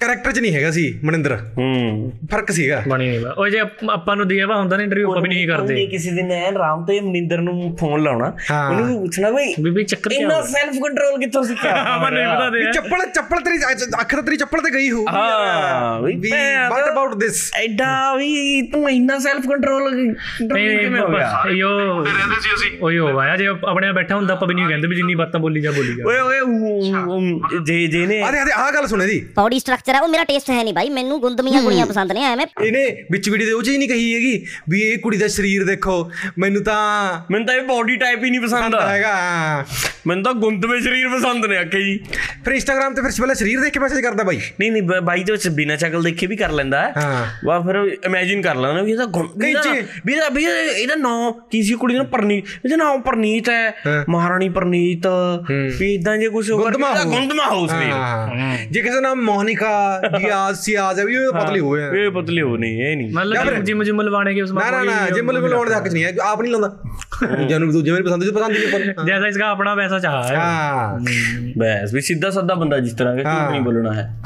ਕੈਰੈਕਟਰ ਚ ਨਹੀਂ ਹੈਗਾ ਸੀ ਮਨਿੰਦਰ ਹੂੰ ਫ਼ਰਕ ਸੀਗਾ ਬਣੀ ਨਹੀਂ ਬਾ ਉਹ ਜੇ ਆਪ- ਨੂੰ ਦਿਆ ਵਾ ਹੁੰਦਾ ਨਾ ਇੰਟਰਵਿਊ ਆਪਾਂ ਵੀ ਨਹੀਂ ਕਰਦੇ ਕਿਸੇ ਦਿਨ ਐਨ ਰਾਮ ਤੇ ਮਨਿੰਦਰ ਨੂੰ ਫੋਨ ਲਾਉਣਾ। ਉਹਨੂੰ ਪੁੱਛਣਾ ਬਈ ਬੀਬੀ ਚੱਕਰ ਕੀ ਇੰਨਾ ਸੈਲਫ ਕੰਟਰੋਲ ਕਿੱਥੋਂ ਸਿੱਖਿਆ ਆਪਾਂ ਨਹੀਂ ਪਤਾ ਦੇ ਚੱਪਲ ਚੱਪਲ ਤੇਰੀ ਅੱਖ ਤਾਂ ਤੇਰੀ ਚੱਪਲ ਤੇ ਗਈ ਹੋ। ਹਾਂ ਵੀ ਵਾਟ ਅਬਾਊਟ ਦਿਸ ਐਡਾ ਵੀ ਤੂੰ ਇੰਨਾ ਸੈਲਫ ਕੰਟਰੋਲ ਨਹੀਂ ਕਿਵੇਂ ਹੋ ਗਿਆ। ਯੋ ਉਹੀ ਹੋ ਗਿਆ ਜੇ ਆਪਣੇ ਬੈਠਾ ਹੁੰਦਾ ਆਪਾਂ ਵੀ ਨਹੀਂ ਕਹਿੰਦੇ ਵੀ ਜਿੰਨੀ ਬਾਤਾਂ ਬੋਲੀ ਜਾ ਬੋਲੀ ਜਾ। ਓਏ ਓਏ ਜੇ ਜੇ ਨੇ ਆਦੇ ਆਦੇ ਆਹ ਗੱਲ ਸੁਣੇ ਦੀ ਬਾਡੀ ਸਟਰਕਚਰ ਹੈ ਉਹ ਮੇਰਾ ਟੇਸਟ ਹੈ ਨਹੀਂ ਭਾਈ ਮੈਨੂੰ ਗੁੰਦਮੀਆਂ ਕੁੜੀਆਂ ਪਸੰਦ ਨੇ ਐਵੇਂ ਇਹਨੇ ਵਿੱਚ ਵੀਡੀਓ ਦੇ ਉਹ ਚੀਜ਼ ਨਹੀਂ ਕਹੀ ਹੈਗੀ ਵੀ ਇਹ ਕੁੜੀ ਦਾ ਸਰੀਰ ਦੇਖੋ ਮੈਨੂੰ ਤਾਂ ਮੈਨੂੰ ਤਾਂ ਇਹ ਬਾਡੀ ਟਾਈਪ ਹੀ ਨਹੀਂ ਪਸੰਦ ਹੈਗਾ। ਮੈਨੂੰ ਤਾਂ ਗੁੰਦਵੇਂ ਸਰੀਰ ਪਸੰਦ ਨੇ ਆਕੇ ਜੀ। ਫਿਰ ਇੰਸਟਾਗ੍ਰam ਤੇ ਫਿਰ ਪਹਿਲਾਂ ਸਰੀਰ ਦੇਖ ਕੇ ਮੈਸੇਜ ਕਰਦਾ ਬਾਈ। ਨਹੀਂ ਨਹੀਂ ਬਾਈ ਦੇ ਵਿੱਚ ਬਿਨਾ ਸ਼ਕਲ ਦੇਖੇ ਵੀ ਕਰ ਲੈਂਦਾ। ਹੈ। ਹਾਂ। ਵਾ ਫਿਰ ਇਮੇਜਿਨ ਕਰ ਲੈਂਦਾ ਵੀ ਇਹਦਾ ਜੀ। ਵੀ ਇਹਦਾ ਵੀ ਇਹਦਾ- ਨਾਂ ਕੀ ਸੀ? ਕੁੜੀ ਦਾ ਪਰਨੀਤ। ਇਹਦਾ ਨਾਮ ਪਰਨੀਤ ਹੈ। ਹਾਂ। ਮਹਾਰਾਣੀ ਪਰਨੀਤ। ਵੀ ਇਦਾਂ ਜੇ ਕੁਝ ਹੋਗਾ ਗੁੰਦਮਾ ਹੋ ਗੁੰਦਮਾ ਹੋ ਸਰੀਰ। ਹਾਂ ਜੇ ਕਿਸੇ ਨਾਮ ਮੋਨਿਕਾ ਗਿਆਜ਼ ਸਿਆਜ਼ ਹੈ ਵੀ ਉਹ ਪਤਲੀ ਹੋਏ ਆ ਇਹ ਪਤਲੇ ਹੋ ਨਹੀਂ ਇਹ ਨਹੀਂ। ਮਤਲਬ ਜਿਮ ਜਿਮ ਲਵਾਣੇ ਕੇ ਉਸ ਨਾ ਨਾ ਨਾ ਜਿਮ ਲਈ ਲਾਉਣ ਦੇ ਹੱਕ ਨਹੀਂ ਹੈ। ਆਪ ਨਹੀਂ ਲਾਉਂਦਾ। ਦੂਜਿਆਂ ਨੂੰ ਦੂਜੇ ਮੇਰੀ ਪਸੰਦ ਦੀ ਪਸੰਦ ਹੀ ਨਹੀਂ ਪਰ ਜੈਸਾ ਇਸਕਾ ਆਪਣਾ ਵੈਸਾ ਚਾਹ ਹੈ। ਹਾਂ। ਬਸ ਵੀ ਸਿੱਧਾ ਸਾਦਾ ਬੰਦਾ ਜਿਸ ਤਰ੍ਹਾਂ ਕਿ ਝੂਠ। ਨਹੀਂ ਬੋਲਣਾ ਹੈ।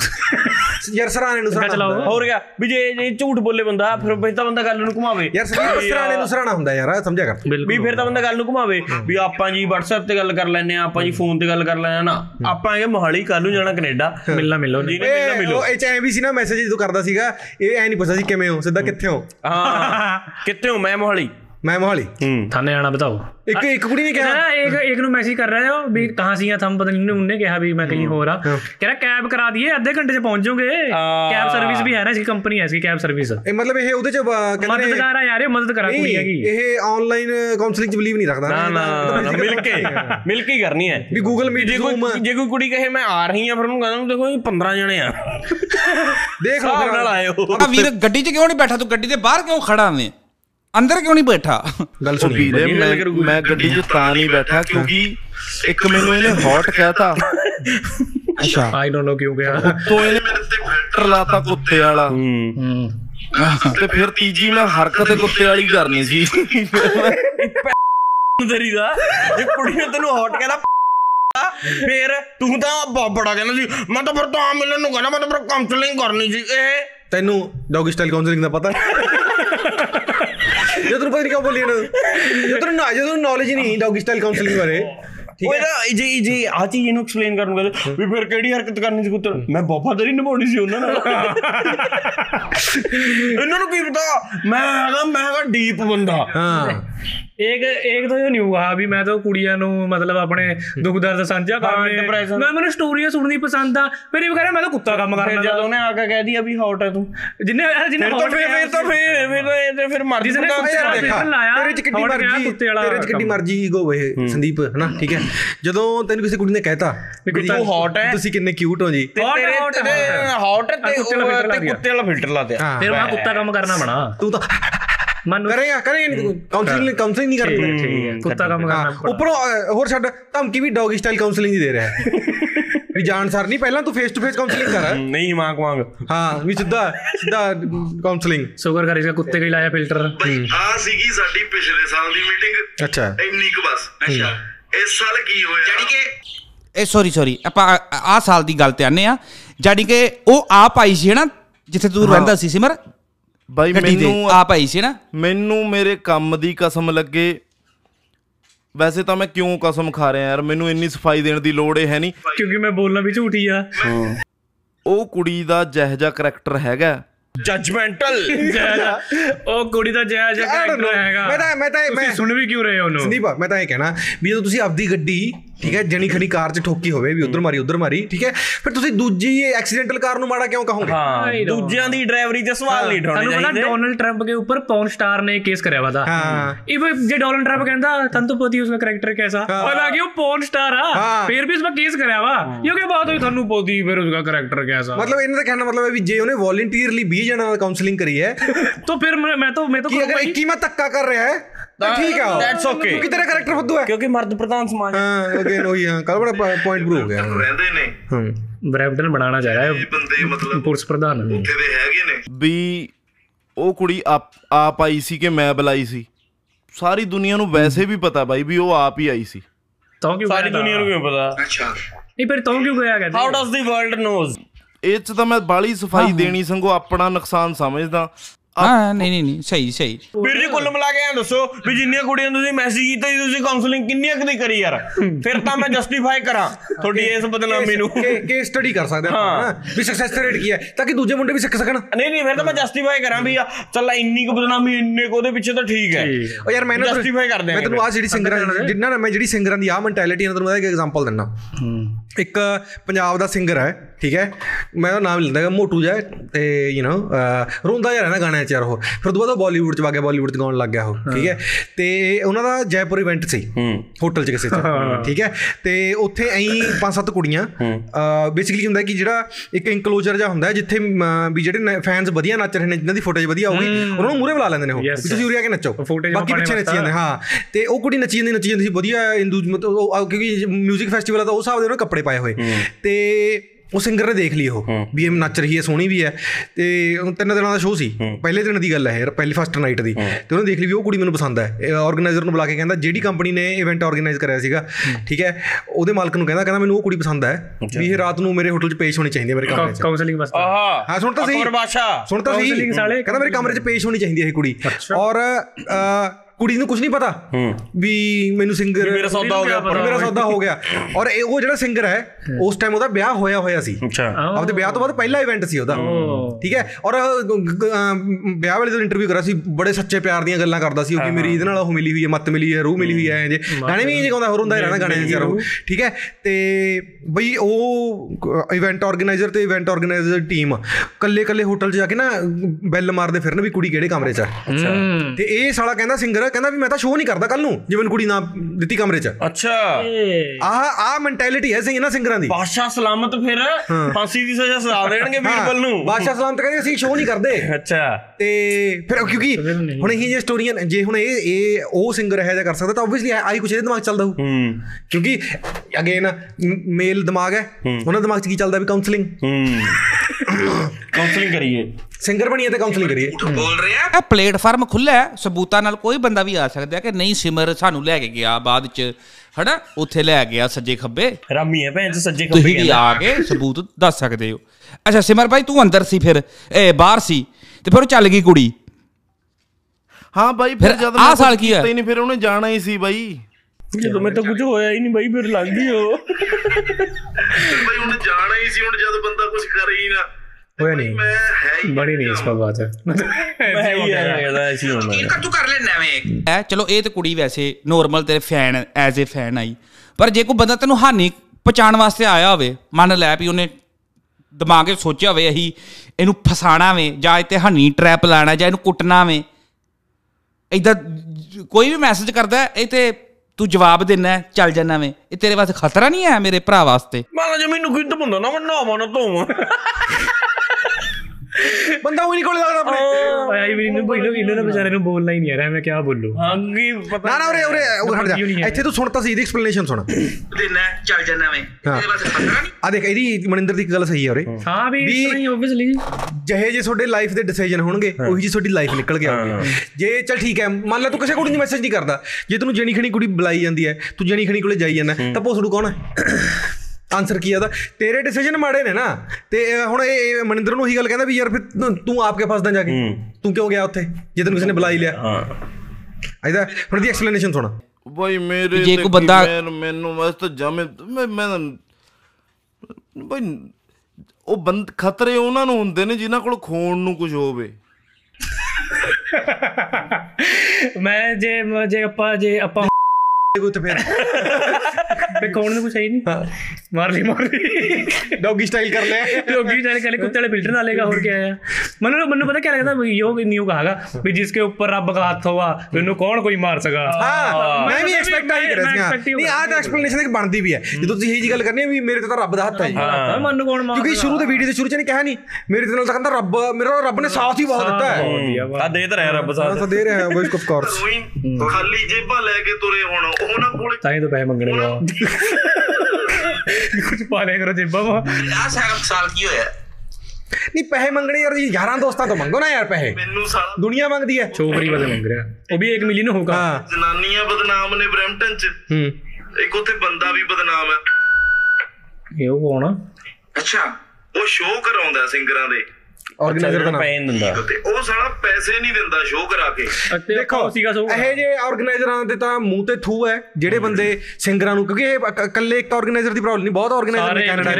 ਯਾਰ ਸਰਾਣੇ ਨੂੰ ਸਰਾਣਾ। ਹੋਰ ਕਿਆ? ਵੀ ਜੇ ਜੇ ਝੂਠ ਬੋਲੇ ਬੰਦਾ ਫਿਰ ਫਿਰ ਤਾਂ ਬੰਦਾ ਗੱਲ ਨੂੰ ਘੁਮਾਵੇ। ਯਾਰ ਸਰਾਣੇ ਨੂੰ ਸਰਾਣਾ ਹੁੰਦਾ ਯਾਰ ਸਮਝਿਆ ਕਰ। ਵੀ ਫਿਰ ਤਾਂ ਬੰਦਾ ਗੱਲ ਨੂੰ ਘੁਮਾਵੇ। ਵੀ ਆਪਾਂ ਜੀ WhatsApp ਤੇ ਗੱਲ ਕਰ ਲੈਨੇ ਆ ਆਪਾਂ ਜੀ ਫੋਨ ਤੇ ਗੱਲ ਕਰ ਲੈਨੇ ਆ ਨਾ। ਆਪਾਂ ਇਹ ਮੋਹਾਲੀ ਕੱਲ ਨੂੰ ਜਾਣਾ ਕੈਨੇਡਾ। ਮਿਲਣਾ ਮਿਲੋ ਜਿਹਨੇ ਮਿਲਣਾ ਇਹ ਮਿਲੋ। ਉਹ ਇਹ ਚ ਐ ਵੀ ਸੀ ਨਾ ਮੈਸੇਜ ਜਦੋਂ ਕਰਦਾ ਸੀਗਾ ਇਹ ਐ ਨਹੀਂ ਪੁੱਛਦਾ ਸੀ ਕਿਵੇਂ ਹੋ? ਸਿੱਧਾ ਕਿੱਥੇ ਹੋ? ਹਾਂ। ਕਿੱਥੇ ਹੋ? ਮੈਂ ਮੋਹਾਲੀ। ਮੈਂ ਮੋਹਾਲੀ थाने आना बताओ ਇੱਕ ਇੱਕ ਕੁੜੀ ਨੇ ਕਿਹਾ ना एक एक नु मैसेज कर रहे हो भी कहां से यहाँ हम पता नहीं उन्होंने कहा भी मैं कहीं हो रहा कह रहा कैब करा दिए आधे घंटे से पहुंच जाओगे कैब सर्विस भी है ना इसकी कंपनी है इसकी कैब सर्विस ਇਹ ਮਤਲਬ ਇਹ ਉਹਦੇ ਚ ਅਹ, ਕਹਿੰਦੇ ਨੇ मददगार है यार ये मदद करा कुड़ी ਨਹੀਂ, हैगी ਇਹ ਆਨਲਾਈਨ ਕਾਉਂਸਲਿੰਗ ਚ ਬਲੀਵ ਨਹੀਂ ਰੱਖਦਾ ਨਾ ਨਾ ਨਾ, ਮਿਲ ਕੇ ਮਿਲ ਕੇ ਹੀ ਕਰਨੀ ਹੈ ਵੀ ਗੂਗਲ ਮੀਟ ਜੇ ਜ਼ੂਮ ਕੋਈ ਜੇ ਕੋਈ ਕੁੜੀ ਕਹੇ ਮੈਂ ਆ ਰਹੀ ਆ ਫਿਰ ਉਹਨੂੰ ਕਹਿੰਦਾ ਦੇਖੋ ਇਹ 15 ਜਣੇ ਆ ਦੇਖ ਲਓ ਹਿਸਾਬ ਫਿਰ ਨਾਲ ਆਇਓ ਆ ਵੀਰ ਗੱਡੀ 'ਚ ਕਿਉਂ ਨਹੀਂ ਬੈਠਾ ਤੂੰ ਗੱਡੀ ਦੇ ਬਾਹਰ ਕਿਉਂ ਖੜਾ ਵੇਂ ਅੰਦਰ ਕਿਉਂ ਨਹੀਂ ਬੈਠਾ? ਗੱਲ ਸੁਣ ਵੀਰੇ ਮੈਂ ਮੈਂ ਗੱਡੀ 'ਚ ਤਾਂ ਨਹੀਂ ਬੈਠਾ ਕਿਉਂਕਿ ਇੱਕ ਮੈਨੂੰ ਇਹਨੇ ਹੌਟ ਕਹਿਤਾ। ਅੱਛਾ। ਆਈ ਡੋਨਟ ਨੋ ਕਿਉਂ ਕਿਹਾ। ਤੋਂ ਇਹਨੇ ਮੇਰੇ ਤੇ ਫਿਲਟਰ ਲਾਤਾ ਕੁੱਤੇ ਵਾਲਾ। ਹੂੰ। ਹੂੰ ਤੇ ਫਿਰ ਤੀਜੀ ਮੈਂ ਹਰਕਤ ਕੁੱਤੇ ਵਾਲੀ ਕਰਨੀ ਸੀ। ਦਰੀ ਦਾ। ਇਹ ਕੁੜੀ ਨੇ ਤੈਨੂੰ ਹੌਟ ਕਹਿਣਾ ਫੇਰ ਤੂੰ ਤਾਂ ਬੜਾ ਕਹਿੰਦਾ ਸੀ ਮੈਂ ਤਾਂ ਫਿਰ ਤਾਂ ਮਿਲਣ ਨੂੰ ਕਹਿੰਦਾ ਮੈਂ ਤਾਂ ਫਿਰ ਕਾਉਂਸਲਿੰਗ ਕਰਨੀ ਸੀ। ਇਹ ਤੈਨੂੰ ਡੌਗ ਸਟਾਈਲ ਕਾਉਂਸਲਿੰਗ ਦਾ ਪਤਾ ਜੇ ਤੈਨੂੰ ਪਤਾ ਨਹੀਂ ਕਿਉਂ ਬੋਲੀ ਇਹਨਾਂ ਜੇ ਤੈਨੂੰ ਨਾ ਜਦੋਂ ਨੌਲੇਜ ਨਹੀਂ ਡੌਗੀ ਸਟਾਈਲ ਕਾਉਂਸਲਿੰਗ ਬਾਰੇ। ਠੀਕ ਉਹ ਹੈ। ਇਹਦਾ ਜੀ ਜੀ ਆ ਚੀਜ਼ ਇਹਨੂੰ ਐਕਸਪਲੇਨ ਕਰੂੰਗਾ ਵੀ ਫਿਰ ਕਿਹੜੀ ਹਰਕਤ ਕਰਨੀ ਸੀ ਕੁੱਤੇ ਨਾਲ? ਮੈਂ ਵਫਾਦਾਰੀ ਨਿਭਾਉਣੀ ਸੀ ਉਹਨਾਂ ਨਾਲ। ਇਹਨਾਂ ਨੂੰ ਕੀ ਪਤਾ? ਮੈਂ ਹੈਗਾ ਮੈਂ ਹੈਗਾ ਡੀਪ ਬੰਦਾ। ਹਾਂ। ਇੱਕ ਇੱਕ ਤਾਂ ਨਿਊ ਆ ਵੀ ਮੈਂ ਤਾਂ ਕੁੜੀਆਂ ਨੂੰ ਮਤਲਬ ਆਪਣੇ ਦੁੱਖ ਦਰਦ ਸਾਂਝਾ ਕਰਨੇ ਮੈਂ ਮੈਨੂੰ ਸਟੋਰੀਆਂ ਸੁਣਨੀ ਪਸੰਦ ਆ ਫਿਰ ਇਹ ਵਗੈਰਾ ਮੈਂ ਤਾਂ ਕੁੱਤਾ ਕੰਮ ਕਰਨਾ ਜਦੋਂ ਉਹਨੇ ਆ ਕੇ ਕਹਿ ਦਿਆ ਵੀ ਹੌਟ ਹੈ ਤੂੰ। ਜਿੰਨੇ ਜਿੰਨੇ ਹੌਟ ਫਿਰ ਫਿਰ ਤਾਂ ਫਿਰ ਫਿਰ ਫਿਰ ਮਰ ਜਿਸਨੇ ਯਾਰ ਦੇਖਾ। ਤੇਰੇ ਚ ਕਿੰਨੀ ਮਰਜ਼ੀ ਤੇਰੇ ਚ ਕਿੰਨੀ ਮਰਜ਼ੀ ਈਗੋ ਵੇ ਸੰਦੀਪ ਹਨਾ? ਠੀਕ ਹੈ? ਜਦੋਂ ਤੈਨੂੰ ਕਿਸੇ ਕੁੜੀ ਨੇ ਕਹਿਤਾ ਵੀ ਤੂੰ ਹੌਟ ਹੈ। ਤੁਸੀਂ ਕਿੰਨੇ ਕਿਊਟ ਹੋ ਜੀ। ਤੇਰੇ ਹੌਟ ਤੇ ਤੇ ਕੁੱਤੇ ਵਾਲਾ ਫਿਲਟਰ ਲਾ ਦਿਆ। ਫਿਰ ਮੈਂ ਕੁੱਤਾ ਕੰਮ ਕਰਨਾ ਬਣਾ। ਤੂੰ ਤਾਂ ਕरेगा ਕरेगा ਨਹੀਂ ਕਾਉਂਸਲਿੰਗ ਕਾਉਂਸਲਿੰਗ ਨਹੀਂ ਕਰਦਾ ਕੁੱਤਾ ਕੰਮ ਕਰਨਾ ਉੱਪਰੋਂ ਹੋਰ ਛੱਡ ਧਮਕੀ ਵੀ ਡੌਗੀ ਸਟਾਈਲ ਕਾਉਂਸਲਿੰਗ ਹੀ ਦੇ ਰਿਹਾ। ਹੈ ਵੀ ਜਾਣ ਸਰ ਨਹੀਂ ਪਹਿਲਾਂ ਤੂੰ ਫੇਸ ਟੂ ਫੇਸ ਕਾਉਂਸਲਿੰਗ ਕਰ। ਨਹੀਂ ਮਾਂ ਕਵਾਂਗ ਹਾਂ ਵੀ ਸਿੱਧਾ ਸਿੱਧਾ ਕਾਉਂਸਲਿੰਗ ਸ਼ੂਗਰ ਕਰ ਇਸਾ ਕੁੱਤੇ ਕਈ ਲਾਇਆ ਫਿਲਟਰ ਆ ਸੀਗੀ ਸਾਡੀ ਪਿਛਲੇ ਸਾਲ ਦੀ ਮੀਟਿੰਗ ਅੱਛਾ। ਇੰਨੀ ਕੁ ਬਸ। ਅੱਛਾ। ਇਸ ਸਾਲ ਕੀ ਹੋਇਆ? ਜਾਨੀ ਕਿ ਇਹ ਸੌਰੀ ਸੌਰੀ ਆਪਾਂ ਆ ਸਾਲ ਦੀ ਗੱਲ ਤੇ ਆਨੇ ਆ ਜਾਨੀ ਕਿ ਉਹ ਆਪ ਆਈ ਸੀ ਨਾ ਜਿੱਥੇ ਤੂੰ ਰਹਿੰਦਾ ਸੀ ਸਿਮਰ? ਬਾਈ ਮੈਨੂੰ ਆ ਭਾਈ ਸੀ ਨਾ? ਮੈਨੂੰ ਮੇਰੇ ਕੰਮ ਦੀ ਕਸਮ ਲੱਗੇ। ਵੈਸੇ ਤਾਂ ਮੈਂ ਕਿਉਂ ਕਸਮ ਖਾ ਰਿਹਾ ਯਾਰ? ਮੈਨੂੰ ਇੰਨੀ ਸਫ਼ਾਈ ਦੇਣ ਦੀ ਲੋੜ ਹੈ ਨਹੀਂ। ਕਿਉਂਕਿ ਮੈਂ ਬੋਲਣਾ ਵੀ ਝੂਠੀ ਆ। ਉਹ ਕੁੜੀ ਦਾ ਜਹਜਾ ਕੈਰੈਕਟਰ ਹੈਗਾ। ਜਜਮੈਂਟਲ ਉਹ ਕੁੜੀ ਦਾ ਜਿਆ ਜਿਹਾ ਕੈਰੈਕਟਰ ਹੈਗਾ। ਮੈਂ ਤਾਂ ਮੈਂ ਤਾਂ ਮੈਂ ਸੁਣ ਵੀ ਕਿਉਂ ਰਹੇ ਹੋ ਉਹਨੂੰ? ਸੰਦੀਪ ਮੈਂ ਤਾਂ ਇਹ ਕਹਿਣਾ ਵੀ ਜਦੋਂ ਤੁਸੀਂ ਆਪਦੀ ਗੱਡੀ ਠੀਕ ਹੈ ਜਣੀ ਖਣੀ ਕਾਰ 'ਚ ਠੋਕੀ ਹੋਵੇ ਵੀ ਉਧਰ ਮਾਰੀ ਉਧਰ ਮਾਰੀ ਠੀਕ ਹੈ? ਫਿਰ ਤੁਸੀਂ ਦੂਜੀ ਐਕਸੀਡੈਂਟਲ ਕਾਰ ਨੂੰ ਮਾੜਾ ਕਿਉਂ ਕਹੋਗੇ? ਹਾਂ ਦੂਜਿਆਂ ਦੀ ਡਰਾਈਵਰੀ 'ਚ ਸਵਾਲ ਨਹੀਂ ਉਠਾਉਣੇ ਚਾਹੀਦੇ ਤੁਹਾਨੂੰ ਪਤਾ ਡੋਨਲਡ ਟਰੰਪ ਦੇ ਉੱਪਰ ਪੌਨ ਸਟਾਰ ਨੇ ਕੇਸ ਕਰਿਆ ਵਾਦਾ ਹਾਂ। ਇਹ ਜੇ ਡੋਨਲਡ ਟਰੰਪ ਕਹਿੰਦਾ ਤੰਤੂ ਪਤੀ ਉਸਦਾ ਕੈਰੈਕਟਰ ਕੈਸਾ? ਔਰ ਆ ਗਿਆ ਉਹ ਪੌਨ ਸਟਾਰ ਆ। ਫਿਰ ਵੀ ਇਸ ਪਰ ਕੇਸ ਕਰਿਆ ਵਾ। ਇਹ ਕਿ ਬਾਤ ਹੋਈ ਤੁਹਾਨੂੰ ਪੋਦੀ ਫਿਰ ਉਸਦਾ ਕੈਰੈਕਟਰ ਕੈਸਾ। ਮਤਲਬ ਇਹਨਾਂ ਦਾ ਕਹਿਣਾ ਮਤਲਬ ਹੈ ਵੀ ਜੇ ਉਹਨੇ ਵੋਲੰਟੀਅਰਲੀ 20 ਜਣਾਂ ਨਾਲ ਕਾਉਂਸਲਿੰਗ ਕਰੀ ਹੈ ਤਾਂ ਫਿਰ ਮੈਂ ਤਾਂ ਮੈਂ ਤਾਂ ਕਿ ਅਗਰ 21ਵਾਂ ਤੱਕਾ ਕਰ ਰਿਹਾ ਹੈ ਤਾਂ ਠੀਕ ਆ ਦੈਟਸ ਓਕੇ ਕਿਉਂਕਿ ਤੇਰਾ ਕੈਰੈਕਟਰ ਫੁੱਦੂ ਹੈ ਕਿਉਂਕਿ ਮਰਦ ਪ੍ਰਧਾਨ ਸਮਾਜ ਹਾਂ ਅਗੇਨ ਉਹੀ ਹਾਂ ਕੱਲ ਬੜਾ ਪੁਆਇੰਟ ਪ੍ਰੂਵ ਹੋ ਗਿਆ। ਰਹਿੰਦੇ ਨੇ। ਹਾਂ। ਬ੍ਰੈਂਪਟਨ ਬਣਾਉਣਾ ਚਾਹ ਰਿਹਾ ਹੈ। ਬੰਦੇ ਮਤਲਬ ਪੁਰਸ਼ ਪ੍ਰਧਾਨ ਨੇ। ਉੱਥੇ ਦੇ ਹੈਗੇ ਨੇ। ਵੀ ਉਹ ਕੁੜੀ ਆਪ ਆਈ ਸੀ ਕਿ ਮੈਂ ਬੁਲਾਈ ਸੀ? ਸਾਰੀ ਦੁਨੀਆ ਨੂੰ ਵੈਸੇ ਵੀ ਪਤਾ ਬਾਈ ਵੀ ਉਹ ਆਪ ਹੀ ਆਈ ਸੀ। ਤਾਂ ਕਿਉਂ ਸਾਰੀ ਦੁਨੀਆ ਨੂੰ ਕਿਉਂ ਪਤਾ? ਅੱਛਾ। ਨਹੀਂ ਪਰ ਤਾਂ ਕਿਉਂ ਗਿਆ ਕਹਿੰਦੇ? How does the world knows ਇਹ ਚ ਤਾਂ ਮੈਂ ਬਾਲੀ ਸਫ਼ਾਈ ਦੇਣੀ ਸੰਗੋ ਆਪਣਾ ਨੁਕਸਾਨ ਸਮਝਦਾ। ਹਾਂ ਨਹੀਂ ਨਹੀਂ ਨਹੀਂ ਸਹੀ ਸਹੀ। ਵੀਰ ਜੀ ਕੁੱਲ ਮਿਲਾ ਕੇ ਐਂ ਦੱਸੋ ਵੀ ਜਿੰਨੀਆਂ ਕੁੜੀਆਂ ਨੂੰ ਤੁਸੀਂ ਮੈਸੇਜ ਕੀਤਾ ਸੀ ਤੁਸੀਂ ਕਾਉਂਸਲਿੰਗ ਕਿੰਨੀਆਂ ਕੁ ਦੀ ਕਰੀ ਯਾਰ? ਫਿਰ ਤਾਂ ਮੈਂ ਜਸਟੀਫਾਈ ਕਰਾਂ ਤੁਹਾਡੀ ਇਸ ਬਦਨਾਮੀ ਨੂੰ। ਕੇਸ ਸਟੱਡੀ ਕਰ ਸਕਦੇ ਆਪਾਂ ਹਾਂ। ਵੀ ਸਕਸੈਸ ਰੇਟ ਕੀ ਹੈ ਤਾਂ ਕਿ ਦੂਜੇ ਮੁੰਡੇ ਵੀ ਸਿੱਖ ਸਕਣ। ਨਹੀਂ ਨਹੀਂ ਫਿਰ ਤਾਂ ਮੈਂ ਜਸਟੀਫਾਈ ਕਰਾਂ ਵੀ ਆ, ਚੱਲ ਇੰਨੀ ਕੁ ਬਦਨਾਮੀ ਇੰਨੇ ਕੁ ਉਹਦੇ ਪਿੱਛੇ ਤਾਂ ਠੀਕ ਹੈ। ਉਹ ਯਾਰ ਮੈਂ ਨਾ Justify ਕਰ ਦਿਆਂਗੇ ਮੈਂ ਤੈਨੂੰ ਆ ਜਿਹੜੀ ਸਿੰਗਰਾਂ ਜਿੰਨਾ ਨਾ ਮੈਂ ਜਿਹੜੀ ਸਿੰਗਰਾਂ ਦੀ ਆ ਮੈਂਟੈਲਿਟੀ ਨਾਲ ਤੈਨੂੰ ਮੈਂ ਇੱਕ ਐਗਜ਼ਾਮਪਲ ਦਿੰਦਾ। ਇੱਕ ਪੰਜਾਬ ਦਾ ਸਿੰਗਰ ਹੈ ਠੀਕ ਹੈ ਮੈਂ ਉਹਦਾ ਨਾਮ ਲੈਂਦਾ ਮੋਟੂ ਜਿਹਾ ਤੇ ਯੂ نو ਰੋਂਦਾ ਜਿਹਾ ਰਹਿੰਦਾ ਗਾਣਿਆਂ 'ਚ ਯਾਰ ਉਹ ਫਿਰ ਉਹ ਤੋਂ ਬਾਅਦ ਉਹ ਬਾਲੀਵੁੱਡ 'ਚ ਵਗ ਗਿਆ ਬਾਲੀਵੁੱਡ 'ਚ ਗਾਉਣ ਲੱਗ ਗਿਆ ਉਹ ਠੀਕ ਹੈ ਤੇ ਉਹਨਾਂ ਦਾ ਜੈਪੁਰ ਇਵੈਂਟ ਸੀ ਹੋਟਲ 'ਚ ਕਿਸੇ 'ਚ ਠੀਕ ਹੈ ਤੇ ਉੱਥੇ ਐਂ ਪੰਜ ਸੱਤ ਕੁੜੀਆਂ ਬੇਸਿਕਲੀ ਹੁੰਦਾ ਕਿ ਜਿਹੜਾ ਇੱਕ ਇਨਕਲੋਜ਼ਰ ਜਿਹਾ ਹੁੰਦਾ ਹੈ ਜਿੱਥੇ ਮ, ਵੀ ਜਿਹੜੇ ਫੈਨਸ ਵਧੀਆ ਨੱਚ ਰਹੇ ਨੇ ਜਿਨ੍ਹਾਂ ਦੀ ਫੁਟੇਜ ਵਧੀਆ ਹੋਊਗੀ ਉਹਨਾਂ ਨੂੰ ਮੂਰੇ ਬੁਲਾ ਲੈਂਦੇ ਨੇ ਉਹ ਵੀ Yes, ਤੁਸੀਂ ਉਰੇ ਆ ਕੇ ਨੱਚੋ footage ਬਾਕੀ ਪਾਉਣੇ ਪਿੱਛੇ ਨੱਚੀ ਜਾਂਦੇ ਹਾਂ ਤੇ ਉਹ ਕੁੜੀ ਨੱਚੀ ਜਾਂਦੀ ਨੱਚੀ ਜਾਂਦੀ ਸੀ ਵਧੀਆ ਹਿੰਦੂ ਮਤਲਬ ਉਹ- ਉਹ ਕਿਉਂਕਿ 뮤직 ਫੈਸਟੀਵਲ ਆ ਤਾਂ ਉਸ ਹਿਸਾਬ ਦੇ ਉਹਨੇ ਕੱਪੜੇ ਕੱਪੜੇ ਪਾਏ ਹੋਏ। ਤੇ ਉਹ ਸਿੰਗਰ ਨੇ ਦੇਖ ਲਈ ਉਹ। ਵੀ ਇਹ ਨੱਚ ਰਹੀ ਹੈ ਸੋਹਣੀ ਵੀ ਹੈ। ਤੇ ਤਿੰਨ ਦਿਨਾਂ ਦਾ ਸ਼ੋਅ ਸੀ। ਪਹਿਲੇ ਦਿਨ ਦੀ ਗੱਲ ਹੈ ਯਾਰ ਪਹਿਲੀ ਫਸਟ ਨਾਈਟ ਦੀ। ਤੇ ਉਹਨੇ ਦੇਖ ਲਈ ਵੀ ਉਹ ਕੁੜੀ ਮੈਨੂੰ ਪਸੰਦ ਹੈ। ਆਰਗੇਨਾਈਜ਼ਰ ਨੂੰ ਬੁਲਾ ਕੇ ਕਹਿੰਦਾ ਜਿਹੜੀ ਕੰਪਨੀ ਨੇ ਇਵੈਂਟ ਆਰਗੇਨਾਈਜ਼ ਕਰਿਆ ਸੀਗਾ ਠੀਕ ਹੈ ਉਹਦੇ ਮਾਲਕ ਨੂੰ ਕਹਿੰਦਾ ਕਹਿੰਦਾ ਮੈਨੂੰ ਉਹ ਕੁੜੀ ਪਸੰਦ ਹੈ। ਵੀ ਇਹ ਰਾਤ ਨੂੰ ਮੇਰੇ ਹੋਟਲ 'ਚ ਪੇਸ਼ ਹੋਣੀ ਚਾਹੀਦੀ ਹੈ ਮੇਰੇ ਕਮਰੇ 'ਚ। ਕਾਉਂਸਲਿੰਗ ਵਾਸਤੇ। ਆਹਾ ਹਾਂ ਸੁਣ ਤਾਂ ਸਹੀ ਅਕਬਰ ਬਾਦਸ਼ਾਹ। ਸੁਣ ਤਾਂ ਸਹੀ ਕਹਿੰਦਾ ਮੇਰੇ ਕਮਰੇ 'ਚ ਪੇਸ਼ ਹੋਣੀ ਚਾਹੀਦੀ ਹੈ ਇਹ ਕੁੜੀ। ਔਰ ਕੁੜੀ ਨੂੰ ਕੁਝ ਨਹੀਂ ਪਤਾ ਵੀ ਮੈਨੂੰ ਸਿੰਗਰ ਮੇਰਾ ਸੌਦਾ ਹੋ ਗਿਆ। ਮੇਰਾ ਸੌਦਾ ਹੋ ਗਿਆ। ਔਰ ਇਹ ਉਹ ਜਿਹੜਾ ਸਿੰਗਰ ਹੈ ਉਸ ਟਾਈਮ ਉਹਦਾ ਵਿਆਹ ਹੋਇਆ ਹੋਇਆ ਸੀ। ਅੱਛਾ। ਆਪਦੇ ਵਿਆਹ ਤੋਂ ਬਾਅਦ ਪਹਿਲਾ ਇਵੈਂਟ ਸੀ ਉਹਦਾ। ਠੀਕ ਹੈ? ਔਰ ਵਿਆਹ ਵਾਲੇ ਦਿਨ ਇੰਟਰਵਿਊ ਕਰਾ ਸੀ ਬੜੇ ਸੱਚੇ ਪਿਆਰ ਦੀਆਂ ਗੱਲਾਂ ਕਰਦਾ ਸੀ ਉਹ ਕਿ ਮੇਰੀ ਇਹਦੇ ਨਾਲ ਉਹ ਮਿਲੀ ਹੋਈ ਹੈ ਮੱਤ ਮਿਲੀ ਹੈ ਰੂਹ ਮਿਲੀ ਹੋਈ ਹੈ ਜੇ। ਗਾਣੇ ਵੀ ਇੰਜ ਗਾਉਂਦਾ ਹੋਰ ਹੁੰਦਾ ਹੀ ਰਹਿਣਾ ਗਾਣੇ ਯਾਰ ਠੀਕ ਹੈ? ਤੇ ਬਈ ਉਹ ਇਵੈਂਟ ਆਰਗੇਨਾਈਜ਼ਰ ਤੇ ਇਵੈਂਟ ਆਰਗੇਨਾਈਜ਼ਰ ਟੀਮ ਕੱਲੇ ਕੱਲੇ ਹੋਟਲ 'ਚ ਜਾ ਕੇ ਨਾ ਬੈਲ ਮਾਰਦੇ ਫਿਰਨ ਵੀ ਕੁੜੀ ਕਿਹੜੇ ਕਮਰੇ 'ਚ ਹੈ ਤੇ ਇਹ ਸਾਲਾ ਕਹਿੰਦਾ ਸਿੰਗਰ ਕਹਿੰਦਾ ਵੀ ਮੈਂ ਤਾਂ ਸ਼ੋਅ ਨਹੀਂ ਕਰਦਾ ਕੱਲ ਨੂੰ ਜੇ ਮੈਨੂੰ ਕੁੜੀ ਨਾ ਦਿੱਤੀ ਕਮਰੇ 'ਚ। ਅੱਛਾ। ਆਹ ਆਹ ਮੈਂਟੈਲਿਟੀ ਹੈ ਸਿੰਘ ਇਹਨਾਂ ਸਿੰਗਰਾਂ ਦੀ। ਬਾਦਸ਼ਾਹ ਸਲਾਮਤ ਫਿਰ ਫਾਂਸੀ ਦੀ ਸਜ਼ਾ ਸਜ਼ਾ ਦੇਣਗੇ ਬੀਰਬਲ ਨੂੰ। ਬਾਦਸ਼ਾਹ ਸਲਾਮ ਤੇ ਕਹਿੰਦੇ ਅਸੀਂ ਸ਼ੋਅ ਨਹੀਂ ਕਰਦੇ। ਅੱਛਾ। ਤੇ ਫਿਰ ਕਿਉਂਕਿ ਹੁਣ ਇਹ ਜੇ ਸਟੋਰੀਆਂ ਜੇ ਹੁਣ ਇਹ ਇਹ ਉਹ ਸਿੰਗਰ ਹੈ ਜਾਂ ਕਰ ਸਕਦਾ ਤਾਂ ਆਬਵੀਅਸਲੀ ਆਈ ਕੁਛ ਇਹਦੇ ਦਿਮਾਗ ਚੱਲਦਾ ਹੋਊ। ਹੂੰ। ਕਿਉਂਕਿ ਅਗੇਨ ਮੇਲ ਦਿਮਾਗ ਹੈ ਉਹਨਾਂ ਦਿਮਾਗ 'ਚ ਕੀ ਚੱਲਦਾ ਵੀ ਕਾਉਂਸਲਿੰਗ ਹੂੰ। ਕਾਉਂਸਲਿੰਗ ਕਰੀਏ। ਸਿੰਗਰ ਬਣੀਏ ਤੇ ਕਾਉਂਸਲਿੰਗ ਕਰੀਏ। ਬੋਲ ਰਿਹਾ ਇਹ ਪਲੇਟਫਾਰਮ ਖੁੱਲਾ ਹੈ ਸਬੂਤਾਂ ਨਾਲ ਕੋਈ ਬੰਦਾ ਵੀ ਆ ਸਕਦਾ ਹੈ ਕਿ ਨਹੀਂ ਸਿਮਰ ਸਾਨੂੰ ਲੈ ਕੇ ਗਿਆ ਬਾਅਦ ਚ ਹਨਾ? ਉੱਥੇ ਲੈ ਗਿਆ ਸੱਜੇ ਖੱਬੇ। ਰਾਮੀ ਹੈ ਭੈਣ ਚ ਸੱਜੇ ਖੱਬੇ ਤੁਸੀਂ ਵੀ ਆ ਕੇ ਸਬੂਤ ਦੱਸ ਸਕਦੇ ਹੋ। ਅੱਛਾ ਸਿਮਰ ਭਾਈ ਤੂੰ ਅੰਦਰ ਸੀ ਫਿਰ ਇਹ ਬਾਹਰ ਸੀ ਤੇ ਫਿਰ ਉਹ ਚੱਲ ਗਈ ਕੁੜੀ। ਹਾਂ ਬਾਈ ਫਿਰ ਜਦ ਆਹ ਮੈਂ ਸਾਲ ਕੀ ਹੀ ਨਹੀਂ ਫਿਰ ਉਹਨੇ ਜਾਣਾ ਹੀ ਸੀ ਬਾਈ। ਜਦੋਂ ਮੈਂ ਤਾਂ ਕੁਝ ਹੋਇਆ ਹੀ ਨਹੀਂ ਬਾਈ ਫਿਰ ਲੱਗ ਗਈ ਉਹ ਬਈ ਹੁਣ ਜਾਣਾ ਹੀ ਸੀ ਹੁਣ ਜਦ ਬੰਦਾ ਕੁਝ ਕਰੇ ਹੀ ਨਾ। ਹੋਇਆ ਨਹੀਂ। ਬਣੀ ਨਹੀਂ ਇਸ ਪਰ ਬਾਤ ਹੈ। ਮੈਂ ਹੀ ਇਹਦਾ ਐਸੀ ਹੋਣਾ। ਹੈ ਤੂੰ ਕਰ ਲੈਣਾ ਵੇਂ ਐ ਚਲੋ ਇਹ ਤੇ ਕੁੜੀ ਵੈਸੇ ਨੋਰਮਲ ਤੇਰੇ ਫੈਨ ਐਜ਼ ਅ ਫੈਨ ਆਈ। ਪਰ ਜੇ ਕੋਈ ਬੰਦਾ ਤੈਨੂੰ ਹਾਨੀ ਪਹਚਾਣ ਵਾਸਤੇ ਆਇਆ ਹੋਵੇ ਮੰਨ ਲੈ ਵੀ ਉਹਨੇ ਦਿਮਾਗ 'ਚ ਸੋਚਿਆ ਹੋਵੇ ਅਹੀ ਇਹਨੂੰ ਫਸਾਣਾ ਵੇ ਜਾਂ ਇਹ ਤੇ ਹਨੀ ਟ੍ਰੈਪ ਲਾਣਾ ਜਾਂ ਇਹਨੂੰ ਕੁੱਟਣਾ ਵੇ ਇਦਾਂ ਕੋਈ ਵੀ ਮੈਸੇਜ ਕਰਦਾ ਇਹ ਤੇ ਤੂੰ ਜਵਾਬ ਦੇਣਾ ਚੱਲ ਜਾਣਾ ਵੇ। ਇਹ ਤੇਰੇ ਵਾਸਤੇ ਖਤਰਾ ਨਹੀਂ ਹੈ ਮੇਰੇ ਭਰਾ ਵਾਸਤੇ? ਮਾਲਾ ਜੇ ਮੈਨੂੰ ਕਿੰਦ ਹੁੰਦਾ ਨਾ ਮੈਂ ਨਾ ਮਨ ਧੋਵਾਂ। ਬੰਦਾ ਉਹ ਨਹੀਂ ਕੋਲੇ ਲੱਗਦਾ ਆਪਣੇ भाई भी इन्होंने इन्होंने इन्होंने बेचारे ने बोलना ही नहीं आ रहा है मैं क्या बोलूं ਹਾਂਜੀ ਪਤਾ ਨਾ ਨਾ ਉਰੇ ਉਰੇ ਉਹ ਹਟ ਕਿਉਂ ਨਹੀਂ ਜਾ ਹੈ? ਇੱਥੇ ਤੂੰ ਸੁਣ ਤਾਂ ਸੀ ਇਹਦੀ ਐਕਸਪਲੇਨੇਸ਼ਨ ਸੁਣ ਦੇਣਾ ਚੱਲ ਜਾਣਾ ਵੇ ਹਾਂ। ਇਹਦੇ ਵਾਸਤੇ ਖਤਰਾ ਨਹੀਂ ਆ ਦੇਖ ਇਹਦੀ ਮਨਿੰਦਰ ਦੀ ਇੱਕ ਗੱਲ ਸਹੀ ਹੈ ਉਰੇ हाँ भी भी- नहीं ऑब्वियसली ਜਿਹੇ ਜੇ ਤੁਹਾਡੇ ਲਾਈਫ ਦੇ ਡਿਸੀਜਨ ਹੋਣਗੇ ਉਹੀ ਜੀ ਤੁਹਾਡੀ ਲਾਈਫ ਨਿਕਲ ਕੇ ਆਉਗੀ ਜੇ ਚਲ ਠੀਕ ਹੈ ਮੰਨ ਲੈ ਤੂੰ ਕਿਸੇ ਕੁੜੀ ਨੂੰ ਮੈਸੇਜ ਨਹੀਂ ਕਰਦਾ ਜੇ ਤੈਨੂੰ ਜਣੀ ਖਣੀ ਕੁੜੀ ਬੁਲਾਈ ਜਾਂਦੀ ਹੈ ਤੂੰ ਜਣੀ ਖਣੀ ਕੋਲੇ ਜਾਈ ਜਾਂਦਾ ਤਾਂ ਭੋਸੜੂ ਕੌਣ ਹੈ ਆਨਸਰ ਕੀ ਆਦਾ ਤੇਰੇ ਡਿਸੀਜਨ ਮਾੜੇ ਨੇ ਨਾ। ਤੇ ਹੁਣ ਇਹ ਮਨਿੰਦਰ ਨੂੰ ਉਹੀ ਗੱਲ ਕਹਿੰਦਾ ਵੀ ਯਾਰ ਫਿਰ ਤੂੰ- ਤੂੰ ਆਪ ਕੇ ਫਸਦਾ ਜਾ ਕੇ? ਤੂੰ ਕਿਉਂ ਗਿਆ ਉੱਥੇ? ਜੇ ਤੈਨੂੰ ਕਿਸੇ ਨੇ ਬੁਲਾਈ ਲਿਆ। ਹਾਂ। ਇਹਦਾ ਹੁਣ ਦੀ ਐਕਸਪਲੇਨੇਸ਼ਨ ਸੁਣ। ਬਾਈ ਮੇਰੇ ਜੇ ਕੀ ਬੰਦਾ- ਮੈਨੂੰ ਬਸ ਤਾਂ ਜਮੇ ਮੈਂ ਮੈਂ ਬਾਈ ਉਹ ਬੰਦ ਖਤਰੇ ਉਹਨਾਂ ਨੂੰ ਹੁੰਦੇ ਨੇ ਜਿਨ੍ਹਾਂ ਕੋਲ ਖੋਣ ਨੂੰ ਕੁਝ ਹੋਵੇ। ਮੈਂ ਜੇ ਜੇ ਆਪਾਂ ਜੇ ਆਪਾਂ ਕੋਈ ਤੇ ਫਿਰ। ਫੇ ਕੌਣ ਨੂੰ ਕੁਛ ਹੈ ਨਹੀਂ ਮਾਰ ਲਈ ਮਾਰ ਲਈ ਡੌਗੀ ਸਟਾਈਲ ਕਰ ਲਿਆ। ਡੌਗੀ ਸਟਾइल ਕਰ ਲੈ ਕੁੱਤੇ ਵਾਲੇ ਫਿਲਟਰ ਨਾਲ ਲੇਗਾ ਹੋਰ ਕੀ ਆਇਆ ਮੈਨੂੰ ਮੈਨੂੰ ਪਤਾ ਕੀ ਲੱਗਦਾ ਯੋਗ ਨਿਊ ਕਹਾਗਾ ਵੀ ਜਿਸ ਕੇ ਉੱਪਰ ਰੱਬ ਦਾ ਹੱਥ ਹੋਵਾ ਮੈਨੂੰ ਕੌਣ ਕੋਈ ਮਾਰ ਸਕਾ ਹਾਂ ਮੈਂ ਵੀ ਐਕਸਪੈਕਟ ਆਈ ਕਰਿਆ ਸੀ ਨਹੀਂ ਆਹ ਤਾਂ ਐਕਸਪਲੇਨੇਸ਼ਨ ਇੱਕ ਬਣਦੀ ਵੀ ਹੈ। ਜਦੋਂ ਤੁਸੀਂ ਇਹ ਜੀ ਗੱਲ ਕਰਨੀ ਹੈ ਵੀ ਮੇਰੇ ਤੇ ਤਾਂ ਰੱਬ ਦਾ ਹੱਥ ਹੈ ਜੀ। ਮੈਨੂੰ ਕੌਣ ਮਾਰ ਕਿਉਂਕਿ ਸ਼ੁਰੂ ਦੇ ਵੀਡੀਓ ਦੇ ਸ਼ੁਰੂ ਚ ਨਹੀਂ ਕਿਹਾ ਨਹੀਂ ਮੇਰੇ ਤੇ ਨਾਲ ਤਾਂ ਕਹਿੰਦਾ ਰੱਬ ਮੇਰਾ ਰੱਬ ਨੇ ਸਾਥ ਹੀ ਬਹੁਤ ਦਿੱਤਾ ਹੈ। ਤਾਂ ਦੇ ਤਾਂ ਰਿਹਾ ਰੱਬ ਸਾਥ। ਤਾਂ ਦੇ ਰਿਹਾ ਹੈ ਵੋਇਸ ਆਫ ਕੋਰਸ ਖਾਲੀ ਜੇਬਾਂ ਲੈ ਕੇ ਤੁਰੇ ਹੁਣ ਉਹਨਾਂ ਕੋਲੇ ਤਾਂ ਹੀ ਤਾਂ ਪੈਸੇ ਮੰਗਣੇ ਆ। ਕੁਝ ਪਾ ਲਿਆ ਕਰੋ ਜੇਬਾਂ ਮਾ ਆ ਸਾਲ ਸਾਲ ਕੀ ਹੋਇਆ? ਨਹੀਂ ਪੈਸੇ ਮੰਗਣੇ ਯਾਰ ਜੀ ਯਾਰਾਂ ਦੋਸਤਾਂ ਤੋਂ ਮੰਗੋ ਨਾ ਯਾਰ ਪੈਸੇ। ਮੈਨੂੰ ਸਾਲਾ ਦੁਨੀਆ ਮੰਗਦੀ ਹੈ। ਚੋਕਰੀ ਵਾਲੇ ਮੰਗ ਰਿਹਾ। ਉਹ ਵੀ 1 ਮਿਲੀਅਨ ਹੋਗਾ ਹਾਂ। ਜਨਾਨੀਆਂ ਬਦਨਾਮ ਨੇ ਬ੍ਰੈਂਪਟਨ ਚ। ਹੂੰ। ਇੱਕ ਉੱਥੇ ਬੰਦਾ ਵੀ ਬਦਨਾਮ ਹੈ। ਇਹ ਉਹ ਕੌਣ ਅੱਛਾ ਉਹ ਸ਼ੋਅ ਕਰਾਉਂਦਾ ਸਿੰਗਰਾਂ ਦੇ। ਆਰਗੇਨਾਈਜ਼ਰ ਦਾ ਨਾਮ ਪੈ ਦਿੰਦਾ। ਤੇ ਉਹ ਸਾਲਾ ਪੈਸੇ ਨਹੀਂ ਦਿੰਦਾ ਸ਼ੋਅ ਕਰਾ ਕੇ। ਦੇਖੋ ਸੀਗਾ ਸੋ ਇਹ ਜੇ ਆਰਗੇਨਾਈਜ਼ਰਾਂ ਦੇ ਤਾਂ ਮੂੰਹ ਤੇ ਥੂ ਹੈ ਜਿਹੜੇ ਬੰਦੇ ਸਿੰਗਰਾਂ ਨੂੰ ਕਿਉਂਕਿ ਇਹ ਇਕ- ਇਕੱਲੇ ਇੱਕ ਆਰਗੇਨਾਈਜ਼ਰ ਦੀ ਪ੍ਰੋਬਲਮ ਨਹੀਂ ਬਹੁਤ ਆਰਗੇਨਾਈਜ਼ਰ ਨੇ ਕੈਨੇਡਾ।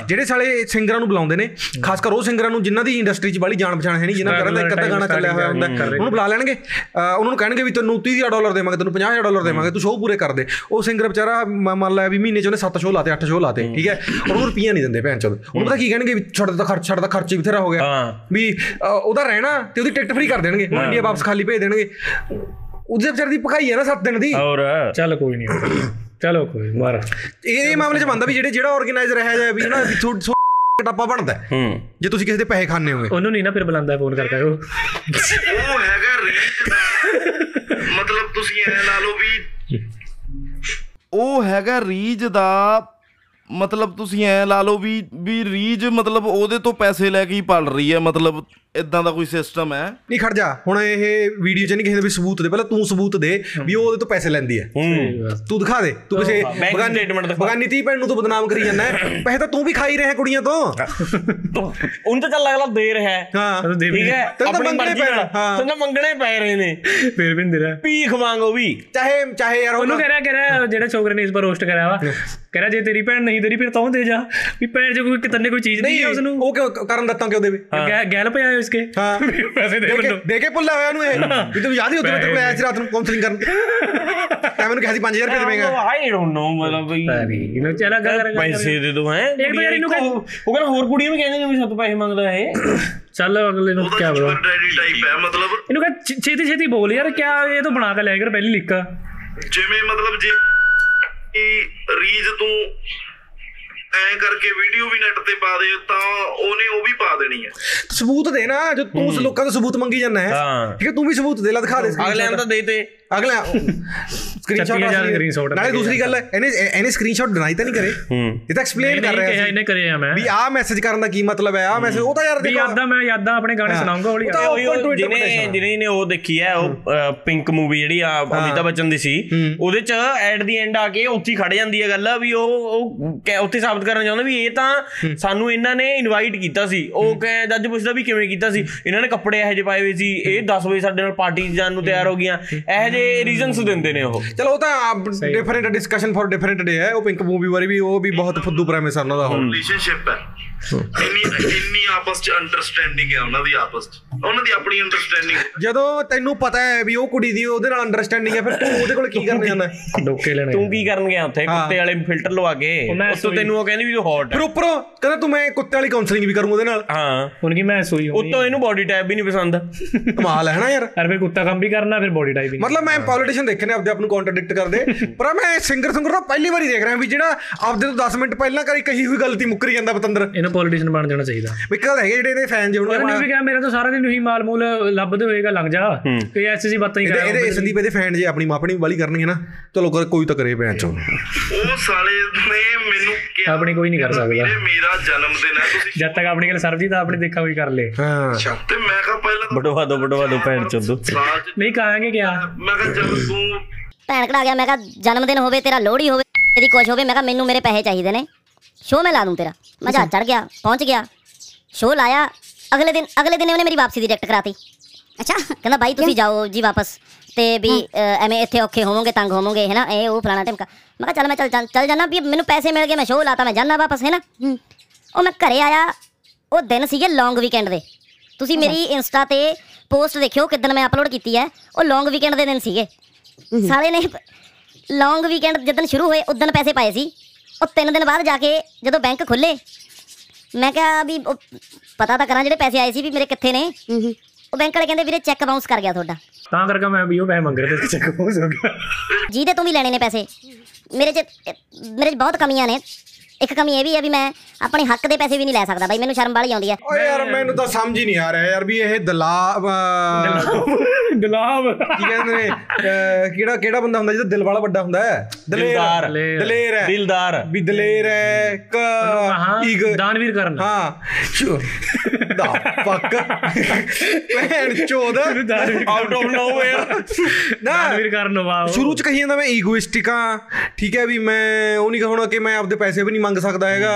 'ਚ ਜਿਹੜੇ ਸਾਲੇ ਸਿੰਗਰਾਂ ਨੂੰ ਬੁਲਾਉਂਦੇ ਨੇ ਖਾਸ ਕਰ ਉਹ ਸਿੰਗਰਾਂ ਨੂੰ ਜਿਨ੍ਹਾਂ ਦੀ ਇੰਡਸਟਰੀ 'ਚ ਬਾਲੀ ਜਾਣ ਪਛਾਣ ਹੈ ਨਹੀਂ ਜਿਨ੍ਹਾਂ ਕਰਨ ਦਾ ਇੱਕ ਅੱਧਾ ਗਾਣਾ ਚੱਲਿਆ ਹੋਇਆ ਹੁੰਦਾ ਉਹਨੂੰ ਬੁਲਾ ਲੈਣਗੇ। ਉਹਨਾਂ ਨੂੰ ਕਹਿਣਗੇ ਵੀ ਤੈਨੂੰ 30000 ਡਾਲਰ ਦੇਵਾਂਗੇ ਤੈਨੂੰ 50000 ਡਾਲਰ ਦੇਵਾਂਗੇ ਤੂੰ ਸ਼ੋਅ ਪੂਰੇ ਕਰ ਦੇ। ਉਹ ਸਿੰਗਰ ਵਿਚਾਰਾ ਮ- ਮੰਨ ਲੈ ਵੀ ਮਹੀਨੇ 'ਚ ਉਹਨੇ 7 ਸ਼ੋਅ ਲਾਤੇ 8 ਸ਼ੋਅ ਲਾਤੇ ਠੀਕ ਹੈ? ਉਹਨੂੰ ਰੁਪਈਆ ਨਹੀਂ ਦਿੰਦੇ ਭੈਣ ਚੋਦ। ਉਹਨੂੰ ਪਤਾ ਕੀ ਕਹਿਣਗੇ ਵੀ ਛੱਡ ਦਾ ਖਰਚ ਛੱਡ ਦਾ ਖਰਚ ਹੀ ਬਥੇਰਾ ਹੋ ਗਿਆ। ਵੀ ਉਹਦਾ ਰਹਿਣਾ ਤੇ ਉਹਦੀ ਟਿਕਟ ਫ੍ਰੀ ਕਰ ਦੇਣਗੇ। ਉਹ ਇੰਡੀਆ ਵਾਪਸ ਖਾਲੀ ਭੇਜ ਦੇਣਗੇ। ਉਹਦੇ ਵਿਚਾਰੇ ਦੀ ਭਕਾਈ ਹੈ ਨਾ 7 ਦਿਨ ਦੀ। ਹੋਰ। ਚੱਲ ਕੋਈ ਨਹੀਂ ਚਲੋ ਕੋਈ ਮਾਰ। ਇਹ ਇਹ ਮਾਮਲੇ 'ਚ ਬੰਦਾ ਵੀ ਜਿਹੜੇ ਜਿਹੜਾ ਆਰਗੇਨਾਈਜ਼ਰ ਹੈ ਜਾਂ ਵੀ ਨਾ ਵੀ ਥੋੜਾ ਥੋੜਾ ਟੱਪਾ ਬਣਦਾ ਹੈ। ਜੇ ਤੁਸੀਂ ਕਿਸੇ ਦੇ ਪੈਸੇ ਖਾਣੇ ਹੋਗੇ। ਉਹਨੂੰ ਨਹੀਂ ਨਾ ਫਿਰ ਬੁਲਾਉਂਦਾ ਫੋਨ ਕਰਕੇ ਉਹ। ਉਹ ਹੈਗਾ ਰੀਚ ਦਾ ਮਤਲਬ ਤੁਸੀਂ ਐ ਲਾ ਲਓ ਵੀ ਉਹ ਹੈਗਾ ਰੀਜ ਦਾ ਮਤਲਬ ਤੁਸੀਂ ਐ ਲਾ ਲਓ ਵੀ ਵੀ ਰੀਜ ਮਤਲਬ ਉਹਦੇ ਤੋਂ ਪੈਸੇ ਲੈ ਕੇ ਹੀ ਪਲ ਰਹੀ ਹੈ ਮਤਲਬ ਇਦਾਂ ਦਾ ਕੋਈ ਸਿਸਟਮ ਹੈ। ਨਹੀਂ ਖੜ ਜਾ। ਹੁਣ ਇਹ ਵੀਡੀਓ 'ਚ ਨਹੀਂ ਕਿਸੇ ਦੇ ਵੀ ਸਬੂਤ ਦੇ ਪਹਿਲਾਂ ਤੂੰ ਸਬੂਤ ਦੇ ਵੀ ਉਹ ਉਹਦੇ ਤੋਂ ਪੈਸੇ ਲੈਂਦੀ ਹੈ। ਤੂੰ ਦਿਖਾ ਦੇ। ਤੂੰ ਕਿਸੇ ਬਗਾਨੀ statement ਦਿਖਾ। ਬਗਾਨੀ ਤੀ ਭੈਣ ਨੂੰ ਤੂੰ ਬਦਨਾਮ ਕਰੀ ਜਾਂਦਾ ਪੈਸੇ ਤਾਂ ਤੂੰ ਵੀ ਖਾਈ ਰਿਹਾ ਕੁੜੀਆਂ ਤੋਂ। ਉਹਨੂੰ ਤਾਂ ਚੱਲ ਅਗਲਾ ਦੇ ਰਿਹਾ ਹੈ। ਹਾਂ। ਠੀਕ ਹੈ। ਤੈਨੂੰ ਮੰਗਣੇ ਪੈ ਹਾਂ। ਤੈਨੂੰ ਮੰਗਣੇ ਪੈ ਰਹੇ ਨੇ। ਫਿਰ ਵੀ ਨਹੀਂ ਦੇ ਰਿਹਾ। ਭੀਖ ਮੰਗੋ ਵੀ। ਚਾਹੇ ਚਾਹੇ ਯਾਰ ਉਹਨੂੰ ਉਹ ਕਹਿ ਰਿਹਾ ਕਹਿ ਰਿਹਾ ਜਿਹੜਾ ਛੋਕਰੇ ਨੇ ਇਸ ਵਾਰ ਰੋਸਟ ਕਰਿਆ ਵਾ। ਕਹਿ ਰਿਹਾ ਜੇ ਤੇਰੀ ਭੈਣ ਨਹੀਂ ਦੇਰੀ ਫਿਰ ਤਾਂ ਦੇ ਜਾ। ਵੀ ਭੈਣ ਜੇ ਕੋਈ ਕਿਤਨੇ ਕੋਈ ਚੀਜ਼ ਨਹੀਂ ਹੈ ਉਸ ਨੂੰ ਉਹ ਕਿਉਂ ਕਰਨ ਦਿੱਤਾ ਕਿਉਂ ਦੇਵੇ ਗੈਲ ਪਿਆ ਇਸਕੇ ਹਾਂ। ਪੈਸੇ ਦੇ ਮੈਨੂੰ ਦੇ ਕੇ ਭੁੱਲਾ ਹੋਇਆ ਉਹਨੂੰ ਇਹ। ਵੀ ਤੂੰ ਯਾਦ ਹੀ ਉੱਤੇ ਮੈਂ ਤੇਰੇ ਕੋਲ ਆਇਆ ਸੀ ਰਾਤ ਨੂੰ ਕਾਉਂਸਲਿੰਗ ਕਰਨ। ਮੈਂ ਮੈਨੂੰ ਕਿਹਾ ਸੀ 5000 ਰੁਪਏ ਦੇਵੇਂਗਾ। ਆਈ ਡੋਨਟ ਨੋ ਮਤਲਬ ਵੀ ਇਹਨੂੰ ਚਲਾ ਕਰ ਕਰ। ਪੈਸੇ ਦੇ ਦੋ ਹੈ ਇੱਕ ਤਾਂ ਯਾਰ ਇਹਨੂੰ ਕਹਿ- ਉਹ ਕਹਿੰਦਾ ਹੋਰ ਕੁੜੀਆਂ ਵੀ ਕਹਿੰਦੇ ਨੇ ਵੀ ਸੱਤ ਪੈਸੇ ਮੰਗਦਾ ਹੈ ਚੱਲ ਅਗਲੇ ਨੂੰ ਕੀ ਬੋਲ। ਸ਼ੂਗਰ ਡੈਡੀ ਟਾਈਪ ਹੈ ਮਤਲਬ ਇਹਨੂੰ ਕਹ ਛੇਤੀ ਛੇਤੀ ਬੋਲ ਯਾਰ ਕਿਆ ਇਹ ਤਾਂ ਬਣਾ ਕੇ ਲੈ ਕਰ ਪਹਿਲੀ ਲਿਖ ਜਿਵੇਂ ਮਤਲਬ ਜੇ ਕਿ ਰੀਜ ਤੂੰ ਐ ਕਰਕੇ ਵੀਡੀਓ ਵੀ ਨੈਟ ਤੇ ਪਾ ਦੇ ਤਾਂ ਉਹਨੇ ਉਹ ਵੀ ਪਾ ਦੇਣੀ ਹੈ। ਸਬੂਤ ਦੇ ਨਾ ਜੋ ਤੂੰ ਲੋਕਾਂ ਤੋਂ ਸਬੂਤ ਮੰਗੀ ਜਾਂਦਾ ਹੈ। ਹਾਂ। ਠੀਕ ਹੈ ਤੂੰ ਵੀ ਸਬੂਤ ਦੇ ਲੈ ਦਿਖਾ ਦੇ ਅਗਲੇ ਨੂੰ ਤਾਂ ਦੇ ਤੇ। ਅਗਲਾ ਸਕਰੀਨਸ਼ਾਟ screenshot ਨਾਲੇ ਦੂਸਰੀ ਗੱਲ ਹੈ ਇਹਨੇ ਇਹਨੇ ਸਕਰੀਨਸ਼ਾਟ ਡਿਨਾਈ ਤਾਂ ਨਹੀਂ ਕਰੇ। ਇਹ ਤਾਂ ਐਕਸਪਲੇਨ ਕਰ ਰਿਹਾ ਸੀ ਇਹਨੇ ਕਰਿਆ ਮੈਂ। ਵੀ ਆਹ ਮੈਸੇਜ ਕਰਨ ਦਾ ਕੀ ਮਤਲਬ ਹੈ ਆਹ ਮੈਸੇਜ ਉਹ ਤਾਂ ਯਾਰ ਦੇਖੋ ਯਾਦਾਂ ਮੈਂ ਯਾਦਾਂ ਆਪਣੇ ਗਾਣੇ ਹਾਂ। ਸੁਣਾਉਂਗਾ ਹੌਲੀ to ਜਿਹਨੇ। ਜਿਹਨੇ ਨੇ ਉਹ ਦੇਖੀ ਹੈ ਉਹ ਪਿੰਕ ਮੂਵੀ ਜਿਹੜੀ ਆ ਅਮਿਤਾਭ ਬੱਚਨ ਦੀ ਸੀ ਉਹਦੇ ਚ ਐਟ ਦੀ ਐਂਡ ਆ ਕੇ ਉੱਥੇ ਹੀ ਖੜ ਜਾਂਦੀ ਹੈ ਗੱਲ ਵੀ ਉਹ ਉਹ ਉੱਥੇ ਸਾਬਤ ਕਰਨਾ ਚਾਹੁੰਦਾ ਵੀ ਇਹ ਤਾਂ ਸਾਨੂੰ ਇਹਨਾਂ ਨੇ ਇਨਵਾਈਟ ਕੀਤਾ ਸੀ। ਉਹ ਕਹੇ ਜੱਜ ਪੁੱਛਦਾ ਵੀ ਕਿਵੇਂ ਕੀਤਾ ਸੀ? ਇਹਨਾਂ ਨੇ ਕੱਪੜੇ ਇਹੋ ਜਿਹੇ ਪਾਏ ਹੋਏ ਸੀ। ਇਹ 10 ਵਜੇ ਸਾਡੇ ਨਾਲ ਪਾਰਟੀ ਜਾਣ ਨੂੰ ਤਿਆਰ ਹੋ ਗਈਆਂ। ਇਹੋ ਜਿਹੇ ਰੀਜ਼ਨਸ ਦਿੰਦੇ ਨੇ ਉਹ। ਚਲੋ ਉਹ ਤਾਂ different discussion for different day ਹੈ। ਉਹ ਪਿੰਕ ਮੂਵੀ ਬਾਰੇ ਵੀ ਉਹ ਵੀ ਬਹੁਤ ਫੁੱਦੂ ਪ੍ਰੈਮਿਸ ਆ ਉਹਨਾਂ ਦਾ। ਰਿਲੇਸ਼ਨਸ਼ਿਪ ਹੈ। ਇੰਨੀ ਇੰਨੀ ਆਪਸ ਚ ਅੰਡਰਸਟੈਂਡਿੰਗ ਹੈ ਉਹਨਾਂ ਦੀ ਆਪਸ ਚ। ਉਹਨਾਂ ਦੀ ਆਪਣੀ ਅੰਡਰਸਟੈਂਡਿੰਗ ਜਦੋਂ ਤੈਨੂੰ ਪਤਾ ਹੈ ਵੀ ਉਹ ਕੁੜੀ ਦੀ ਉਹਦੇ ਨਾਲ ਅੰਡਰਸਟੈਂਡਿੰਗ ਹੈ ਫਿਰ ਤੂੰ ਉਹਦੇ ਕੋਲ ਕੀ ਕਰਨ ਜਾਂਦਾ? ਹੈ? ਡੋਕੇ ਲੈਣੇ। ਤੂੰ ਕੀ ਕਰਨ ਗਿਆ ਉੱਥੇ? ਹਾਂ। ਕੁੱਤੇ ਵਾਲੇ ਫਿਲਟਰ ਲਵਾ ਕੇ। ਮੈਂ ਉੱਤੋਂ ਤੈਨੂੰ ਉਹ ਕਹਿੰਦੀ ਵੀ ਤੂੰ ਹੌਟ ਫਿਰ ਉੱਪਰੋਂ ਕਹਿੰਦਾ ਤੂੰ ਮੈਂ ਕੁੱਤੇ ਵਾਲੀ ਕਾਉਂਸਲਿੰਗ ਵੀ ਕਰੂੰ ਉਹਦੇ ਨਾਲ। ਹਾਂ। ਹੁਣ ਕੀ ਮੈਂ ਸੋਈ ਹੋਣੀ ਉੱਤੋਂ ਇਹਨੂੰ ਬਾਡੀ ਟਾਈਪ ਵੀ ਨਹੀਂ ਪਸੰਦ। ਕਮਾਲ ਹੈ ਨਾ ਯਾਰ। ਯਾਰ ਫਿਰ ਕੁੱਤਾ ਕੰਮ ਵੀ ਕਰਨਾ ਫਿਰ ਬੋਡੀ ਟਾਈਪਿੰਗ ਮਤਲਬ ਮੈਂ ਪੋਲੀਟੀਸ਼ੀਅਨ ਦੇਖੇ ਨੇ ਆਪਦੇ ਆਪ ਨੂੰ ਕੰਟਰਡਿਕਟ ਕਰਦੇ। ਪਰ ਮੈਂ ਸਿੰਗਰ ਸਿੰਗਰ ਦਾ ਪਹਿਲੀ ਵਾਰੀ ਦੇਖ ਰਿਹਾ ਵੀ ਜਿਹੜਾ ਆਪਦੇ ਤੋਂ 10 ਮਿੰਟ ਪਹਿਲਾਂ ਕਰੀ ਕਹੀ ਹੋਈ ਗਲਤੀ ਮੁੱਕਰੀ ਜਾਂਦਾ ਪਤੰਦਰ। ਇਹਨੂੰ ਪੋਲੀਟੀਸ਼ੀਅਨ ਬਣ ਜਾਣਾ ਚਾਹੀਦਾ। ਵੀ ਕਦ ਹੈਗੇ ਜਿਹੜੇ ਇਹਦੇ ਫੈਨ ਜਿਹੇ ਉਹਨੇ ਵੀ ਕਿਹਾ ਮੇਰਾ ਤਾਂ ਸਾਰਾ ਦਿਨ ਉਹੀ ਮਾਲ ਮੂਲ ਲੱਭਦੇ ਹੋਏਗਾ ਲੰਘ ਜਾ। ਤੇ ਐਸੀ ਜੀ ਬਾਤਾਂ ਹੀ ਕਰਾਂ ਇਹਦੇ ਸੰਦੀਪ ਇਹਦੇ ਫੈਨ ਜੇ ਆਪਣੀ ਮਾਪਣੀ ਵਾਲੀ ਕਰਨਗੇ ਨਾ ਚਲੋ ਕੋਈ ਤਾਂ ਕਰੇ ਭੈਣ ਚੋ ਉਹ ਸਾਲੇ ਨੇ ਮੈਨੂੰ ਕਿਹਾ ਆਪਣੀ ਕੋਈ ਨਹੀਂ ਕਰ ਸਕਦਾ। ਮੇਰਾ ਜਨਮ ਦਿਨ ਹੈ ਤੁਸੀਂ ਜਦ ਤੱਕ ਆਪਣੀ ਗੱਲ ਸਰਬਜੀ ਤਾਂ ਆਪਣੀ ਦੇਖਾ ਕੋਈ ਕਰ ਲੇ। ਹਾਂ। ਤੇ ਮੈਂ ਕਿਹਾ ਪਹਿਲਾਂ ਬਟਵਾ ਦੋ ਬਟਵਾ ਦੋ ਭੈਣ ਚ ਨਹੀਂ ਕਹਾਂਗੇ ਕਿਆ? ਮੈਂ ਕਿਹਾ ਜਦ ਤੂੰ ਭੈਣ ਕਢਾ ਗਿਆ ਮੈਂ ਕਿਹਾ ਜਨਮ ਦਿਨ ਹੋਵੇ ਤੇਰਾ ਲੋਹੜੀ ਹੋਵੇ ਤੇਰੀ ਕੁਛ ਹੋਵੇ ਮੈਂ ਕਿਹਾ ਮੈਨੂੰ ਮੇਰੇ ਪੈਸੇ ਚਾਹੀਦੇ ਨੇ। ਸ਼ੋਅ ਮੈਂ ਲਾ ਦੂੰ ਤੇਰਾ। ਮੈਂ ਜਹਾਜ਼ ਚੜ ਗਿਆ ਪਹੁੰਚ ਗਿਆ। ਸ਼ੋਅ ਲਾਇਆ। ਅਗਲੇ ਦਿਨ ਅਗਲੇ ਦਿਨ ਉਹਨੇ ਮੇਰੀ ਵਾਪਸੀ ਦੀ ਡਿਕਟ ਕਰਾਤੀ। ਅੱਛਾ। ਕਹਿੰਦਾ ਬਾਈ ਤੁਸੀਂ ਜਾਓ ਜੀ ਵਾਪਸ ਤੇ ਵੀ ਐਵੇਂ ਇੱਥੇ ਔਖੇ ਹੋਵੋਗੇ ਤੰਗ ਹੋਵੋਗੇ ਹੈ ਨਾ? ਇਹ ਉਹ ਫਲਾਣਾ ਟਿਮਕਾ ਮੈਂ ਕਿਹਾ ਚੱਲ ਮੈਂ ਚੱਲ ਚੱਲ- ਜਾਣਾ ਵੀ ਮੈਨੂੰ ਪੈਸੇ ਮਿਲ ਗਏ ਮੈਂ ਸ਼ੋਅ ਲਾਤਾ ਮੈਂ ਜਾਣਾ ਵਾਪਸ ਹੈ ਨਾ? ਉਹ ਮੈਂ ਘਰੇ ਆਇਆ ਉਹ ਦਿਨ ਸੀਗੇ ਲੌਂਗ ਵੀਕਐਂਡ ਦੇ। ਤੁਸੀਂ ਮੇਰੀ ਇੰਸਟਾ ਤੇ ਪੋਸਟ ਦੇਖਿਓ ਕਿਦਨ ਮੈਂ ਅਪਲੋਡ ਕੀਤੀ ਹੈ। ਉਹ ਲੌਂਗ ਵੀਕਐਂਡ ਦੇ ਦਿਨ ਸੀਗੇ। ਸਾਲੇ ਨੇ ਲੌਂਗ ਵੀਕਐਂਡ ਜਿੱਦਣ ਸ਼ੁਰੂ ਹੋਏ ਉਦੋਂ ਪੈਸੇ ਪਾਏ ਸੀ। ਉਹ ਤਿੰਨ ਦਿਨ ਬਾਅਦ ਜਾ ਕੇ ਜਦੋਂ ਬੈਂਕ ਖੁੱਲੇ ਮੈਂ ਕਿਹਾ ਵੀ ਉਹ ਪਤਾ ਤਾਂ ਕਰਾਂ ਜਿਹੜੇ ਪੈਸੇ ਆਏ ਸੀ ਵੀ ਮੇਰੇ ਕਿੱਥੇ ਨੇ। ਉਹ ਬੈਂਕ ਵਾਲੇ ਕਹਿੰਦੇ ਵੀਰੇ ਚੈੱਕ ਬਾਉਂਸ ਕਰ ਗਿਆ ਤੁਹਾਡਾ। ਤਾਂ ਕਰਕੇ ਮੈਂ ਵੀ ਉਹ ਪੈਸੇ ਮੰਗ ਰਿਹਾ ਤੇ ਚੱਕ ਹੋ ਗਿਆ। ਜਿਹਦੇ ਤੋਂ ਵੀ ਲੈਣੇ ਨੇ ਪੈਸੇ। ਮੇਰੇ 'ਚ ਮੇਰੇ 'ਚ ਬਹੁਤ ਕਮੀਆਂ ਨੇ। ਇੱਕ ਕਮੀ ਇਹ ਵੀ ਹੈ ਵੀ ਮੈਂ ਆਪਣੇ ਹੱਕ ਦੇ ਪੈਸੇ ਵੀ ਨਹੀਂ ਲੈ ਸਕਦਾ ਬਾਈ ਮੈਨੂੰ ਸ਼ਰਮ ਵਾਲੀ ਆਉਂਦੀ ਹੈ ਓਏ ਯਾਰ ਮੈਨੂੰ ਤਾਂ ਸਮਝ ਹੀ ਨਹੀਂ ਆ ਰਿਹਾ ਯਾਰ ਵੀ ਇਹ ਦਲਾ ਅਹ, ਗੁਲਾਬ ਕੀ ਕਹਿੰਦੇ ਨੇ ਕਿਹੜਾ ਕਿਹੜਾ ਬੰਦਾ ਹੁੰਦਾ ਜਿਹਦਾ ਦਿਲ ਵਾਲਾ ਵੱਡਾ ਹੁੰਦਾ ਹੈ? ਦਿਲਦਾਰ। ਦਲੇਰ ਹੈ। ਦਿਲਦਾਰ। ਵੀ ਦਲੇਰ ਹੈ ਕ ਈਗ। ਦਾਨਵੀਰ ਕਰਨ। ਹਾਂ। ਦਾ ਫੱਕ ਭੈਣ ਚੋਦ। ਆਊਟ ਆਫ ਨੋਵੇਅਰ ਨਾ। ਦਾਨਵੀਰ ਕਰਨ ਵਾਹ। ਸ਼ੁਰੂ ਚ ਕਹੀ ਜਾਂਦਾ ਮੈਂ ਈਗੋਇਸਟਿਕ ਆ ਠੀਕ ਹੈ ਵੀ ਮੈਂ ਉਹ ਨਹੀਂ ਕਹਣਾ ਕਿ ਮੈਂ ਆਪਦੇ ਪੈਸੇ ਵੀ ਨਹੀਂ ਮੰਗ ਸਕਦਾ ਹੈਗਾ।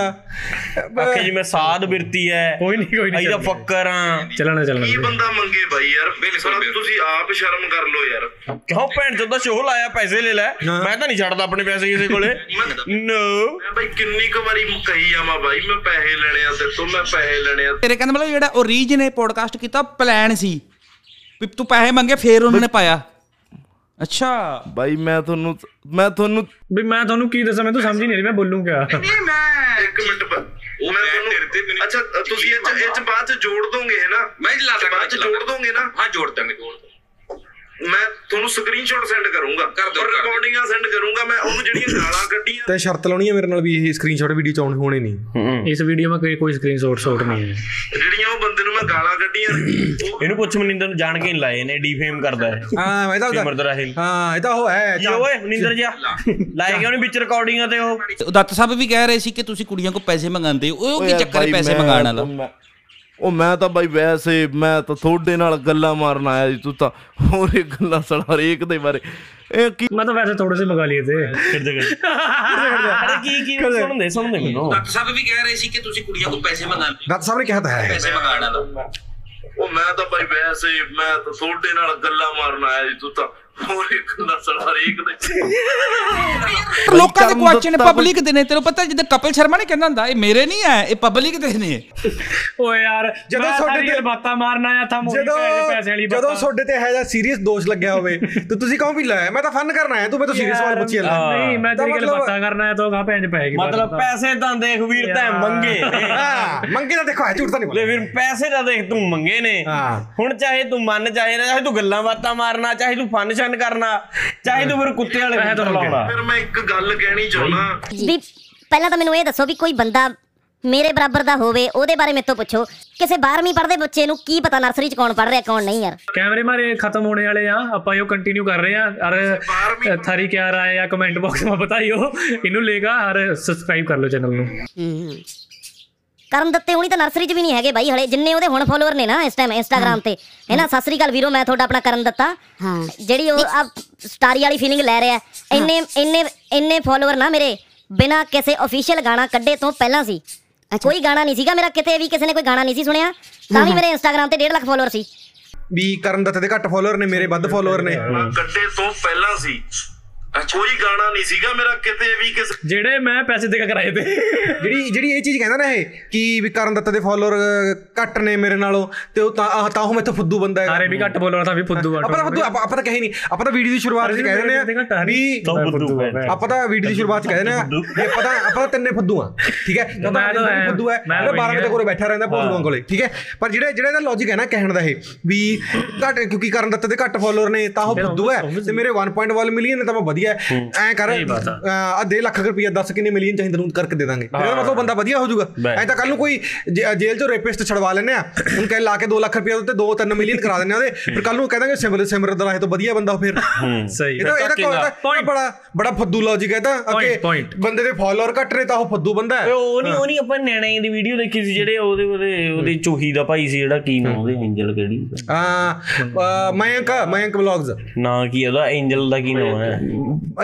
ਆਖੇ ਜੀ ਮੈਂ ਸਾਧ ਬਿਰਤੀ ਹੈ ਕੋਈ ਨਹੀਂ ਕੋਈ ਨਹੀਂ ਤਾਂ ਫੱਕਰ ਆ। ਚੱਲਣਾ ਚੱਲਣਾ ਕੀ ਬੰਦਾ ਮੰਗੇ ਬਾਈ ਯਾਰ? ਬਿਲਕੁਲ। ਤੁਸੀਂ ਆਪ ਸ਼ਰਮ ਕਰ ਲਓ ਯਾਰ। ਕਿਉਂ ਭੈਣ ਚੋਦ ਦਾ ਸ਼ੋਅ ਲਾਇਆ ਪੈਸੇ ਲੈ ਲੈ। ਮੈਂ ਤਾਂ ਨਹੀਂ ਛੱਡਦਾ ਆਪਣੇ ਪੈਸੇ ਕਿਸੇ ਕੋਲੇ। ਨੋ ਮੈਂ ਬਾਈ ਕਿੰਨੀ ਕੁ ਵਾਰੀ ਕਹੀ ਜਾਵਾਂ ਬਾਈ ਮੈਂ ਪੈਸੇ ਲੈਣੇ ਆ ਤੇ ਤੋਂ ਮੈਂ ਪੈਸੇ ਲੈਣੇ ਆ। ਤੇਰੇ ਕਹਿੰਦੇ ਮਤਲਬ ਜਿਹੜਾ ਓਰੀਜ ਨੇ ਪੋਡਕਾਸਟ ਕੀਤਾ ਪਲਾਨ ਸੀ। ਵੀ ਤੂੰ ਪੈਸੇ ਮੰਗੇ ਫੇਰ ਉਹਨਾਂ ਨੇ ਪਾਇਆ। ਅੱਛਾ। ਬਾਈ ਮੈਂ ਤੁਹਾਨੂੰ ਮੈਂ ਤੁਹਾਨੂੰ ਵੀ ਮੈਂ ਤੁਹਾਨੂੰ ਕੀ ਦੱਸਾਂ ਮੈਂ ਤਾਂ ਸਮਝ ਹੀ ਨਹੀਂ ਰਹੀ ਮੈਂ ਬੋਲੂੰ ਕਿਆ? ਨਹੀਂ ਮੈਂ ਇੱਕ ਮਿੰਟ ਉਹ ਮੈਂ ਤੁਹਾਨੂੰ ਅੱਛਾ ਤੁਸੀਂ ਇਹ ਚ ਬਾਅਦ ਚ ਜੋੜ ਦੋਗੇ ਹੈ ਨਾ? ਮੈਂ ਲਾ ਦਾਂਗਾ ਬਾਅਦ ਚ ਜੋੜ ਦੋਗੇ ਨਾ? ਹਾਂ ਜੋੜ ਦਾਂਗੇ ਜੋੜ ਦਾਂਗੇ। ਮੈਂ ਤੁਹਾਨੂੰ ਸਕਰੀਨਸ਼ਾਟ ਸੈਂਡ ਕਰੂੰਗਾ ਕਰ ਦਿਓ ਰਿਕਾਰਡਿੰਗਾਂ ਸੈਂਡ ਕਰੂੰਗਾ ਮੈਂ ਉਹਨੂੰ ਜਿਹੜੀਆਂ ਗਾਲਾਂ ਕੱਢੀਆਂ ਤੇ ਸ਼ਰਤ ਲਾਉਣੀ ਹੈ ਮੇਰੇ ਨਾਲ ਵੀ ਇਹ ਸਕਰੀਨਸ਼ਾਟ ਵੀਡੀਓ ਚ ਆਉਣੇ ਹੋਣੇ ਨਹੀਂ। ਇਸ ਵੀਡੀਓ ਮੈਂ ਕੋਈ ਸਕਰੀਨਸ਼ਾਟ ਸ਼ਾਟ ਨਹੀਂ ਹੈ। ਜਿਹੜੀਆਂ ਉਹ ਬੰਦੇ ਨੂੰ ਮੈਂ ਗਾਲਾਂ ਕੱਢੀਆਂ ਇਹਨੂੰ ਪੁੱਛ ਮਨਿੰਦਰ ਨੂੰ ਜਾਣ ਕੇ ਨਹੀਂ ਲਾਏ ਨੇ ਡੀਫੇਮ ਕਰਦਾ ਹੈ। ਹਾਂ ਮੈਂ ਤਾਂ ਸਿਮਰ ਦਰਾਹਿਲ ਹਾਂ ਇਹ ਤਾਂ ਉਹ ਹੈ ਜੀ ਓਏ ਮਨਿੰਦਰ ਜੀ ਲਾਏ ਗਏ ਉਹਨੇ ਵਿੱਚ ਰਿਕਾਰਡਿੰਗਾਂ ਤੇ ਉਹ? ਦੱਤ ਸਾਹਿਬ ਵੀ ਕਹਿ ਰਹੇ ਸੀ ਕਿ ਤੁਸੀਂ ਕੁੜੀਆਂ ਕੋ ਪੈਸੇ ਮੰਗਾਉਂਦੇ ਹੋ। ਉਹ ਕੀ ਚੱਕਰ ਹੈ ਪੈਸੇ ਮੰਗਾਉਣ ਵਾਲਾ? ਉਹ ਮੈਂ ਤਾਂ ਬਾਈ ਵੈਸੇ ਮੈਂ ਤਾਂ ਤੁਹਾਡੇ ਨਾਲ ਗੱਲਾਂ ਮਾਰਨ ਆਇਆ ਜੀ ਤੂੰ ਤਾਂ ਹੋਰ ਇਹ ਗੱਲਾਂ ਸੁਣਾ ਰੇਕ ਦੇ ਬਾਰੇ। ਇਹ ਕੀ ਮੈਂ ਤਾਂ ਵੈਸੇ ਥੋੜੇ ਸੇ ਮੰਗਾ ਲਏ ਤੇ। ਕਰਦੇ ਕਰਦੇ ਅਰੇ ਕੀ ਕੀ ਸੁਣਦੇ ਸੁਣਦੇ ਮੈਨੂੰ। ਡਾਕਟਰ ਸਾਹਿਬ ਵੀ ਕਹਿ ਰਹੇ ਸੀ ਕਿ ਤੁਸੀਂ ਕੁੜੀਆਂ ਤੋਂ ਪੈਸੇ ਮੰਗਾ ਲਓ। ਡਾਕਟਰ ਸਾਹਿਬ ਨੇ ਕਿਹਾ ਤਾਂ ਹੈ। ਪੈਸੇ ਮੰਗਾਣਾ ਲਓ ਉਹ ਮੈਂ ਤਾਂ ਬਾਈ ਵੈਸੇ ਮੈਂ ਤਾਂ ਤੁਹਾਡੇ ਨਾਲ ਗੱਲਾਂ ਮਾਰਨ ਆਇਆ ਜੀ ਤੂੰ ਤਾਂ ਇੱਕ ਗੱਲਾਂ ਸੜ ਹਰੇਕ ਦੇ। ਲੋਕਾਂ ਦੇ ਕੁਐਸਚਨ ਪਬਲਿਕ ਦੇ ਨੇ ਤੈਨੂੰ ਪਤਾ ਜਿੱਦਾਂ ਕਪਿਲ ਸ਼ਰਮਾ ਨੇ ਕਹਿੰਦਾ ਹੁੰਦਾ ਇਹ ਮੇਰੇ ਨਹੀਂ ਹੈ ਇਹ ਪਬਲਿਕ ਦੇ ਨੇ ਓਏ ਯਾਰ ਜਦੋਂ ਤੁਹਾਡੇ ਤੇ- ਬਾਤਾਂ ਮਾਰਨ ਆਇਆ ਥਾ ਮੋਦੀ ਜਦੋਂ ਪੈਸੇ ਵਾਲੀ ਜਦੋਂ ਬਾਤਾਂ। ਤੁਹਾਡੇ ਤੇ ਹੈ ਜਾਂ ਸੀਰੀਅਸ ਦੋਸ਼ ਲੱਗਿਆ ਹੋਵੇ ਤੇ ਤੁਸੀਂ ਕਹੋ ਵੀ ਲੈ ਮੈਂ ਤਾਂ ਫਨ ਕਰਨ ਆਇਆ ਤੂੰ ਮੈਂ ਤਾਂ ਸੀਰੀਅਸ ਸਵਾਲ ਪੁੱਛੀ ਜਾਂਦਾ। ਨਹੀਂ ਮੈਂ ਤਾਂ ਤੇਰੀ ਗੱਲ ਬਾਤਾਂ ਕਰਨਾ ਹੈ ਤਾਂ ਕਹਾਂ ਪੈਂਜ ਪੈਗੀ ਮਤਲਬ ਪੈਸੇ ਤਾਂ ਦੇਖ ਵੀਰ ਤਾਂ ਮੰਗੇ ਨੇ। ਹਾਂ ਮੰਗੇ ਤਾਂ ਦੇਖੋ ਹੈ ਝੂਠ ਤਾਂ ਨਹੀਂ ਲੈ ਵੀਰ ਪੈਸੇ ਤਾਂ ਦੇਖ ਤੂੰ ਮੰਗੇ ਨੇ। ਹਾਂ। ਹੁਣ ਚਾਹੇ ਤੂੰ ਮੰਨ ਚਾਹੇ ਨਾ ਚਾਹੇ ਤੂੰ ਗੱਲਾਂ ਬਾਤਾਂ ਮਾਰਨਾ ਚਾਹੇ ਤੂੰ ਫਨ ਪਰੇਸ਼ਾਨ ਕਰਨਾ ਚਾਹੇ ਤੂੰ ਫਿਰ ਕੁੱਤੇ ਵਾਲੇ ਪੈਸੇ ਲਾਉਣਾ। ਫਿਰ ਮੈਂ ਇੱਕ ਗੱਲ ਕਹਿਣੀ ਚਾਹੁੰਦਾ। ਵੀ ਪਹਿਲਾਂ ਤਾਂ ਮੈਨੂੰ ਇਹ ਦੱਸੋ ਵੀ ਕੋਈ ਬੰਦਾ ਮੇਰੇ ਬਰਾਬਰ ਦਾ ਹੋਵੇ ਉਹਦੇ ਬਾਰੇ ਮੇਰੇ ਤੋਂ ਪੁੱਛੋ। ਕਿਸੇ 12ਵੀਂ ਪੜ੍ਹਦੇ ਬੱਚੇ ਨੂੰ ਕੀ ਪਤਾ ਨਰਸਰੀ ਚ ਕੌਣ ਪੜ੍ਹ ਰਿਹਾ ਕੌਣ ਨਹੀਂ ਯਾਰ? ਕੈਮਰੇ ਮਾਰੇ ਖਤਮ ਹੋਣੇ ਵਾਲੇ ਆ ਆਪਾਂ ਇਹੋ ਕੰਟੀਨਿਊ ਕਰ ਰਹੇ ਆ। ਅਰ ਥਾਰੀ ਕਿਆ ਰਾਏ ਆ ਕਮੈਂਟ ਬਾਕਸ ਮਾ ਬਤਾਈਓ। ਇਹਨੂੰ ਲੇਗਾ ਅਰ ਸਬਸਕ੍ਰਾਈਬ ਕਰ ਲਓ ਚੈਨਲ ਨੂੰ। ਕਰਨ ਦਿੱਤੇ ਹੁਣੀ ਤਾਂ ਨਰਸਰੀ ਚ ਵੀ ਨਹੀਂ ਹੈਗੇ ਬਾਈ ਹਲੇ ਜਿੰਨੇ ਉਹਦੇ ਹੁਣ ਫਾਲੋਅਰ ਨੇ ਨਾ ਇਸ ਟਾਈਮ ਇੰਸਟਾਗ੍ਰam ਤੇ। ਹੈ ਨਾ ਸਤਿ ਸ੍ਰੀ ਅਕਾਲ ਵੀਰੋ ਮੈਂ ਤੁਹਾਡਾ ਆਪਣਾ ਕਰਨ ਦਿੱਤਾ। ਹਾਂ। ਜਿਹੜੀ ਉਹ ਆ ਸਟਾਰੀ ਵਾਲੀ ਫੀਲਿੰਗ ਲੈ ਰਿਹਾ। ਇੰਨੇ ਇੰਨੇ ਇੰਨੇ ਫਾਲੋਅਰ ਨਾ ਮੇਰੇ ਬਿਨਾ ਕਿਸੇ ਅਫੀਸ਼ੀਅਲ ਗਾਣਾ ਕੱਢੇ ਤੋਂ ਪਹਿਲਾਂ ਸੀ। ਕੋਈ ਗਾਣਾ ਨਹੀਂ ਸੀਗਾ ਮੇਰਾ ਕਿਤੇ ਵੀ ਕਿਸੇ ਨੇ ਕੋਈ ਗਾਣਾ ਨਹੀਂ ਸੀ ਸੁਣਿਆ ਤਾਂ ਵੀ ਮੇਰੇ ਇੰਸਟਾਗ੍ਰam ਤੇ 1.5 ਲੱਖ ਫਾਲੋਅਰ ਸੀ। ਵੀ ਕਰਨ ਦੱਤ ਦੇ ਘੱਟ ਫਾਲੋਅਰ ਨੇ ਮੇਰੇ ਵੱਧ ਫਾਲੋਅਰ ਨੇ। ਕੱਢੇ ਤੋਂ ਪਹਿਲਾਂ ਸੀ। ਕੋਈ ਗਾਣਾ ਨਹੀਂ ਸੀਗਾ ਮੇਰਾ ਕਿਤੇ ਵੀ ਕਿਸੇ ਜਿਹੜੇ ਮੈਂ ਪੈਸੇ ਦੇ ਕੇ ਕਰਾਏ ਤੇ। ਜਿਹੜੀ ਜਿਹੜੀ ਇਹ ਚੀਜ਼ ਕਹਿੰਦਾ ਨਾ ਇਹ ਕਿ ਵੀ ਕਰਨ ਦੱਤ ਦੇ ਫਾਲੋਅਰ ਘੱਟ ਨੇ ਮੇਰੇ ਨਾਲੋਂ ਤੇ ਉਹ ਤਾਂ ਆਹ ਤਾਂ ਉਹ ਮੈਥੋਂ ਫੁੱਦੂ ਬੰਦਾ ਹੈ ਸਾਰੇ ਵੀ ਘੱਟ ਬੋਲਣਾ ਤਾਂ ਵੀ ਫੁੱਦੂ ਆਪਾਂ ਤਾਂ ਫੁੱਦੂ ਆਪਾਂ ਤਾਂ ਕਹੇ ਨਹੀਂ। ਆਪਾਂ ਤਾਂ ਵੀਡੀਓ ਦੀ ਸ਼ੁਰੂਆਤ 'ਚ ਕਹਿ ਦਿੰਦੇ ਆ ਵੀ। ਆਪਾਂ ਤਾਂ ਵੀਡੀਓ ਦੀ ਸ਼ੁਰੂਆਤ 'ਚ ਕਹਿ ਦਿੰਦੇ ਆ ਵੀ ਆਪਾਂ ਤਾਂ ਆਪਾਂ ਤਾਂ ਤਿੰਨੇ ਫੁੱਦੂ ਆ। ਠੀਕ ਹੈ? ਜਦੋਂ ਮੈਂ ਤਾਂ ਤਾਂ ਫੁੱਦੂ ਹੈ ਮੈਂ ਮੈਂ ਉਹੀ 12 ਵਜੇ। ਕੋਲੇ ਬੈਠਾ ਰਹਿੰਦਾ ਭੋਲੂਆਂ ਕੋਲੇ ਠੀਕ ਹੈ? ਪਰ ਜਿਹੜਾ ਜਿਹੜਾ ਇਹਦਾ ਲੌਜੀਕ ਹੈ ਨਾ ਕਹਿਣ ਦਾ ਇਹ ਵੀ ਘੱਟ ਕਿਉਂਕਿ ਕਰਨ ਦੱਤ ਦੇ ਘੱਟ ਫਾਲੋਅਰ ਨੇ ਤਾਂ ਉਹ ਫੁੱਦੂ ਹੈ। ਤੇ ਮੇਰੇ 1.1 ਮਿਲੀਅਨ ਨੇ ਤਾਂ ਮੈਂ ਵਧੀਆ ਐ ਕਰ ਆ। ਦੇ ਲੱਖ ਰੁਪਈਆ 10 ਕਿੰਨੇ ਮਿਲੀਅਨ ਚਾਹੀਦੇ ਨੂੰ ਕਰਕੇ ਦੇ ਦਾਂਗੇ। ਇਹਦਾ ਮਤਲਬ ਬੰਦਾ ਵਧੀਆ ਹੋ ਜਾਊਗਾ। ਐ ਤਾਂ ਕੱਲ ਨੂੰ ਕੋਈ ਜੇਲ੍ਹ ਚੋਂ ਰੇਪਿਸਟ ਛਡਵਾ ਲੈਣੇ ਆ ਹੁਣ ਕਹਿ ਲਾ ਕੇ 2 ਲੱਖ ਰੁਪਈਆ ਤੇ 2-3 ਮਿਲੀਅਨ ਕਰਾ ਦਿੰਨੇ ਉਹਦੇ। ਫਿਰ ਕੱਲ ਨੂੰ ਕਹਿੰਦਾਂਗੇ ਸਿਮਰ ਸਿਮਰ ਦਾ ਤੋਂ ਵਧੀਆ ਬੰਦਾ ਫਿਰ। ਸਹੀ ਇਹਦਾ ਇਹਦਾ ਕੋਈ ਬੜਾ ਬੜਾ ਫੱਦੂ ਲੌਜੀਕ ਹੈ ਤਾਂ। ਅੱਗੇ. ਬੰਦੇ ਦੇ ਫਾਲੋਅਰ ਘੱਟ ਨੇ ਤਾਂ ਉਹ ਫੱਦੂ ਬੰਦਾ ਹੈ। ਉਹ ਨਹੀਂ ਉਹ ਨਹੀਂ ਆਪਾਂ ਨਿਆਣੇ ਦੀ ਵੀਡੀਓ ਦੇਖੀ ਸੀ ਜਿਹੜੇ ਉਹਦੇ ਉਹਦੇ ਉਹਦੀ ਚੂਹੀ ਦਾ ਭਾਈ ਸੀ ਜਿਹੜਾ ਕੀ ਨਾਮ ਉਹਦੇ ਐਂਜਲ ਕਿਹੜੀ? ਆ ਮਯੰਕ ਮਯੰਕ ਵਲੌਗਸ ਨਾਂ ਕੀ ਉਹਦਾ? ਐਂਜਲ ਦਾ ਕੀ ਨਾਮ ਹੈ?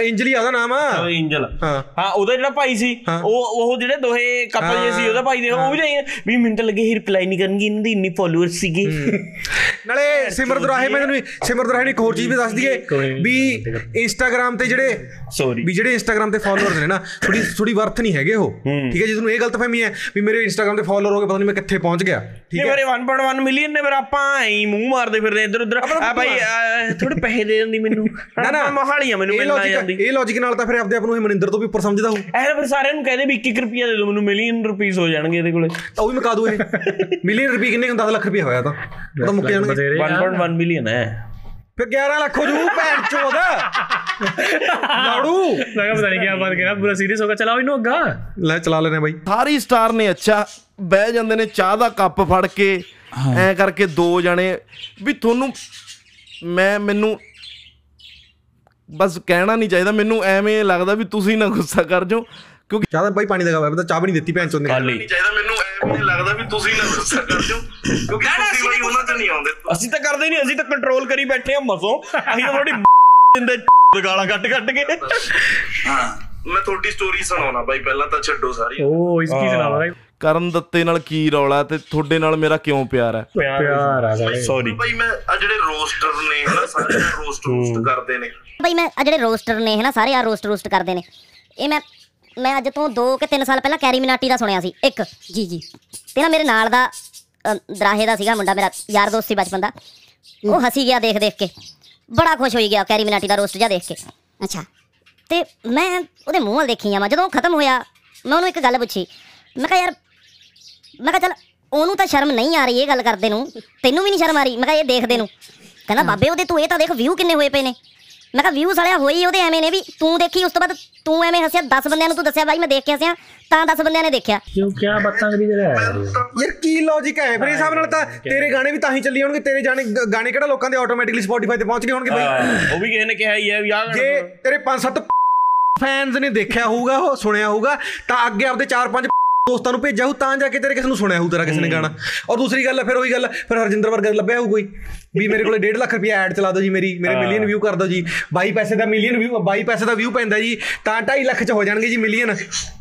ਇੰਜਲੀ ਆ ਉਹਦਾ ਨਾਮ। ਆ ਐਂਜਲ ਹਾਂ। ਹਾਂ ਉਹਦਾ ਜਿਹੜਾ ਭਾਈ ਸੀ ਉਹ ਉਹ ਜਿਹੜੇ ਦੋਹੇ ਕਪਲ ਜੇ ਸੀ ਉਹਦਾ ਭਾਈ ਦੇ ਉਹ ਵੀ ਜਾਈ ਵੀ ਮਿੰਟ ਲੱਗੇ ਹੀ ਰਿਪਲਾਈ ਨਹੀਂ ਕਰਨਗੇ ਇਹਨਾਂ ਦੀ ਇੰਨੀ ਫਾਲੋਅਰਸ ਸੀਗੇ। ਨਾਲੇ ਸਿਮਰਤ ਰਾਹੇ ਮੈਂ ਤੁਹਾਨੂੰ ਸਿਮਰਤ ਰਾਹੇ ਨੇ ਇੱਕ ਹੋਰ ਚੀਜ਼ ਵੀ ਦੱਸ ਦਈਏ ਵੀ ਇੰਸਟਾਗ੍ਰam ਤੇ ਜਿਹੜੇ ਸੌਰੀ ਵੀ ਜਿਹੜੇ ਇੰਸਟਾਗ੍ਰam ਤੇ ਫਾਲੋਅਰਸ ਨੇ ਨਾ ਥੋੜੀ ਥੋੜੀ ਵਰਥ ਨਹੀਂ ਹੈਗੇ ਉਹ। ਠੀਕ ਹੈ ਜੇ ਤੁਹਾਨੂੰ ਇਹ ਗਲਤਫਹਿਮੀ ਹੈ ਵੀ ਮੇਰੇ ਇੰਸਟਾਗ੍ਰam ਤੇ ਫਾਲੋਅਰ ਹੋ ਗਏ ਪਤਾ ਨਹੀਂ ਮੈਂ ਕਿੱਥੇ ਪਹੁੰਚ ਗਿਆ। ਠੀਕ ਹੈ? ਮੇਰੇ 1.1 ਮਿਲੀਅਨ ਨੇ ਫਿਰ ਆਪਾਂ ਐਂ ਮੂੰਹ ਮਾਰਦੇ ਫਿਰਦੇ ਇੱਧਰ ਉੱਧਰ ਆ ਭਾਈ ਥੋੜੇ ਪੈਸੇ ਦੇ ਦਿੰਦੀ ਮੈਨੂੰ। ਨਾ ਨਾ। ਮਹਾਲੀਆਂ ਮੈਨੂੰ ਇਹ ਆ ਜਾਂਦੀ। ਇਹ ਲੌਜੀਕ ਨਾਲ ਤਾਂ ਫਿਰ ਆਪਦੇ ਆਪ ਨੂੰ ਇਹ ਮਨਿੰਦਰ ਤੋਂ ਵੀ ਉੱਪਰ ਸਮਝਦਾ ਹੋ ਐ ਫਿਰ ਸਾਰਿਆਂ ਨੂੰ ਕਹਦੇ ਵੀ 1 ਰੁਪਿਆ ਦੇ ਦਿਓ ਮੈਨੂੰ ਮਿਲੀਅਨ ਰੁਪੀਸ ਹੋ ਜਾਣਗੇ ਇਹਦੇ ਕੋਲੇ। ਤਾਂ ਉਹ ਵੀ ਮਕਾ ਦੂ ਇਹ ਮਿਲੀਅਨ ਰੁਪਏ ਕਿੰਨੇ ਹੁੰਦਾ? 10 ਲੱਖ ਰੁਪਏ ਹੋਇਆ ਤਾਂ। ਉਹ ਤਾਂ ਮੁੱਕ ਜਾਣਗੇ। 1.1 ਮਿਲੀਅਨ ਹੈ ਫਿਰ 11 ਲੱਖ ਹੋ ਜੂ ਭੈਣ ਚੋਦ। ਲਾੜੂ। ਲਗਾ ਪਤਾ ਨਹੀਂ ਕੀ ਬਾਤ ਕਰ। ਰਿਹਾ ਪੂਰਾ ਸੀਰੀਅਸ ਹੋਗਾ ਚਲਾਓ ਇਹਨੂੰ ਅੱਗਾ। ਲੈ ਚਲਾ ਲੈਨੇ ਬਾਈ। ਸਾਰੀ ਸਟਾਰ ਨੇ ਅੱਛਾ ਬਹਿ ਜਾਂਦੇ ਨੇ ਚਾਹ ਦਾ ਕੱਪ ਫੜ ਕੇ ਐ ਕਰਕੇ ਦੋ ਜਣੇ ਵੀ ਤੁਹਾਨੂੰ ਮੈਂ ਮੈਨੂੰ ਬਸ ਕਹਿਣਾ ਨਹੀਂ ਚਾਹੀਦਾ ਮੈਨੂੰ ਐਵੇਂ ਲੱਗਦਾ ਵੀ ਤੁਸੀਂ ਨਾ ਗੁੱਸਾ ਕਰ ਜਾਓ ਕਿਉਂਕਿ ਚਾਹ ਬਾਈ ਪਾਣੀ ਦਾ ਗਵਾ ਪਤਾ ਚਾਹ ਵੀ ਨਹੀਂ ਦਿੱਤੀ ਭੈਣ ਚੋਂ ਨੇ। ਨਹੀਂ ਚਾਹੀਦਾ ਮੈਨੂੰ ਐਵੇਂ ਲੱਗਦਾ ਵੀ ਤੁਸੀਂ ਨਾ ਗੁੱਸਾ ਕਰ ਜਾਓ ਕਿਉਂਕਿ ਤੁਸੀਂ ਬਾਈ ਉਹਨਾਂ ਚ ਨਹੀਂ ਆਉਂਦੇ। ਅਸੀਂ ਤਾਂ ਕਰਦੇ ਨਹੀਂ ਅਸੀਂ ਤਾਂ ਕੰਟਰੋਲ ਕਰੀ ਬੈਠੇ ਆ ਮਸੋਂ। ਅਸੀਂ ਤਾਂ ਥੋੜੀ ਦਿੰਦੇ ਗਾਲਾਂ ਕੱਟ ਕੱਟ ਕੇ। ਹਾਂ ਮੈਂ ਤੁਹਾਡੀ ਸਟੋਰੀ ਸੁਣਾਉਣਾ ਬਾਈ ਪਹਿਲਾਂ ਤਾਂ ਛੱਡੋ ਸਾਰੀ। ਓ ਇਸ ਕੀ ਸੁਣਾਵਾ ਕਰਨ ਦਿੱਤੇ ਨਾਲ ਕੀ ਰੌਲਾ ਤੇ ਤੁਹਾਡੇ ਨਾਲ ਮੇਰਾ ਕਿਉਂ ਪਿਆਰ ਹੈ? ਪਿਆਰ ਆ ਬਾਈ। ਸੌਰੀ ਬਾਈ ਮੈਂ ਆ ਜਿਹੜੇ ਰੋਸਟਰ ਨੇ ਹਨਾ ਸਾਰੇ ਰੋਸਟ ਰੋਸਟ ਕਰਦੇ ਨੇ। ਬਾਈ ਮੈਂ ਆ ਜਿਹੜੇ ਰੋਸਟਰ ਨੇ ਹਨਾ ਸਾਰੇ ਆ ਰੋਸਟ ਰੋਸਟ ਕਰਦੇ ਨੇ। ਇਹ ਮੈਂ ਮੈਂ ਅੱਜ ਤੋਂ 2 ਕਿ 3 ਸਾਲ ਪਹਿਲਾਂ ਕੈਰੀ ਮਿਨਾਟੀ ਦਾ ਸੁਣਿਆ ਸੀ ਇੱਕ। ਜੀ ਜੀ। ਤੇ ਨਾ ਮੇਰੇ ਨਾਲ ਦਾ ਦਰਾਹੇ ਦਾ ਸੀਗਾ ਮੁੰਡਾ ਮੇਰਾ ਯਾਰ ਦੋਸਤ ਸੀ ਬਚਪਨ ਦਾ। ਉਹ ਹਸੀ ਗਿਆ ਦੇਖ ਦੇਖ ਕੇ। ਬੜਾ ਖੁਸ਼ ਹੋਈ ਗਿਆ ਕੈਰੀ ਮਿਨਾਟੀ ਦਾ ਰੋਸਟ ਜਾ ਦੇਖ ਕੇ। ਅੱਛਾ। ਤੇ ਮੈਂ ਉਹਦੇ ਮੂੰਹ ਵੱਲ ਦੇਖੀ ਆ ਜਦੋਂ ਖਤਮ ਹੋਇਆ ਮੈਂ ਉਹਨੂੰ ਇੱਕ ਗੱਲ ਪੁੱਛੀ। ਮੈਂ ਕਿਹਾ ਯਾਰ ਮੈਂ ਕਿਹਾ ਚੱਲ ਉਹਨੂੰ ਤਾਂ ਸ਼ਰਮ ਨਹੀਂ ਆ ਰਹੀ ਇਹ ਗੱਲ ਕਰਦੇ ਨੂੰ। ਤੈਨੂੰ ਵੀ ਨਹੀਂ ਸ਼ਰਮ ਆ ਰਹੀ ਮੈਂ ਕਿਹਾ ਇਹ ਦੇਖਦੇ ਨੂੰ। ਕਹਿੰਦਾ ਬਾਬੇ ਉਹਦੇ ਤੂੰ ਇਹ ਤਾਂ ਦੇਖ ਵਿਊ ਕਿੰਨੇ ਹੋਏ ਪਏ ਨੇ। ਮੈਂ ਕਿਹਾ ਵਿਊ ਸਾਲਿਆ ਹੋਈ ਉਹਦੇ ਐਵੇਂ ਨੇ ਵੀ ਤੂੰ ਦੇਖੀ ਉਸ ਤੋਂ ਬਾਅਦ ਤੂੰ ਐਵੇਂ ਹੱਸਿਆ 10 ਬੰਦਿਆਂ ਨੂੰ ਤੂੰ ਦੱਸਿਆ ਬਾਈ ਮੈਂ ਦੇਖ ਕੇ ਹੱਸਿਆ ਤਾਂ 10 ਬੰਦਿਆਂ ਨੇ ਦੇਖਿਆ। ਕਿਉਂ ਕਿਆ ਬਾਤਾਂ ਕਰੀ ਜਰਾ ਯਾਰ ਕੀ ਲੌਜੀਕ ਹੈ? ਫਿਰ ਇਸ ਹਿਸਾਬ ਨਾਲ ਤਾਂ ਤੇਰੇ ਗਾਣੇ ਵੀ ਤਾਂ ਹੀ ਚੱਲੀ ਹੋਣਗੇ ਤੇਰੇ ਜਾਣੇ ਗਾਣੇ ਕਿਹੜਾ ਲੋਕਾਂ ਦੇ ਆਟੋਮੈਟਿਕਲੀ Spotify ਤੇ ਪਹੁੰਚ ਗਏ ਹੋਣਗੇ ਬਈ? ਉਹ ਵੀ ਕਿਸੇ ਨੇ ਕਿਹਾ ਹੀ ਹੈ ਵੀ ਆਹ ਜੇ ਤੇਰੇ 5-7 ਫੈਨਸ ਨੇ ਦੇਖਿਆ ਹੋਊਗਾ ਉਹ ਸੁਣਿਆ ਹੋਊਗਾ ਤਾਂ ਅੱਗੇ ਆਪਦੇ 4-5 ਦੋਸਤਾਂ ਨੂੰ ਭੇਜਿਆ ਹੋਊ ਤਾਂ ਜਾ ਕੇ ਤੇਰੇ ਕਿਸੇ ਨੂੰ ਸੁਣਿਆ ਹੋਊ ਤੇਰਾ ਕਿਸੇ ਨੇ ਗਾਣਾ। ਔਰ ਦੂਸਰੀ ਗੱਲ ਹੈ ਫਿਰ ਉਹੀ ਗੱਲ ਹੈ, ਫਿਰ ਹਰਜਿੰਦਰ ਵਰਗਾ ਲੱਭਿਆ ਹੋਊ ਕੋਈ? ਵੀ ਮੇਰੇ ਕੋਲੇ 1.5 ਲੱਖ ਰੁਪਏ ਐਡ ਚਲਾ ਦਿਓ ਜੀ ਮੇਰੀ ਮੇਰੇ ਮਿਲੀਅਨ ਵਿਊ ਕਰ ਦਿਓ ਜੀ। 22 ਪੈਸੇ ਦਾ ਮਿਲੀਅਨ ਵਿਊ 22 ਪੈਸੇ ਦਾ ਵਿਊ ਪੈਂਦਾ ਜੀ ਤਾਂ 2.5 ਲੱਖ ਚ ਹੋ ਜਾਣਗੇ ਜੀ ਮਿਲੀਅਨ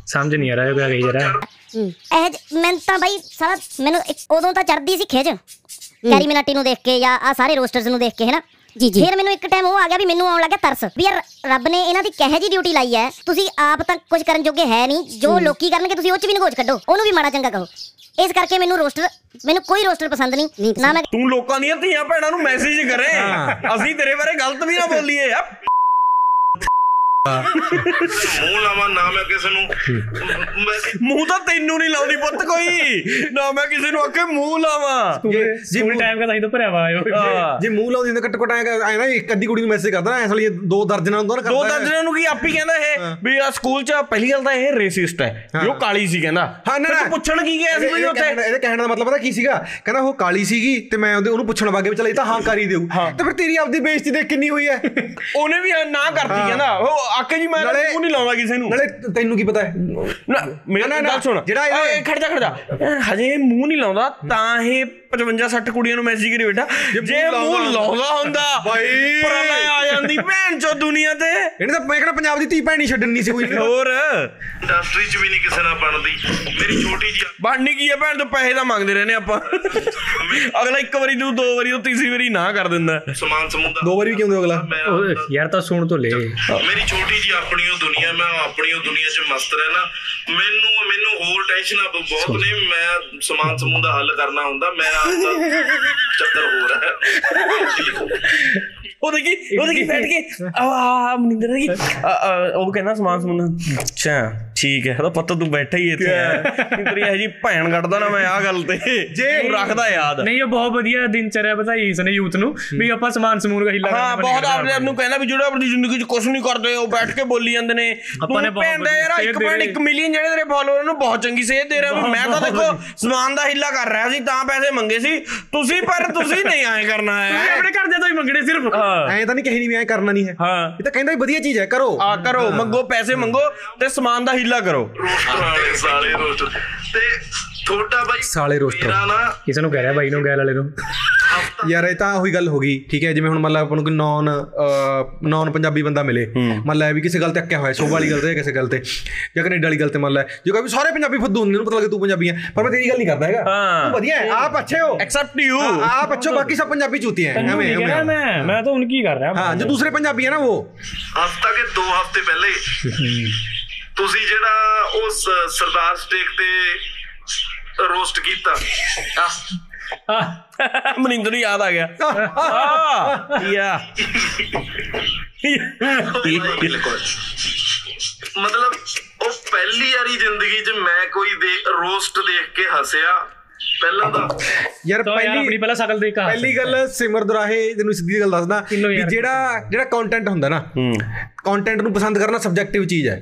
ਸਮਝ ਨਹੀਂ ਆ ਰਿਹਾ ਕਿਆ ਕਹੀ ਜਰਾ ਇਹ ਮੈਂ ਤਾਂ ਬਾਈ ਸਾਰਾ ਮੈਨੂੰ ਇੱਕ- ਉਦੋਂ ਤਾਂ ਚੜਦੀ ਸੀ ਖਿਜ ਕੈਰੀ ਮਿਨਾਟੀ ਨੂੰ ਦੇਖ ਕੇ ਜਾਂ ਆ ਸਾਰੇ ਰੋਸਟਰਸ ਨੂੰ ਦੇਖ ਕੇ ਹੈਨਾ? ਜੀ ਜੀ। ਫਿਰ ਮੈਨੂੰ ਇੱਕ ਟਾਈਮ ਉਹ ਆ ਗਿਆ ਵੀ ਮੈਨੂੰ ਆਉਣ ਲੱਗਾ ਤਰਸ। ਵੀ ਯਾਰ ਰੱਬ ਨੇ ਇਹਨਾਂ ਦੀ ਕਹੇ ਜੀ ਡਿਊਟੀ ਲਾਈ ਹੈ? ਤੁਸੀਂ ਆਪ ਤਾਂ ਕੁਝ ਕਰਨ ਜੋਗੇ ਹੈ ਨਹੀਂ। ਜੋ ਲੋਕੀ ਕਰਨਗੇ ਤੁਸੀਂ ਉਹ ਚ ਵੀ ਨਗੋਚ ਕੱਢੋ। ਉਹਨੂੰ ਵੀ ਮਾੜਾ ਚੰਗਾ ਕਹੋ। ਇਸ ਕਰਕੇ ਮੈਨੂੰ ਰੋਸਟਰ ਮੈਨੂੰ ਕੋਈ ਰੋਸਟਰ ਪਸੰਦ ਨਹੀਂ। ਨਾ ਮੈਂ ਤੂੰ ਲੋਕਾਂ ਦੀਆਂ ਧੀਆਂ ਭੈਣਾਂ ਨੂੰ ਮੈਸੇਜ ਕਰੇ। ਅਸੀਂ ਤੇਰੇ ਬਾਰੇ ਗਲਤ ਵੀ ਨਾ ਬੋਲੀਏ। ਮੂੰਹ ਲਾਵਾਂ ਨਾ ਮੈਂ ਕਿਸੇ ਨੂੰ। ਮੈਂ- ਮੂੰਹ ਤਾਂ ਤੈਨੂੰ ਨਹੀਂ ਲਾਉਂਦੀ ਪੁੱਤ ਕੋਈ। ਨਾ ਮੈਂ ਕਿਸੇ ਨੂੰ ਆਖੇ ਮੂੰਹ ਲਾਵਾਂ। ਸਕੂਲ ਟਾਈਮ ਦਾ ਤਾਂ ਤੋਂ ਭਰਿਆ ਵਾ ਆਇਓ ਹਾਂ। ਜੇ ਮੂੰਹ ਲਾਉਂਦੀ ਹੁੰਦੀ ਘੱਟ ਘੱਟ ਐ ਨਾ ਇੱਕ ਅੱਧੀ ਕੁੜੀ ਨੂੰ ਮੈਸੇਜ ਕਰਦਾ ਨਾ ਐਸ ਲਈ ਦੋ ਦਰਜਨਾਂ ਹੁੰਦਾ ਨਾ ਦੋ ਕਰਦਾ ਹੈ। ਦਰਜਨਾਂ ਨੂੰ ਕੀ ਆਪ ਹੀ ਕਹਿੰਦਾ ਇਹ? ਵੀ ਆ ਸਕੂਲ ਚ ਪਹਿਲੀ ਗੱਲ ਤਾਂ ਇਹ ਰੇਸਿਸਟ ਹੈ ਵੀ ਉਹ ਕਾਲੀ ਸੀ ਕਹਿੰਦਾ। ਹਾਂ ਨਾ ਫਿਰ ਨਾ। ਤੂੰ ਪੁੱਛਣ ਕੀ ਗਿਆ ਸੀ ਇਹਦੇ- ਬਈ ਇਹਦੇ ਉੱਥੇ? ਕਹਿਣ ਦਾ- ਇਹਦੇ ਕਹਿਣ ਦਾ ਮਤਲਬ ਪਤਾ ਕੀ ਸੀਗਾ? ਕਹਿੰਦਾ ਉਹ ਕਾਲੀ ਸੀਗੀ ਤੇ ਮੈਂ ਉਹਦੇ ਉਹਨੂੰ ਪੁੱਛਣ ਵਾਗੇ ਵੀ ਚਲ ਇਹ ਤਾਂ ਹਾਂ ਕਰ ਹੀ। ਦੇਊ ਤੇ ਫਿਰ ਤੇਰੀ ਆਪਦੀ ਬੇਇੱਜ਼ਤੀ ਦੇਖ ਕਿੰਨੀ ਹੋਈ ਹੈ। ਉਹਨੇ ਵੀ ਨਾ ਕਰਤੀ ਕਹਿੰਦਾ। ਉਹ ਆਕੇ ਜੀ ਮੈਂ ਨਾਲੇ- ਮੂੰਹ ਨਹੀਂ ਲਾਉਂਦਾ ਕਿਸੇ ਨੂੰ। ਨਾਲੇ ਤੈਨੂੰ ਕੀ ਪਤਾ ਹੈ? ਨਾ ਮੇਰਾ ਨਾ, ਸੁਣ। ਜਿਹੜਾ ਇਹ- ਇਹ ਖੜ ਜਾ ਖੜ ਜਾ। ਹਜੇ ਮੂੰਹ ਨਹੀਂ ਲਾਉਂਦਾ ਤਾਂ ਇਹ 55 60 ਕੁੜੀਆਂ ਨੂੰ ਮੈਸੇਜ ਕਰੀ ਬੈਠਾ। ਜੇ ਮੂੰਹ ਲਾਉਂਦਾ ਹੁੰਦਾ। ਬਾਈ। ਪ੍ਰਲੈ ਆ ਜਾਂਦੀ ਭੈਣ ਚੋ ਦੁਨੀਆ ਤੇ। ਇਹਨੇ ਤਾਂ ਮੈਂ ਕਿਹੜਾ ਪੰਜਾਬ ਦੀ ਧੀ ਭੈਣ ਨਹੀਂ ਛੱਡਣੀ ਸੀ ਕੋਈ। ਹੋਰ। ਇੰਡਸਟਰੀ 'ਚ ਵੀ ਨਹੀਂ ਕਿਸੇ ਨਾਲ ਬਣਦੀ। ਮੇਰੀ ਛੋਟੀ ਜਿਹੀ ਬਣਨੀ ਕੀ ਹੈ ਭੈਣ ਤੋਂ ਪੈਸੇ ਤਾਂ ਮੰਗਦੇ ਰਹਿੰਦੇ ਆਪਾਂ। ਅਗਲਾ ਇੱਕ ਵਾਰੀ ਨੂੰ ਦੋ ਵਾਰੀ ਤੋਂ ਤੀਸਰੀ ਵਾਰੀ ਨਾ ਕਰ ਦਿੰਦਾ। ਸਮਾਨ ਸਮੂੰਦਾ। ਦੋ ਵਾਰੀ ਵੀ ਕਿਉਂ ਦਿਓ ਅਗਲਾ? ਉਹ ਯਾਰ ਤਾਂ ਸੁਣ ਤੋਂ ਲੈ। ਮੇਰੀ ਛੋਟੀ ਜੀ ਆਪਣੀ ਉਹ ਦੁਨੀਆ ਮੈਂ ਆਪਣੀ ਉਹ ਦੁਨੀਆ 'ਚ ਮਸਤ ਰਹਿਣਾ। ਮੈਨੂੰ ਮੈਨੂੰ ਹੋਰ ਟੈਨਸ਼ਨਾਂ ਬਹੁਤ ਨੇ ਮੈਂ ਸਮਾਨ ਸਮੂਹ ਦਾ ਹੱਲ ਕਰਨਾ ਹੁੰਦਾ। ਮੈਂ ਚੱਕਰ ਹੋ। ਰਿਹਾ ਉਹ ਦੇਖੀ ਉਹ ਦੇਖੀ ਬੈਠ ਕੇ? ਆ ਮਨਿੰਦਰ ਦੇਖੀ ਆ, ਉਹ ਕਹਿੰਦਾ ਸਮਾਨ ਸਮੂਨ। ਅੱਛਾ। ਠੀਕ ਹੈ ਉਹਦਾ ਪਤਾ ਤੂੰ ਬੈਠਾ ਹੀ ਇੱਥੇ ਕਿ ਤੇਰੀ ਇਹ ਜੀ ਭੈਣ ਕੱਢਦਾ ਨਾ ਮੈਂ ਆ ਗੱਲ ਤੇ। ਜੇ ਰੱਖਦਾ ਯਾਦ। ਨਹੀਂ ਉਹ ਬਹੁਤ ਵਧੀਆ ਦਿਨਚਰਿਆ ਬਤਾਈ ਇਸਨੇ ਯੂਥ ਨੂੰ ਵੀ ਆਪਾਂ ਸਮਾਨ ਸਮੂਨ ਦਾ ਹਿੱਲਾ ਹਾਂ ਬਹੁਤ ਆਪਣੇ ਆਪ ਨੂੰ ਕਹਿੰਦਾ ਵੀ ਜਿਹੜੇ ਆਪਣੀ ਜ਼ਿੰਦਗੀ 'ਚ ਕੁਝ ਨਹੀਂ ਕਰਦੇ ਉਹ ਬੈਠ ਕੇ ਬੋਲੀ ਜਾਂਦੇ ਨੇ। ਆਪਾਂ ਨੇ ਬਹੁਤ ਭੈਣ ਦਾ ਯਾਰ ਵਧੀਆ ਸੇਧ 1.1 ਮਿਲੀਅਨ ਜਿਹੜੇ ਤੇਰੇ ਫਾਲੋਅਰ ਨੂੰ ਬਹੁਤ ਚੰਗੀ ਸੇਧ ਦੇ ਰਿਹਾ ਮੈਂ ਤਾਂ ਦੇਖੋ ਸਮਾਨ ਦਾ ਹਿੱਲਾ ਕਰ ਰਿਹਾ ਸੀ ਤਾਂ ਪੈਸੇ ਮੰਗੇ ਸੀ। ਤੁਸੀਂ ਪਰ ਤੁਸੀਂ ਨਹੀਂ ਆਏ ਕਰਨਾ ਤੁਸੀਂ ਹੈ ਆਪਣੇ ਘਰ ਦੇ ਤੋਂ ਹੀ ਮੰਗਣੇ ਸਿਰਫ। ਐਂ ਤਾਂ ਨਹੀਂ ਕਹੀ ਨਹੀਂ ਵੀ ਐਂ ਕਰਨਾ ਨਹੀਂ ਹੈ। ਹਾਂ। ਇਹ ਤਾਂ ਕਹਿੰਦਾ ਵੀ ਵਧੀਆ ਚੀਜ਼ ਹੈ ਕਰੋ। ਆ ਕਰੋ ਮੰਗੋ ਪੈਸੇ ਮੰਗੋ ਤੇ ਸਮਾਨ ਦਾ ਹਿੱਲਾ ਕਰੋ। ਰੋਸਟਰ ਸਾਲੇ ਰੋਸਟਰ ਤੇ ਤੁਹਾਡਾ ਬਾਈ ਸਾਲੇ ਨਾ ਕਿਸ ਨੂੰ ਕਹਿ ਰਿਹਾ ਬਾਈ ਨੂੰ ਗੈਲ ਵਾਲੇ ਨੂੰ। ਯਾਰ ਇਹ ਤਾਂ ਉਹੀ ਗੱਲ ਹੋ ਗਈ ਠੀਕ ਹੈ? ਜਿਵੇਂ ਹੁਣ ਮੰਨ ਲਾ ਆਪਾਂ ਨੂੰ ਕੋਈ ਨਾਨ ਨਾਨ ਪੰਜਾਬੀ ਬੰਦਾ ਮਿਲੇ। ਮੰਨ ਲਾ ਵੀ ਕਿਸੇ ਗੱਲ ਤੇ ਅੱਕਿਆ ਹੋਇਆ ਸੋਭ ਵਾਲੀ ਗੱਲ ਤੇ ਕਿਸੇ ਗੱਲ ਤੇ ਜਾਂ ਕੈਨੇਡਾ ਵਾਲੀ ਗੱਲ ਤੇ ਮੰਨ ਲਾ। ਜੇ ਕੋਈ ਸਾਰੇ ਪੰਜਾਬੀ ਫੁੱਦੂ ਹੁੰਦੇ ਨੂੰ ਪਤਾ ਲੱਗੇ ਤੂੰ ਪੰਜਾਬੀ ਹੈ। ਪਰ ਮੈਂ ਤੇਰੀ ਗੱਲ ਨਹੀਂ ਕਰਦਾ ਹੈਗਾ। ਹਾਂ। ਤੂੰ ਵਧੀਆ ਹੈ ਆਪ ਅੱਛੇ ਹੋ। ਐਕਸੈਪਟ ਯੂ ਆਪ ਅੱਛੇ ਬਾਕੀ ਸਭ ਪੰਜਾਬੀ ਚੂਤੀਆਂ ਹੈ। ਐਵੇਂ ਮੈਂ? ਮੈਂ ਤਾਂ ਹੁਣ ਕੀ ਕਰ ਰਿਹਾ? ਹਾਂ ਜੋ ਦੂਸਰੇ ਪੰਜਾਬੀ ਹੈ ਨਾ ਉਹ। ਹਫਤਾ ਕੇ 2 ਹਫ਼ਤੇ ਪਹਿਲੇ। ਤੁਸੀਂ ਜਿਹੜਾ ਉਹ ਸ- ਸਰਦਾਰ ਸਟੇਕ ਤੇ ਰੋਸਟ ਕੀਤਾ। ਮਨਿੰਦਰ ਨੂੰ ਯਾਦ ਆ ਗਿਆ। ਆ ਯਾ। ਮਤਲਬ ਉਹ ਪਹਿਲੀ ਵਾਰੀ ਜ਼ਿੰਦਗੀ 'ਚ ਮੈਂ ਕੋਈ ਦੇ ਰੋਸਟ ਦੇਖ ਕੇ ਹੱਸਿਆ। ਪਹਿਲਾਂ ਤਾਂ ਯਾਰ ਯਾਰ ਆਪਣੀ ਪਹਿਲੀ ਪਹਿਲਾਂ ਸ਼ਕਲ ਦੇਖ। ਪਹਿਲੀ ਗੱਲ ਸਿਮਰ ਦੁਰਾਹੇ ਤੈਨੂੰ ਸਿੱਧੀ ਗੱਲ ਦੱਸਦਾ ਵੀ? ਜਿਹੜਾ ਜਿਹੜਾ ਕੰਟੈਂਟ ਹੁੰਦਾ ਨਾ ਕੰਟੈਂਟ ਨੂੰ ਪਸੰਦ ਕਰਨਾ ਸਬਜੈਕਟਿਵ ਚੀਜ਼ ਹੈ।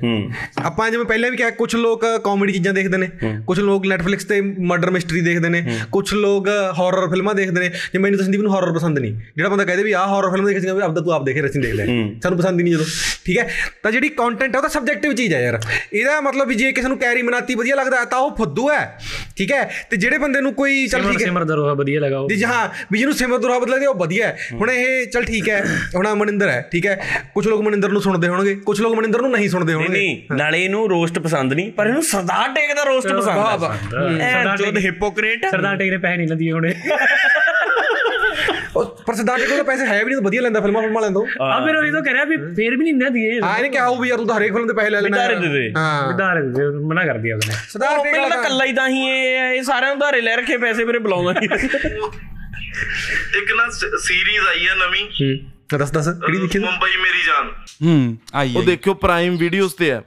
ਆਪਾਂ ਜਿਵੇਂ ਪਹਿਲਾਂ ਵੀ ਕਿਹਾ ਕੁਝ ਲੋਕ ਕਾਮੇਡੀ ਚੀਜ਼ਾਂ ਦੇਖਦੇ ਨੇ ਕੁਝ ਲੋਕ ਨੈਟਫਲਿਕਸ ਤੇ ਮਰਡਰ ਮਿਸਟਰੀ ਦੇਖਦੇ ਨੇ ਕੁਝ ਲੋਕ ਹਾਰਰ ਫਿਲਮਾਂ ਦੇਖਦੇ ਨੇ। ਜੇ ਮੈਨੂੰ ਤਾਂ ਸੰਦੀਪ ਨੂੰ ਹਾਰਰ ਪਸੰਦ ਨਹੀਂ। ਜਿਹੜਾ ਬੰਦਾ ਕਹਦੇ ਵੀ ਆਹ ਹਾਰਰ ਫਿਲਮ ਦੇਖੀ ਸੀ ਵੀ ਆਪਦਾ ਤੂੰ ਆਪ ਦੇਖੇ ਰਸੀ ਦੇਖ ਲੈ ਸਾਨੂੰ ਪਸੰਦ ਹੀ ਨਹੀਂ ਜਦੋਂ। ਠੀਕ ਹੈ? ਤਾਂ ਜਿਹੜੀ ਕੰਟੈਂਟ ਹੈ ਉਹ ਤਾਂ ਸਬਜੈਕਟਿਵ ਚੀਜ਼ ਹੈ ਯਾਰ। ਇਹਦਾ ਮਤਲਬ ਵੀ ਜੇ ਕਿਸੇ ਨੂੰ ਕੈਰੀ ਮਨਾਤੀ ਵਧੀਆ ਲੱਗਦਾ ਤਾਂ ਉਹ ਫੁੱਦੂ ਹੈ। ਠੀਕ ਹੈ? ਤੇ ਜਿਹੜੇ ਬੰਦੇ ਨੂੰ ਕੋਈ ਚੱਲ ਠੀਕ ਹੈ। ਸਿਮਰ ਦਾ ਰੋਹਾ ਵਧੀਆ ਲਗਾ ਉਹ। ਜੀ ਹਾਂ ਵੀ ਜਿਹਨੂੰ ਸਿਮਰ ਦੁਰਾ ਬਦਲੇ ਉਹ ਵਧੀਆ ਹੈ। ਹੁਣ ਇਹ ਚਲ ਠੀਕ ਹੈ। ਹੁਣ ਮਨਿੰਦਰ ਹੈ। ਠੀਕ ਹੈ? ਕੁਝ ਲੋਕ ਮਨਿੰਦਰ ਨੂੰ ਸੁਣਦੇ ਹੋਣਗੇ। ਕੁਝ ਲੋਕ ਮਨਿੰਦਰ ਨੂੰ ਨਹੀਂ ਸੁਣਦੇ ਹੋਣਗੇ। ਨਹੀਂ ਨਾਲੇ ਇਹਨੂੰ ਰੋਸਟ ਪਸੰਦ ਨਹੀਂ ਪਰ ਇਹਨੂੰ ਸਰਦਾਰ ਟੇਕ ਦਾ ਰੋਸਟ ਪਸੰਦ ਵਾਹ, ਆ। ਸਰਦਾਰ ਟੇਕ- ਟੇਕ ਹਿਪੋਕ੍ਰੇਟ ਸਰਦਾਰ ਟੇਕ ਨੇ ਪੈਸੇ ਨਹੀਂ ਲੰਦੀ ਹੋਣੇ। ਉਹ ਪਰ ਸਿੱਧਾਰਥ ਕੋਲ ਤਾਂ ਪੈਸੇ ਹੈ ਵੀ ਨਹੀਂ ਤਾਂ ਵਧੀਆ ਲੈਂਦਾ ਫਿਲਮਾਂ ਫਿਲਮਾਂ ਲੈਂਦਾ ਉਹ। ਆ ਫਿਰ ਉਹ ਤਾਂ ਕਰਿਆ ਵੀ ਫੇਰ ਵੀ ਨਹੀਂ ਨਾ ਦੀਏ ਹਾਂ ਇਹਨੇ ਕਿਹਾ ਹੋਊ ਵੀ ਯਾਰ ਤੂੰ ਤਾਂ ਹਰੇਕ ਫਿਲਮ ਦੇ ਪੈਸੇ ਲੈ ਲੈਣਾ। ਵਿਚਾਰੇ ਦੇ ਦੇ। ਹਾਂ। ਵਿਧਾਰੇ ਦੇ ਮਨਾ ਕਰ ਦਿਆ ਉਹਨੇ। ਉਹ ਟੇਕ ਤਾਂ ਵਾਲਾ ਕੱਲਾ ਹੀ ਤਾਂ ਹੀ ਇਹ ਇਹ ਸਾਰਿਆਂ ਨੂੰ ਧਾਰੇ ਲੈ ਰੱਖੇ ਪੈਸੇ ਮੇਰੇ ਬੁਲਾਉਂਦਾ ਨਹੀਂ ਇੱਕ ਨਾ ਸੀਰੀਜ਼ ਆਈ ਆ ਨਵੀਂ। ਤਾਂ ਦੱਸ ਦੱਸ ਕਿਹੜੀ ਦੇਖੀ ਤੂੰ? ਮੁੰਬਈ ਮੇਰੀ ਜਾਨ। ਹੂੰ ਆਈ ਉਹ। ਦੇਖਿਓ ਪ੍ਰਾਈਮ ਵੀਡੀਓਜ਼ ਤੇ ਹੈ।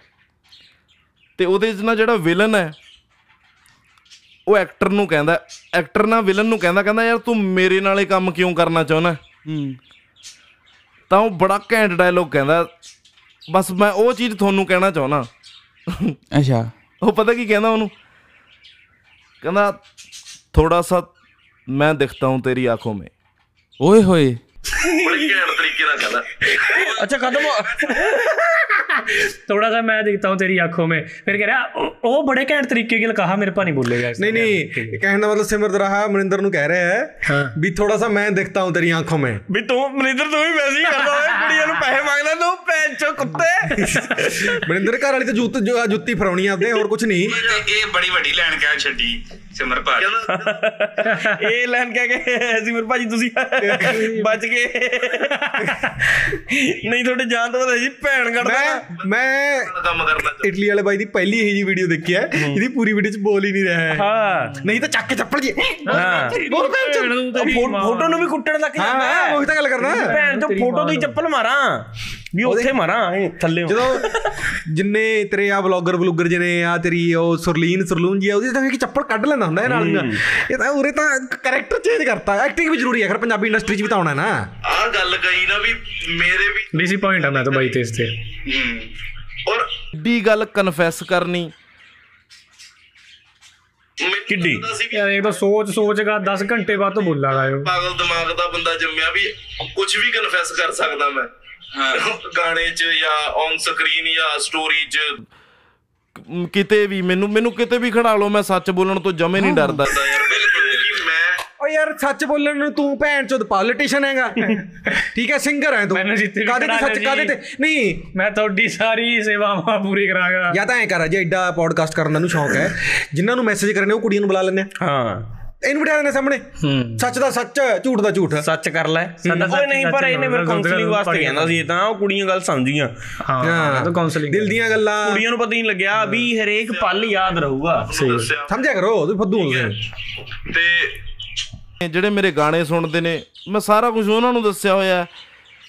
ਤੇ ਉਹਦੇ 'ਚ ਨਾ ਜਿਹੜਾ ਵਿਲਨ ਹੈ ਉਹ ਐਕਟਰ ਨੂੰ ਕਹਿੰਦਾ ਐਕਟਰ ਨਾ ਵਿਲਨ ਨੂੰ ਕਹਿੰਦਾ ਕਹਿੰਦਾ ਯਾਰ ਤੂੰ ਮੇਰੇ ਨਾਲ ਇਹ ਕੰਮ ਕਿਉਂ ਕਰਨਾ ਚਾਹੁੰਦਾ ਹੂੰ? ਤਾਂ ਉਹ ਬੜਾ ਘੈਂਟ ਡਾਇਲੋਗ ਕਹਿੰਦਾ ਬਸ ਮੈਂ ਉਹ ਚੀਜ਼ ਤੁਹਾਨੂੰ ਕਹਿਣਾ ਚਾਹੁੰਦਾ। ਅੱਛਾ। ਉਹ ਪਤਾ ਕੀ ਕਹਿੰਦਾ ਉਹਨੂੰ? ਕਹਿੰਦਾ ਥੋੜਾ ਸਾ ਮੈਂ ਦਿਖਤਾ ਹੂੰ ਤੇਰੀ ਆਂਖੋਂ में ਓਏ ਹੋਏ। ਬੜੀ ਘੈਂਟ ਤਰੀਕੇ ਨਾਲ ਕਹਿੰਦਾ ਅੱਛਾ ਖਤਮ ਹੋ- थोड़ा सा मैं दिखता हूँ तेरी आंखों में फिर कह रहा "ओ- ओ बड़े घैंट तरीके की कहा मेरे पा नहीं बोलेगा इसने। नहीं नहीं कहने का मतलब सिमरत रहा मनिंदर ਨੂੰ ਕਹਿ ਰਿਹਾ ਹੈ ਵੀ ਥੋੜਾ ਸਾ ਮੈਂ ਦਿਖਤਾ ਹੂੰ ਤੇਰੀ ਆਂਖੋਂ में ਵੀ ਤੂੰ ਮਨਿੰਦਰ ਤੂੰ ਵੀ ਵੈਸੇ ਹੀ ਕਰਦਾ ਓਏ ਕੁੜੀਆਂ ਨੂੰ ਪੈਸੇ ਮੰਗਦਾ ਤੂੰ ਪੈਨ ਚੋ ਕੁੱਤੇ ਮਨਿੰਦਰ ਘਰ ਵਾਲੀ ਤਾਂ ਜੁੱਤ ਜੋ- ਜੁੱਤੀ ਫਰਾਉਣੀ ਆਪਦੇ ਹੋਰ ਕੁਝ ਨਹੀਂ ਇਹ ਬੜੀ ਵੱਡੀ ਲੈਣ ਕਹਿ ਛੱਡੀ ਸਿਮਰ ਭਾਜੀ। ਇਹ ਲੈਣ ਕਹਿ ਕੇ ਸਿਮਰ ਭਾਜੀ ਤੁਸੀਂ। ਬਚ ਗਏ। ਨਹੀਂ ਤੁਹਾਡੇ ਜਾਨ ਤੋਂ ਪਤਾ ਜੀ ਭੈਣ ਕੱਢਦਾ ਮੈਂ ਮੈਂ ਕੰਮ ਕਰਨਾ ਇਟਲੀ ਵਾਲੇ ਬਾਈ ਦੀ ਪਹਿਲੀ ਇਹੀ ਜੀ ਵੀਡੀਓ ਦੇਖੀ ਹੈ। ਇਹਦੀ ਪੂਰੀ ਵੀਡੀਓ ਚ ਬੋਲ ਹੀ ਨਹੀਂ ਰਿਹਾ ਹੈ। ਹਾਂ। ਨਹੀਂ ਤਾਂ ਚੱਕ ਕੇ ਚੱਪਲ ਜੀ। ਹਾਂ। ਬੋਲ ਭੈਣ ਫੋਟੋ ਨੂੰ ਵੀ ਕੁੱਟਣ ਤੱਕ ਜਾਂਦਾ ਹਾਂ। ਹੈ ਉਹੀ ਤਾਂ ਗੱਲ ਕਰਨਾ। ਭੈਣ ਤੋਂ ਫੋਟੋ ਦੀ ਚੱਪਲ ਮਾਰਾਂ। ਵੀ ਉੱਥੇ ਮਰਾਂ ਥੱਲੇ ਜਦੋਂ ਜਿੰਨੇ ਤੇਰੇ ਆ ਬਲੌਗਰ ਬਲੂਗਰ ਜਿਹਨੇ ਆ ਤੇਰੀ ਉਹ ਸੁਰਲੀਨ ਸੁਰਲੂਨ ਜੀ ਉਹਦੀ ਤਾਂ ਕਿ ਚੱਪੜ ਕੱਢ ਲੈਂਦਾ ਹੁੰਦਾ ਇਹ ਨਾਲ ਇਹ ਤਾਂ ਉਰੇ ਤਾਂ ਕੈਰੈਕਟਰ ਚੇਂਜ ਕਰਤਾ ਐਕਟਿੰਗ ਵੀ ਜ਼ਰੂਰੀ ਹੈ ਖਰ ਪੰਜਾਬੀ ਇੰਡਸਟਰੀ 'ਚ ਵੀ ਤਾਂ ਆਉਣਾ ਨਾ। ਆ ਗੱਲ ਕਹੀ ਨਾ ਵੀ ਮੇਰੇ ਵੀ ਡਿਸਪਾਇੰਟ ਆ ਮੈਂ ਤਾਂ ਬਾਈ ਤੇ। ਇਸ ਤੇ ਔਰ ਵੀ ਗੱਲ ਕਨਫੈਸ ਕਰਨੀ। ਕਿੱਡੀ? ਯਾਰ ਇਹ ਤਾਂ ਸੋਚ ਸੋਚਗਾ 10 ਘੰਟੇ ਬਾਅਦ ਤੋਂ ਬੋਲਾਂਗਾ ਪਾਗਲ ਦਿਮਾਗ ਦਾ ਬੰਦਾ ਜੰਮਿਆ ਵੀ ਕੁਝ ਵੀ ਕਨਫੈਸ ਕਰ ਸਕਦਾ ਮੈਂ। ਗਾਣੇ 'ਚ ਜਾਂ ਔਨ ਸਕਰੀਨ ਜਾਂ ਸਟੋਰੀ 'ਚ। ਕਿਤੇ ਵੀ ਮੈਨੂੰ ਮੈਨੂੰ ਕਿਤੇ ਵੀ ਖੜਾ ਲਓ ਮੈਂ ਸੱਚ ਬੋਲਣ ਤੋਂ ਜਮੇ ਨਹੀਂ ਡਰਦਾ। ਯਾਰ ਬਿਲਕੁਲ ਓ ਯਾਰ ਸੱਚ ਬੋਲਣ ਨੂੰ ਤੂੰ ਭੈਣ ਚੋਦ ਪੋਲੀਟੀਸ਼ੀਅਨ ਹੈਗਾ। ਠੀਕ ਹੈ ਸਿੰਗਰ ਹੈ ਤੂੰ। ਕਾਦੇ ਤੇ ਸੱਚ ਕਾਦੇ ਤੇ? ਨਹੀਂ। ਮੈਂ ਤੁਹਾਡੀ ਸਾਰੀ ਸੇਵਾਵਾਂ ਪੂਰੀ ਕਰਾਂਗਾ ਜਾਂ ਤਾਂ ਐ ਕਰ ਜੇ ਐਡਾ ਪੋਡਕਾਸਟ ਕਰਨ ਦਾ ਨੂੰ ਸ਼ੌਂਕ ਹੈ। ਜਿਨ੍ਹਾਂ ਨੂੰ ਮੈਸੇਜ ਕਰਨੇ ਉਹ ਕੁੜੀਆਂ ਨੂੰ ਬੁਲਾ ਲੈਣੇ ਹਾਂ। ਇਹਨੂੰ ਬਿਠਾ ਦੇਣਾ ਸਾਹਮਣੇ। ਸੱਚ ਦਾ ਸੱਚ ਝੂਠ ਦਾ ਝੂਠ ਸੱਚ ਕਰ ਲੈ। ਸਾਡਾ ਸੱਚ ਨਹੀਂ ਪਰ ਇਹਨੇ ਫਿਰ ਕਾਉਂਸਲਿੰਗ ਵਾਸਤੇ ਕਹਿੰਦਾ ਸੀ ਤਾਂ ਉਹ ਕੁੜੀਆਂ ਗੱਲ ਸਮਝੀਆਂ ਹਾਂ ਤਾਂ ਕਾਉਂਸਲਿੰਗ ਦਿਲ ਦੀਆਂ ਗੱਲਾਂ। ਕੁੜੀਆਂ ਨੂੰ ਪਤਾ ਨਹੀਂ ਲੱਗਿਆ ਵੀ ਹਰੇਕ ਪਲ ਯਾਦ ਰਹੂਗਾ। ਸਮਝਿਆ ਕਰੋ ਤੁਸੀਂ ਫੱਦੂ ਤੇ ਜਿਹੜੇ ਮੇਰੇ ਗਾਣੇ ਸੁਣਦੇ ਨੇ ਮੈਂ ਸਾਰਾ ਕੁਝ ਉਹਨਾਂ ਨੂੰ ਦੱਸਿਆ ਹੋਇਆ ਹੈ।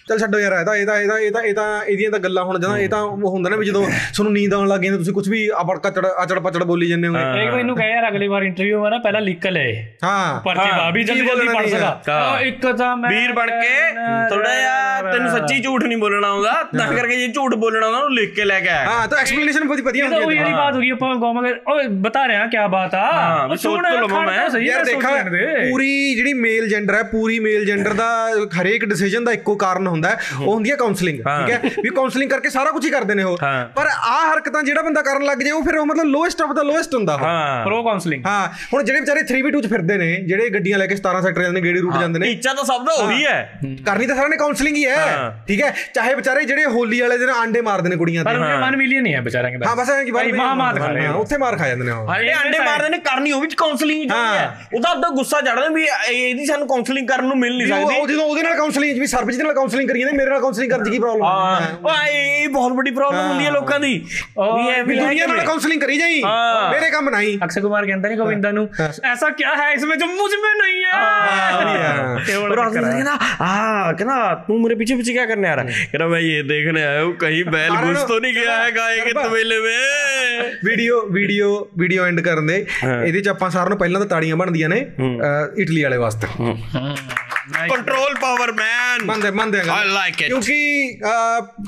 ਚੱਲ ਛੱਡੋ ਯਾਰ ਇਹ ਤਾਂ ਇਹ ਤਾਂ ਇਹ ਤਾਂ ਇਹ ਤਾਂ ਇਹ ਤਾਂ ਇਹਦੀਆਂ ਤਾਂ ਗੱਲਾਂ ਹੁਣ ਜਦੋਂ ਇਹ ਤਾਂ ਉਹ ਹੁੰਦਾ ਨਾ ਵੀ ਜਦੋਂ ਤੁਹਾਨੂੰ ਨੀਂਦ ਆਉਣ ਲੱਗ ਜਾਂਦੀ ਤੁਸੀਂ ਕੁਝ ਵੀ ਅਬੜਕਾ ਚੜ ਅਚੜ ਪਚੜ ਬੋਲੀ ਜਾਂਦੇ ਹੋਗੇ। ਇੱਕ ਮੈਨੂੰ ਕਹੇ ਯਾਰ ਅਗਲੀ ਵਾਰ ਇੰਟਰਵਿਊ ਹੋਣਾ ਪਹਿਲਾਂ ਲਿਖ ਕੇ ਲੈ। ਹਾਂ। ਪਰਚੀ ਦਾ ਵੀ ਜਲਦੀ ਜਲਦੀ ਪੜ ਸਕਦਾ। ਇੱਕ ਤਾਂ ਮੈਂ ਵੀਰ ਬਣ ਕੇ ਥੋੜਾ ਜਿਹਾ ਤੈਨੂੰ ਸੱਚੀ ਝੂਠ ਨਹੀਂ ਬੋਲਣਾ ਆਉਂਦਾ। ਤਾਂ ਕਰਕੇ ਜੇ ਝੂਠ ਬੋਲਣਾ ਉਹਨਾਂ ਨੂੰ ਲਿਖ ਕੇ ਲੈ ਕੇ ਆਇਆ ਹਾਂ ਤਾਂ ਐਕਸਪਲੇਨੇਸ਼ਨ ਬਹੁਤ ਵਧੀਆ ਹੁੰਦੀ ਹੈ ਉਹ ਜਿਹੜੀ ਬਾਤ ਹੋ। ਗਈ ਆਪਾਂ ਗੋਮਾ ਓਏ ਬਤਾ ਰਿਹਾ ਕੀ ਬਾਤ ਆ। ਸੋਚ ਤੋਂ ਲਵਾਂ ਮੈਂ। ਸਹੀ ਯਾਰ ਦੇਖਾ ਪੂਰੀ ਜਿਹੜੀ ਮੇਲ ਜੈਂਡਰ ਹੈ ਪੂਰੀ ਮੇਲ ਜੈਂਡਰ ਦਾ ਹਰੇਕ ਡਿਸੀਜਨ ਦਾ ਇੱਕੋ ਕਾਰਨ ਹੁੰਦਾ ਉਹ ਹੁੰਦੀ ਹੈ ਕਾਉਂਸਲਿੰਗ ਠੀਕ ਹੈ? ਵੀ ਕਾਉਂਸਲਿੰਗ ਕਰਕੇ ਸਾਰਾ ਕੁਝ ਹੀ ਕਰਦੇ ਨੇ ਉਹ। ਪਰ ਆ ਹਰਕਤਾਂ ਜਿਹੜਾ ਬੰਦਾ ਕਰਨ ਲੱਗ ਜਾਏ ਉਹ ਫਿਰ ਉਹ ਮਤਲਬ ਲੋਐਸਟ ਆਫ ਦਾ ਲੋਐਸਟ ਹੁੰਦਾ ਉਹ। ਪ੍ਰੋ ਕਾਉਂਸਲਿੰਗ ਹਾਂ ਹੁਣ ਜਿਹੜੇ ਵਿਚਾਰੇ 3v2 ਚ ਫਿਰਦੇ ਨੇ ਜਿਹੜੇ ਗੱਡੀਆਂ ਲੈ ਕੇ 17 ਸੈਕਟਰ ਜਾਂਦੇ ਨੇ ਗੇੜੀ ਰੂਟ ਜਾਂਦੇ ਨੇ। ਟੀਚਾ ਤਾਂ ਸਭ ਦਾ ਉਹੀ ਹੈ। ਕਰਨੀ ਤਾਂ ਸਾਰਿਆਂ ਨੇ ਕਾਉਂਸਲਿੰਗ ਹੀ ਹੈ। ਠੀਕ ਹੈ? ਚਾਹੇ ਵਿਚਾਰੇ ਜਿਹੜੇ ਹੋਲੀ ਵਾਲੇ ਦਿਨ ਆਂਡੇ ਮਾਰਦੇ ਨੇ ਕੁੜੀਆਂ ਤੇ। ਪਰ 1 ਮਿਲੀਅਨ ਹੀ ਹੈ ਵਿਚਾਰਿਆਂ ਦੇ ਹਾਂ ਬਸ ਐਂ ਕਿ ਭਾਈ ਮਾਂ ਮਾਰ ਖਾ ਰਹੇ ਉੱਥੇ ਮਾਰ ਖਾ ਜਾਂਦੇ ਨੇ ਉਹ। ਆਂਡੇ ਮਾਰਦੇ ਨੇ ਕਰਨੀ ਉਹ ਵਿੱਚ ਕਾਉਂਸਲਿੰਗ ਜੋ ਹੈ। ਉਹਦਾ ਅੱਧਾ ਗੁੱਸਾ ਚੜਦਾ ਵੀ ਇਹਦੀ ਸਾਨੂੰ ਕਾਉਂਸਲਿੰਗ ਕਰਨ ਨੂੰ ਮਿਲ ਨਹੀਂ ਸਕਦੀ। ਉਹ ਜਦੋਂ ਉਹਦੇ ਨਾਲ ਕਾਉਂਸਲਿੰਗ ਵੀ ਸਰਬਜੀਤ ਨਾਲ ਕਾਉਂਸਲਿੰਗ ਕਾਉਂਸਲਿੰਗ ਕਰੀ ਜਾਂਦੇ ਮੇਰੇ ਨਾਲ ਕਾਉਂਸਲਿੰਗ ਕਰਨ ਚ ਕੀ ਪ੍ਰੋਬਲਮ ਹੈ। ਹਾਂ। ਇਹ ਬਹੁਤ ਵੱਡੀ ਪ੍ਰੋਬਲਮ ਹੁੰਦੀ ਹੈ ਲੋਕਾਂ ਦੀ। ਵੀ ਐ ਵੀ ਦੁਨੀਆ ਨਾਲ ਕਾਉਂਸਲਿੰਗ ਕਰੀ ਜਾਈ। ਮੇਰੇ ਕੰਮ ਨਹੀਂ। ਅਕਸ਼ੇ ਕੁਮਾਰ ਕਹਿੰਦਾ ਨਹੀਂ ਗੋਵਿੰਦਾ ਨੂੰ ਐਸਾ ਕੀ ਹੈ ਇਸ ਵਿੱਚ? ਮੁਝ ਮੈਂ ਨਹੀਂ ਹੈ! ਕੇਵਲ ਕਹਿੰਦਾ ਆ ਕਹਿੰਦਾ ਤੂੰ ਮੇਰੇ ਪਿੱਛੇ ਪਿੱਛੇ ਕੀ ਕਰਨੇ ਆ? ਰਹਾ ਕਹਿੰਦਾ ਮੈਂ ਇਹ ਦੇਖਨੇ ਆਇਆ ਹੂੰ ਕਹੀਂ ਬੈਲ ਗੁੱਸ ਤੋਂ ਨਹੀਂ ਗਿਆ ਹੈ ਗਾਏ ਕੇ ਤਵੇਲੇ ਵੇ? ਵੀਡੀਓ ਵੀਡੀਓ ਵੀਡੀਓ ਐਂਡ ਕਰਨ ਦੇ। ਇਹਦੇ ਚ ਆਪਾਂ ਸਾਰਿਆਂ ਨੂੰ ਪਹਿਲਾਂ ਤਾਂ ਤਾੜੀਆਂ ਬਣਦੀਆਂ ਨੇ ਇਟਲੀ ਵਾਲੇ ਵਾਸਤੇ। ਕੰਟਰੋਲ ਪਾਵਰ ਮੈਨ ਮੰਨਦੇ ਮੰਨਦੇ ਆਈ ਲਾਈਕ ਇਟ ਕਿਉਂਕਿ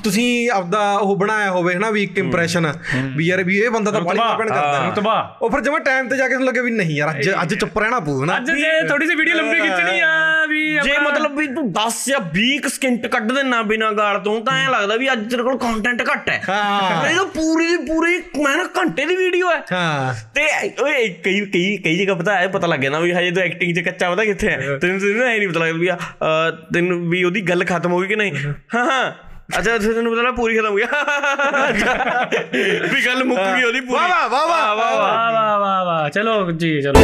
ਤੁਸੀਂ ਆਪਦਾ ਉਹ ਬਣਾਇਆ ਹੋਵੇ ਹਨਾ ਵੀ ਇੱਕ ਇੰਪ੍ਰੈਸ਼ਨ ਵੀ ਯਾਰ ਵੀ ਇਹ ਬੰਦਾ ਤਾਂ ਬੜੀ ਪੈਣ ਕਰਦਾ। ਹੈ ਰਤਬਾ। ਉਹ ਫਿਰ ਜਿਵੇਂ ਟਾਈਮ ਤੇ ਜਾ ਕੇ ਲੱਗੇ ਵੀ ਨਹੀਂ ਯਾਰ ਅੱਜ ਅੱਜ ਚੁੱਪ ਰਹਿਣਾ ਪਊ ਹਨਾ। ਅੱਜ ਜੇ ਥੋੜੀ ਜਿਹੀ ਵੀਡੀਓ ਲੰਬੀ ਖਿੱਚਣੀ ਆ ਵੀ ਜੇ ਮਤਲਬ ਵੀ ਤੂੰ 10 ਜਾਂ 20 ਸਕਿੰਟ ਕੱਢ ਦੇਣਾ ਬਿਨਾ ਗਾਲ ਤੋਂ ਤਾਂ ਐ ਲੱਗਦਾ ਵੀ ਅੱਜ ਤੇਰੇ ਕੋਲ ਕੰਟੈਂਟ ਘੱਟ ਹੈ। ਹਾਂ। ਇਹ ਤਾਂ ਪੂਰੀ ਦੀ ਪੂਰੀ ਮੈਂ ਨਾ ਘੰਟੇ ਦੀ ਵੀਡੀਓ ਹੈ। ਹਾਂ। ਤੇ ਓਏ ਕਈ ਕਈ ਕਈ ਜਗ੍ਹਾ ਪਤਾ ਹੈ ਪਤਾ ਲੱਗੇ ਨਾ ਵੀ ਹਜੇ ਤੂੰ ਐਕਟਿੰਗ 'ਚ ਕੱਚਾ ਪਤਾ ਕਿੱਥੇ ਹੈ। ਤੈਨੂੰ ਤੈਨੂੰ ਇਹ ਨਹੀਂ ਪਤਾ ਲੱਗਦਾ ਚੱਲਵੀਆ ਤੈਨੂੰ ਵੀ ਉਹਦੀ ਗੱਲ ਖਤਮ ਹੋ ਗਈ ਕਿ ਨਹੀਂ? ਹਾਂ ਹਾਂ। ਅੱਛਾ ਤੁਹਾਨੂੰ ਪਤਾ ਨਾ ਪੂਰੀ ਖਤਮ ਹੋ ਗਿਆ ਵੀ ਗੱਲ ਮੁੱਕ ਗਈ ਉਹਦੀ ਪੂਰੀ। ਵਾਹ ਵਾਹ ਵਾਹ। ਵਾਹ ਵਾਹ ਵਾਹ ਵਾਹ। ਚਲੋ ਜੀ ਚਲੋ।